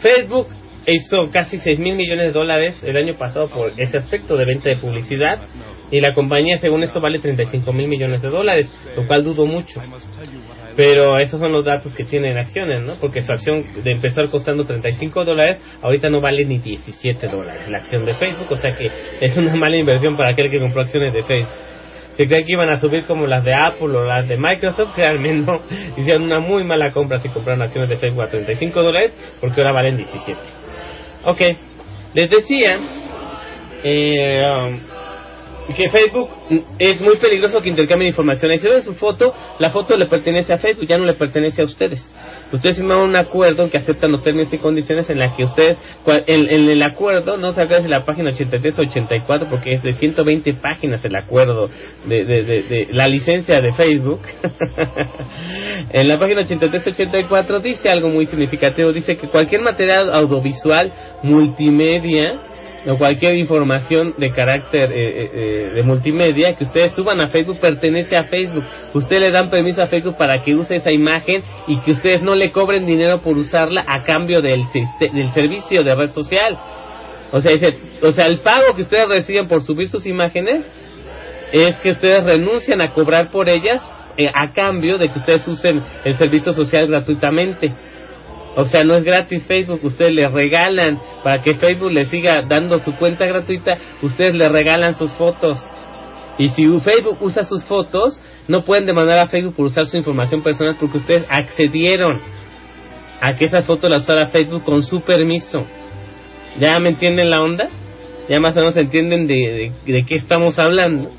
Facebook hizo casi 6 mil millones de dólares el año pasado por ese aspecto de venta de publicidad y la compañía según esto vale 35 mil millones de dólares, lo cual dudo mucho. Pero esos son los datos que tiene en acciones, ¿no? Porque su acción de empezar costando 35 dólares, ahorita no vale ni 17 dólares la acción de Facebook, o sea que es una mala inversión para aquel que compró acciones de Facebook. Si creen que iban a subir como las de Apple o las de Microsoft, créanme, no. Hicieron una muy mala compra si compraron acciones de Facebook a 35 dólares, porque ahora valen 17. Ok, les decía eh, um, que Facebook es muy peligroso que intercambien información. Ahí se ve su foto, la foto le pertenece a Facebook, ya no le pertenece a ustedes. Ustedes firmaron un acuerdo que aceptan los términos y condiciones en la que ustedes, en, en el acuerdo, no se de la página 83 o 84 porque es de 120 páginas el acuerdo de, de, de, la licencia de Facebook. en la página 83 84 dice algo muy significativo, dice que cualquier material audiovisual multimedia o cualquier información de carácter eh, eh, eh, de multimedia que ustedes suban a Facebook pertenece a Facebook. Ustedes le dan permiso a Facebook para que use esa imagen y que ustedes no le cobren dinero por usarla a cambio del, servicio de red social. O sea, dice, o sea, el pago que ustedes reciben por subir sus imágenes es que ustedes renuncian a cobrar por ellas eh, a cambio de que ustedes usen el servicio social gratuitamente. O sea, no es gratis Facebook, ustedes le regalan, para que Facebook le siga dando su cuenta gratuita, ustedes le regalan sus fotos. Y si Facebook usa sus fotos, no pueden demandar a Facebook por usar su información personal porque ustedes accedieron a que esas fotos las usara Facebook con su permiso. ¿Ya me entienden la onda? Ya más o menos entienden de, de, qué estamos hablando.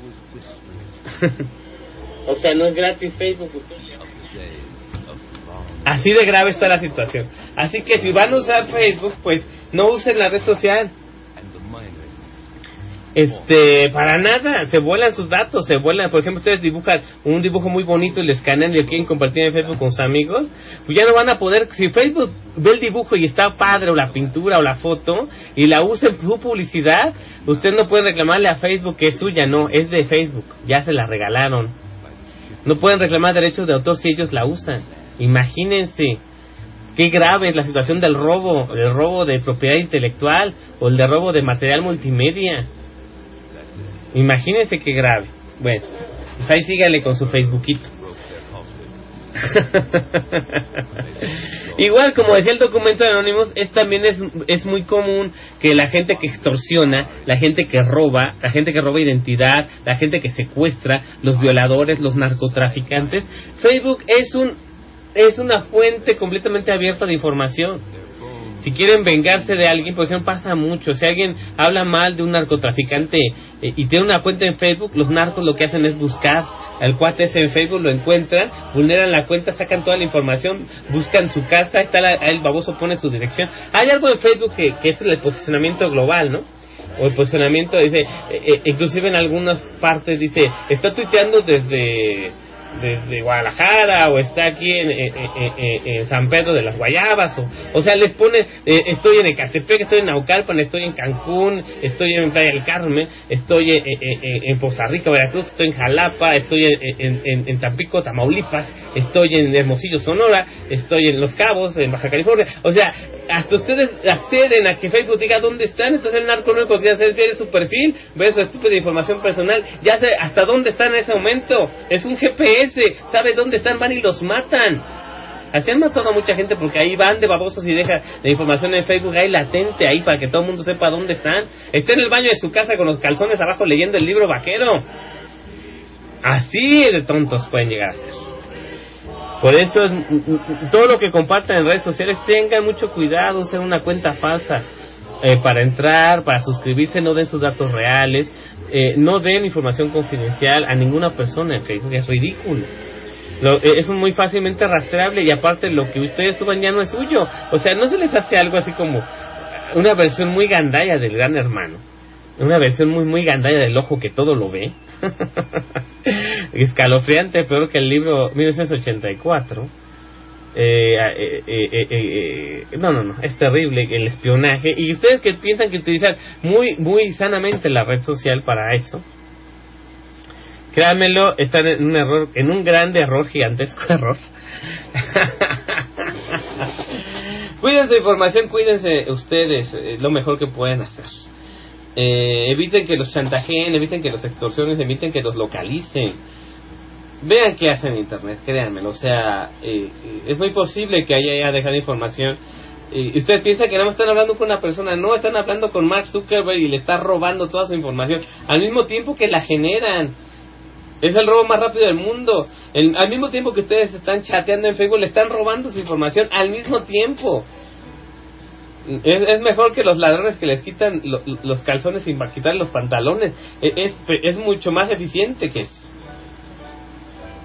O sea, no es gratis Facebook. Así de grave está la situación. Así que si van a usar Facebook, pues no usen la red social. Este, para nada, se vuelan sus datos, se vuelan, por ejemplo, ustedes dibujan un dibujo muy bonito y le escanean y lo quieren compartir en Facebook con sus amigos, pues ya no van a poder, si Facebook ve el dibujo y está padre, o la pintura, o la foto, y la usa en su publicidad, usted no puede reclamarle a Facebook que es suya, no, es de Facebook, ya se la regalaron. No pueden reclamar derechos de autor si ellos la usan. Imagínense qué grave es la situación del robo, el robo de propiedad intelectual o el de robo de material multimedia. Imagínense qué grave. Bueno, pues ahí sígale con su Facebookito. Igual, como decía el documento de Anonymous, es también es, es muy común que la gente que extorsiona, la gente que roba, la gente que roba identidad, la gente que secuestra, los violadores, los narcotraficantes, Facebook es un es una fuente completamente abierta de información. Si quieren vengarse de alguien, por ejemplo, pasa mucho. Si alguien habla mal de un narcotraficante eh, y tiene una cuenta en Facebook, los narcos lo que hacen es buscar al cuate ese en Facebook, lo encuentran, vulneran la cuenta, sacan toda la información, buscan su casa, está la- el baboso pone su dirección. Hay algo en Facebook que, es el posicionamiento global, ¿no? O el posicionamiento, dice, eh, eh, inclusive en algunas partes dice, está tuiteando desde desde Guadalajara o está aquí en, San Pedro de las Guayabas o, o sea les pone eh, estoy en Ecatepec estoy en Naucalpan estoy en Cancún estoy en Playa del Carmen estoy en, Poza Veracruz estoy en Jalapa estoy en, Tampico Tamaulipas estoy en Hermosillo Sonora estoy en Los Cabos en Baja California. O sea hasta ustedes acceden a que Facebook diga dónde están entonces el narco lo único que hace su perfil ver su estúpida información personal ya sé hasta dónde están en ese momento es un GPS sabe dónde están van y los matan Así han matado a mucha gente porque ahí van de babosos y deja la información en Facebook ahí latente ahí para que todo el mundo sepa dónde están. Está en el baño de su casa con los calzones abajo leyendo el libro vaquero. Así de tontos pueden llegar a ser. Por eso todo lo que compartan en redes sociales tengan mucho cuidado, usen una cuenta falsa eh, para entrar, para suscribirse, no den sus datos reales, eh, no den información confidencial a ninguna persona en Facebook, es ridículo. Lo- eh, es muy fácilmente rastreable y aparte lo que ustedes suban ya no es suyo. O sea, no se les hace algo así como una versión muy gandalla del gran hermano. Una versión muy, muy gandalla del ojo que todo lo ve. Escalofriante, peor que el libro 1984. Eh, eh, eh, no, no, no, es terrible el espionaje. Y ustedes que piensan que utilizar muy, muy sanamente la red social para eso, créanmelo, están en un error, en un grande error, gigantesco error. cuídense de información, cuídense ustedes, es lo mejor que pueden hacer. Eviten que los chantajeen, eviten que los extorsionen, eviten que los localicen. Vean qué hacen en internet, créanmelo. O sea, eh, eh, es muy posible que haya ya dejado información. Eh, usted piensa que no están hablando con una persona, no, están hablando con Mark Zuckerberg y le está robando toda su información al mismo tiempo que la generan. Es el robo más rápido del mundo. El- al mismo tiempo que ustedes están chateando en Facebook, le están robando su información al mismo tiempo. Es, es mejor que los ladrones que les quitan lo- los calzones sin quitar los pantalones. E- Es, es mucho más eficiente que eso.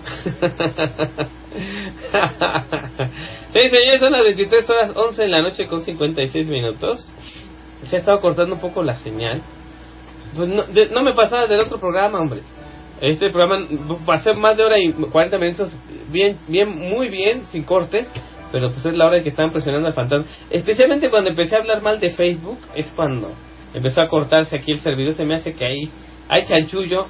sí, señores, son las 23 horas 11 de la noche con 56 minutos. Se ha estado cortando un poco la señal. Pues no, de- no me pasaba del otro programa, hombre. Este programa pasé más de hora y 40 minutos bien, bien, muy bien, sin cortes. Pero pues es la hora en que estaban presionando al fantasma. Especialmente cuando empecé a hablar mal de Facebook, es cuando empezó a cortarse aquí el servidor. Se me hace que ahí hay chanchullo.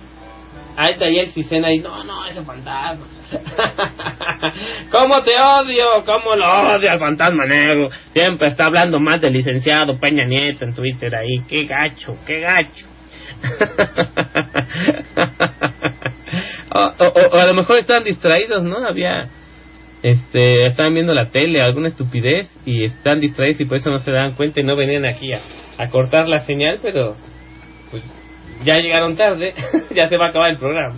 Ahí está ahí el Cicena y no, no, ese fantasma. ¿Cómo te odio? ¿Cómo lo odio al fantasma negro? Siempre está hablando más del licenciado Peña Nieto en Twitter ahí. Qué gacho, qué gacho. o, o- o a lo mejor estaban distraídos, ¿no? Había este, estaban viendo la tele, alguna estupidez y están distraídos y por eso no se dan cuenta y no venían aquí a, a cortar la señal, pero pues, ya llegaron tarde, ya se va a acabar el programa.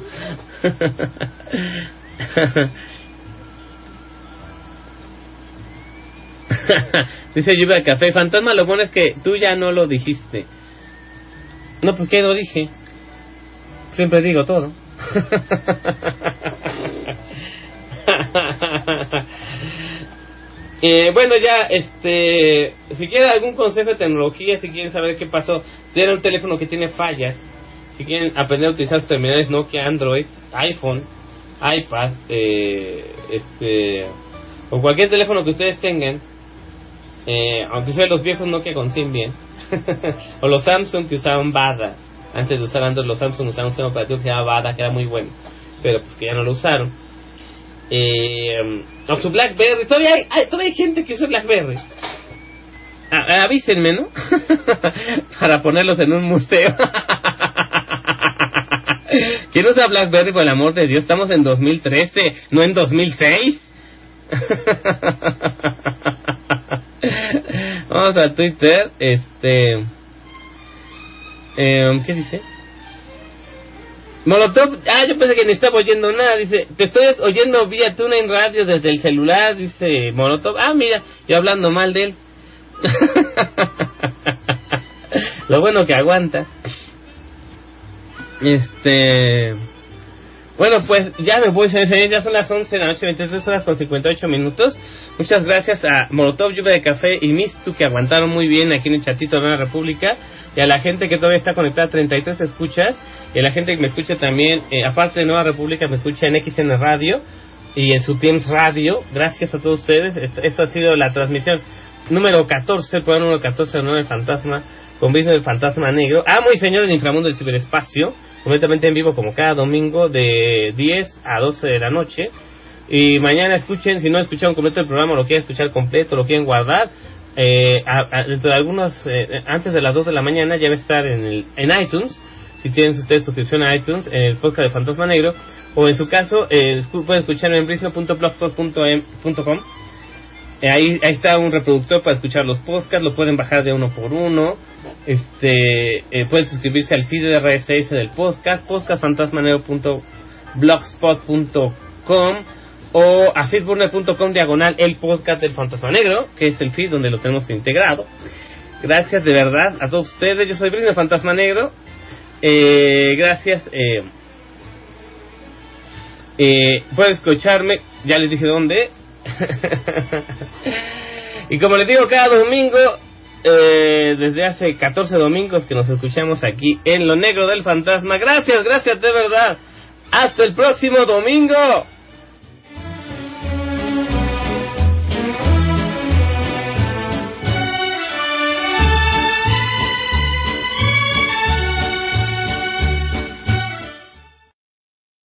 Dice lluvia café. Fantasma, lo bueno es que tú ya no lo dijiste. No, pues ¿qué lo dije? Siempre digo todo. Eh, bueno, ya, este, si quieren algún consejo de tecnología, si quieren saber qué pasó, si era un teléfono que tiene fallas, si quieren aprender a utilizar sus terminales Nokia, Android, iPhone, iPad, eh, este, o cualquier teléfono que ustedes tengan, eh, aunque sean los viejos Nokia con Symbian, o los Samsung que usaban Bada, antes de usar Android, los Samsung usaban un sistema operativo que llamaba Bada, que era muy bueno, pero pues que ya no lo usaron. Eh, o su Blackberry, todavía hay, todavía hay gente que usa Blackberry. Ah, avísenme, ¿no? Para ponerlos en un museo. ¿Quién usa Blackberry por el amor de Dios? Estamos en 2013, no en 2006. Vamos a Twitter, este... eh, ¿Qué dice? Molotov, ah, yo pensé que ni estaba oyendo nada, dice, te estoy oyendo vía TuneIn Radio desde el celular, dice Molotov, ah, mira, yo hablando mal de él. Lo bueno que aguanta. Este... Bueno, pues ya me voy, señores, ya son las 11 de la noche, 23 horas con 58 minutos. Muchas gracias a Molotov, Lluvia de Café y Mistu que aguantaron muy bien aquí en el chatito de la República. Y a la gente que todavía está conectada, 33 escuchas. Y a la gente que me escucha también, eh, aparte de Nueva República, me escucha en XN Radio y en su Teams Radio. Gracias a todos ustedes. Esto ha sido la transmisión número 14, el programa número 14 de Nuevo Fantasma, con viso del Fantasma Negro. Amo y señores del inframundo del ciberespacio, completamente en vivo como cada domingo de 10 a 12 de la noche. Y mañana escuchen, si no escucharon completo el programa, lo quieren escuchar completo, lo quieren guardar. Eh, a- dentro de algunos, eh, antes de las 2 de la mañana ya va a estar en, el, en iTunes, si tienen ustedes suscripción a iTunes, en el podcast de Fantasma Negro, o en su caso, eh, pueden escucharlo en brisno.blogspot.com. Eh, ahí, ahí está un reproductor para escuchar los podcasts, lo pueden bajar de uno por uno. Este, eh, pueden suscribirse al feed de RSS del podcast, podcastfantasmanegro.blogspot.com o a feedburner.com diagonal el podcast del Fantasma Negro, que es el feed donde lo tenemos integrado. Gracias de verdad a todos ustedes. Yo soy Brisno el Fantasma Negro. Eh, gracias. Eh, eh, pueden escucharme, ya les dije dónde. y como les digo cada domingo, eh, desde hace 14 domingos que nos escuchamos aquí en Lo Negro del Fantasma. Gracias, gracias de verdad. Hasta el próximo domingo.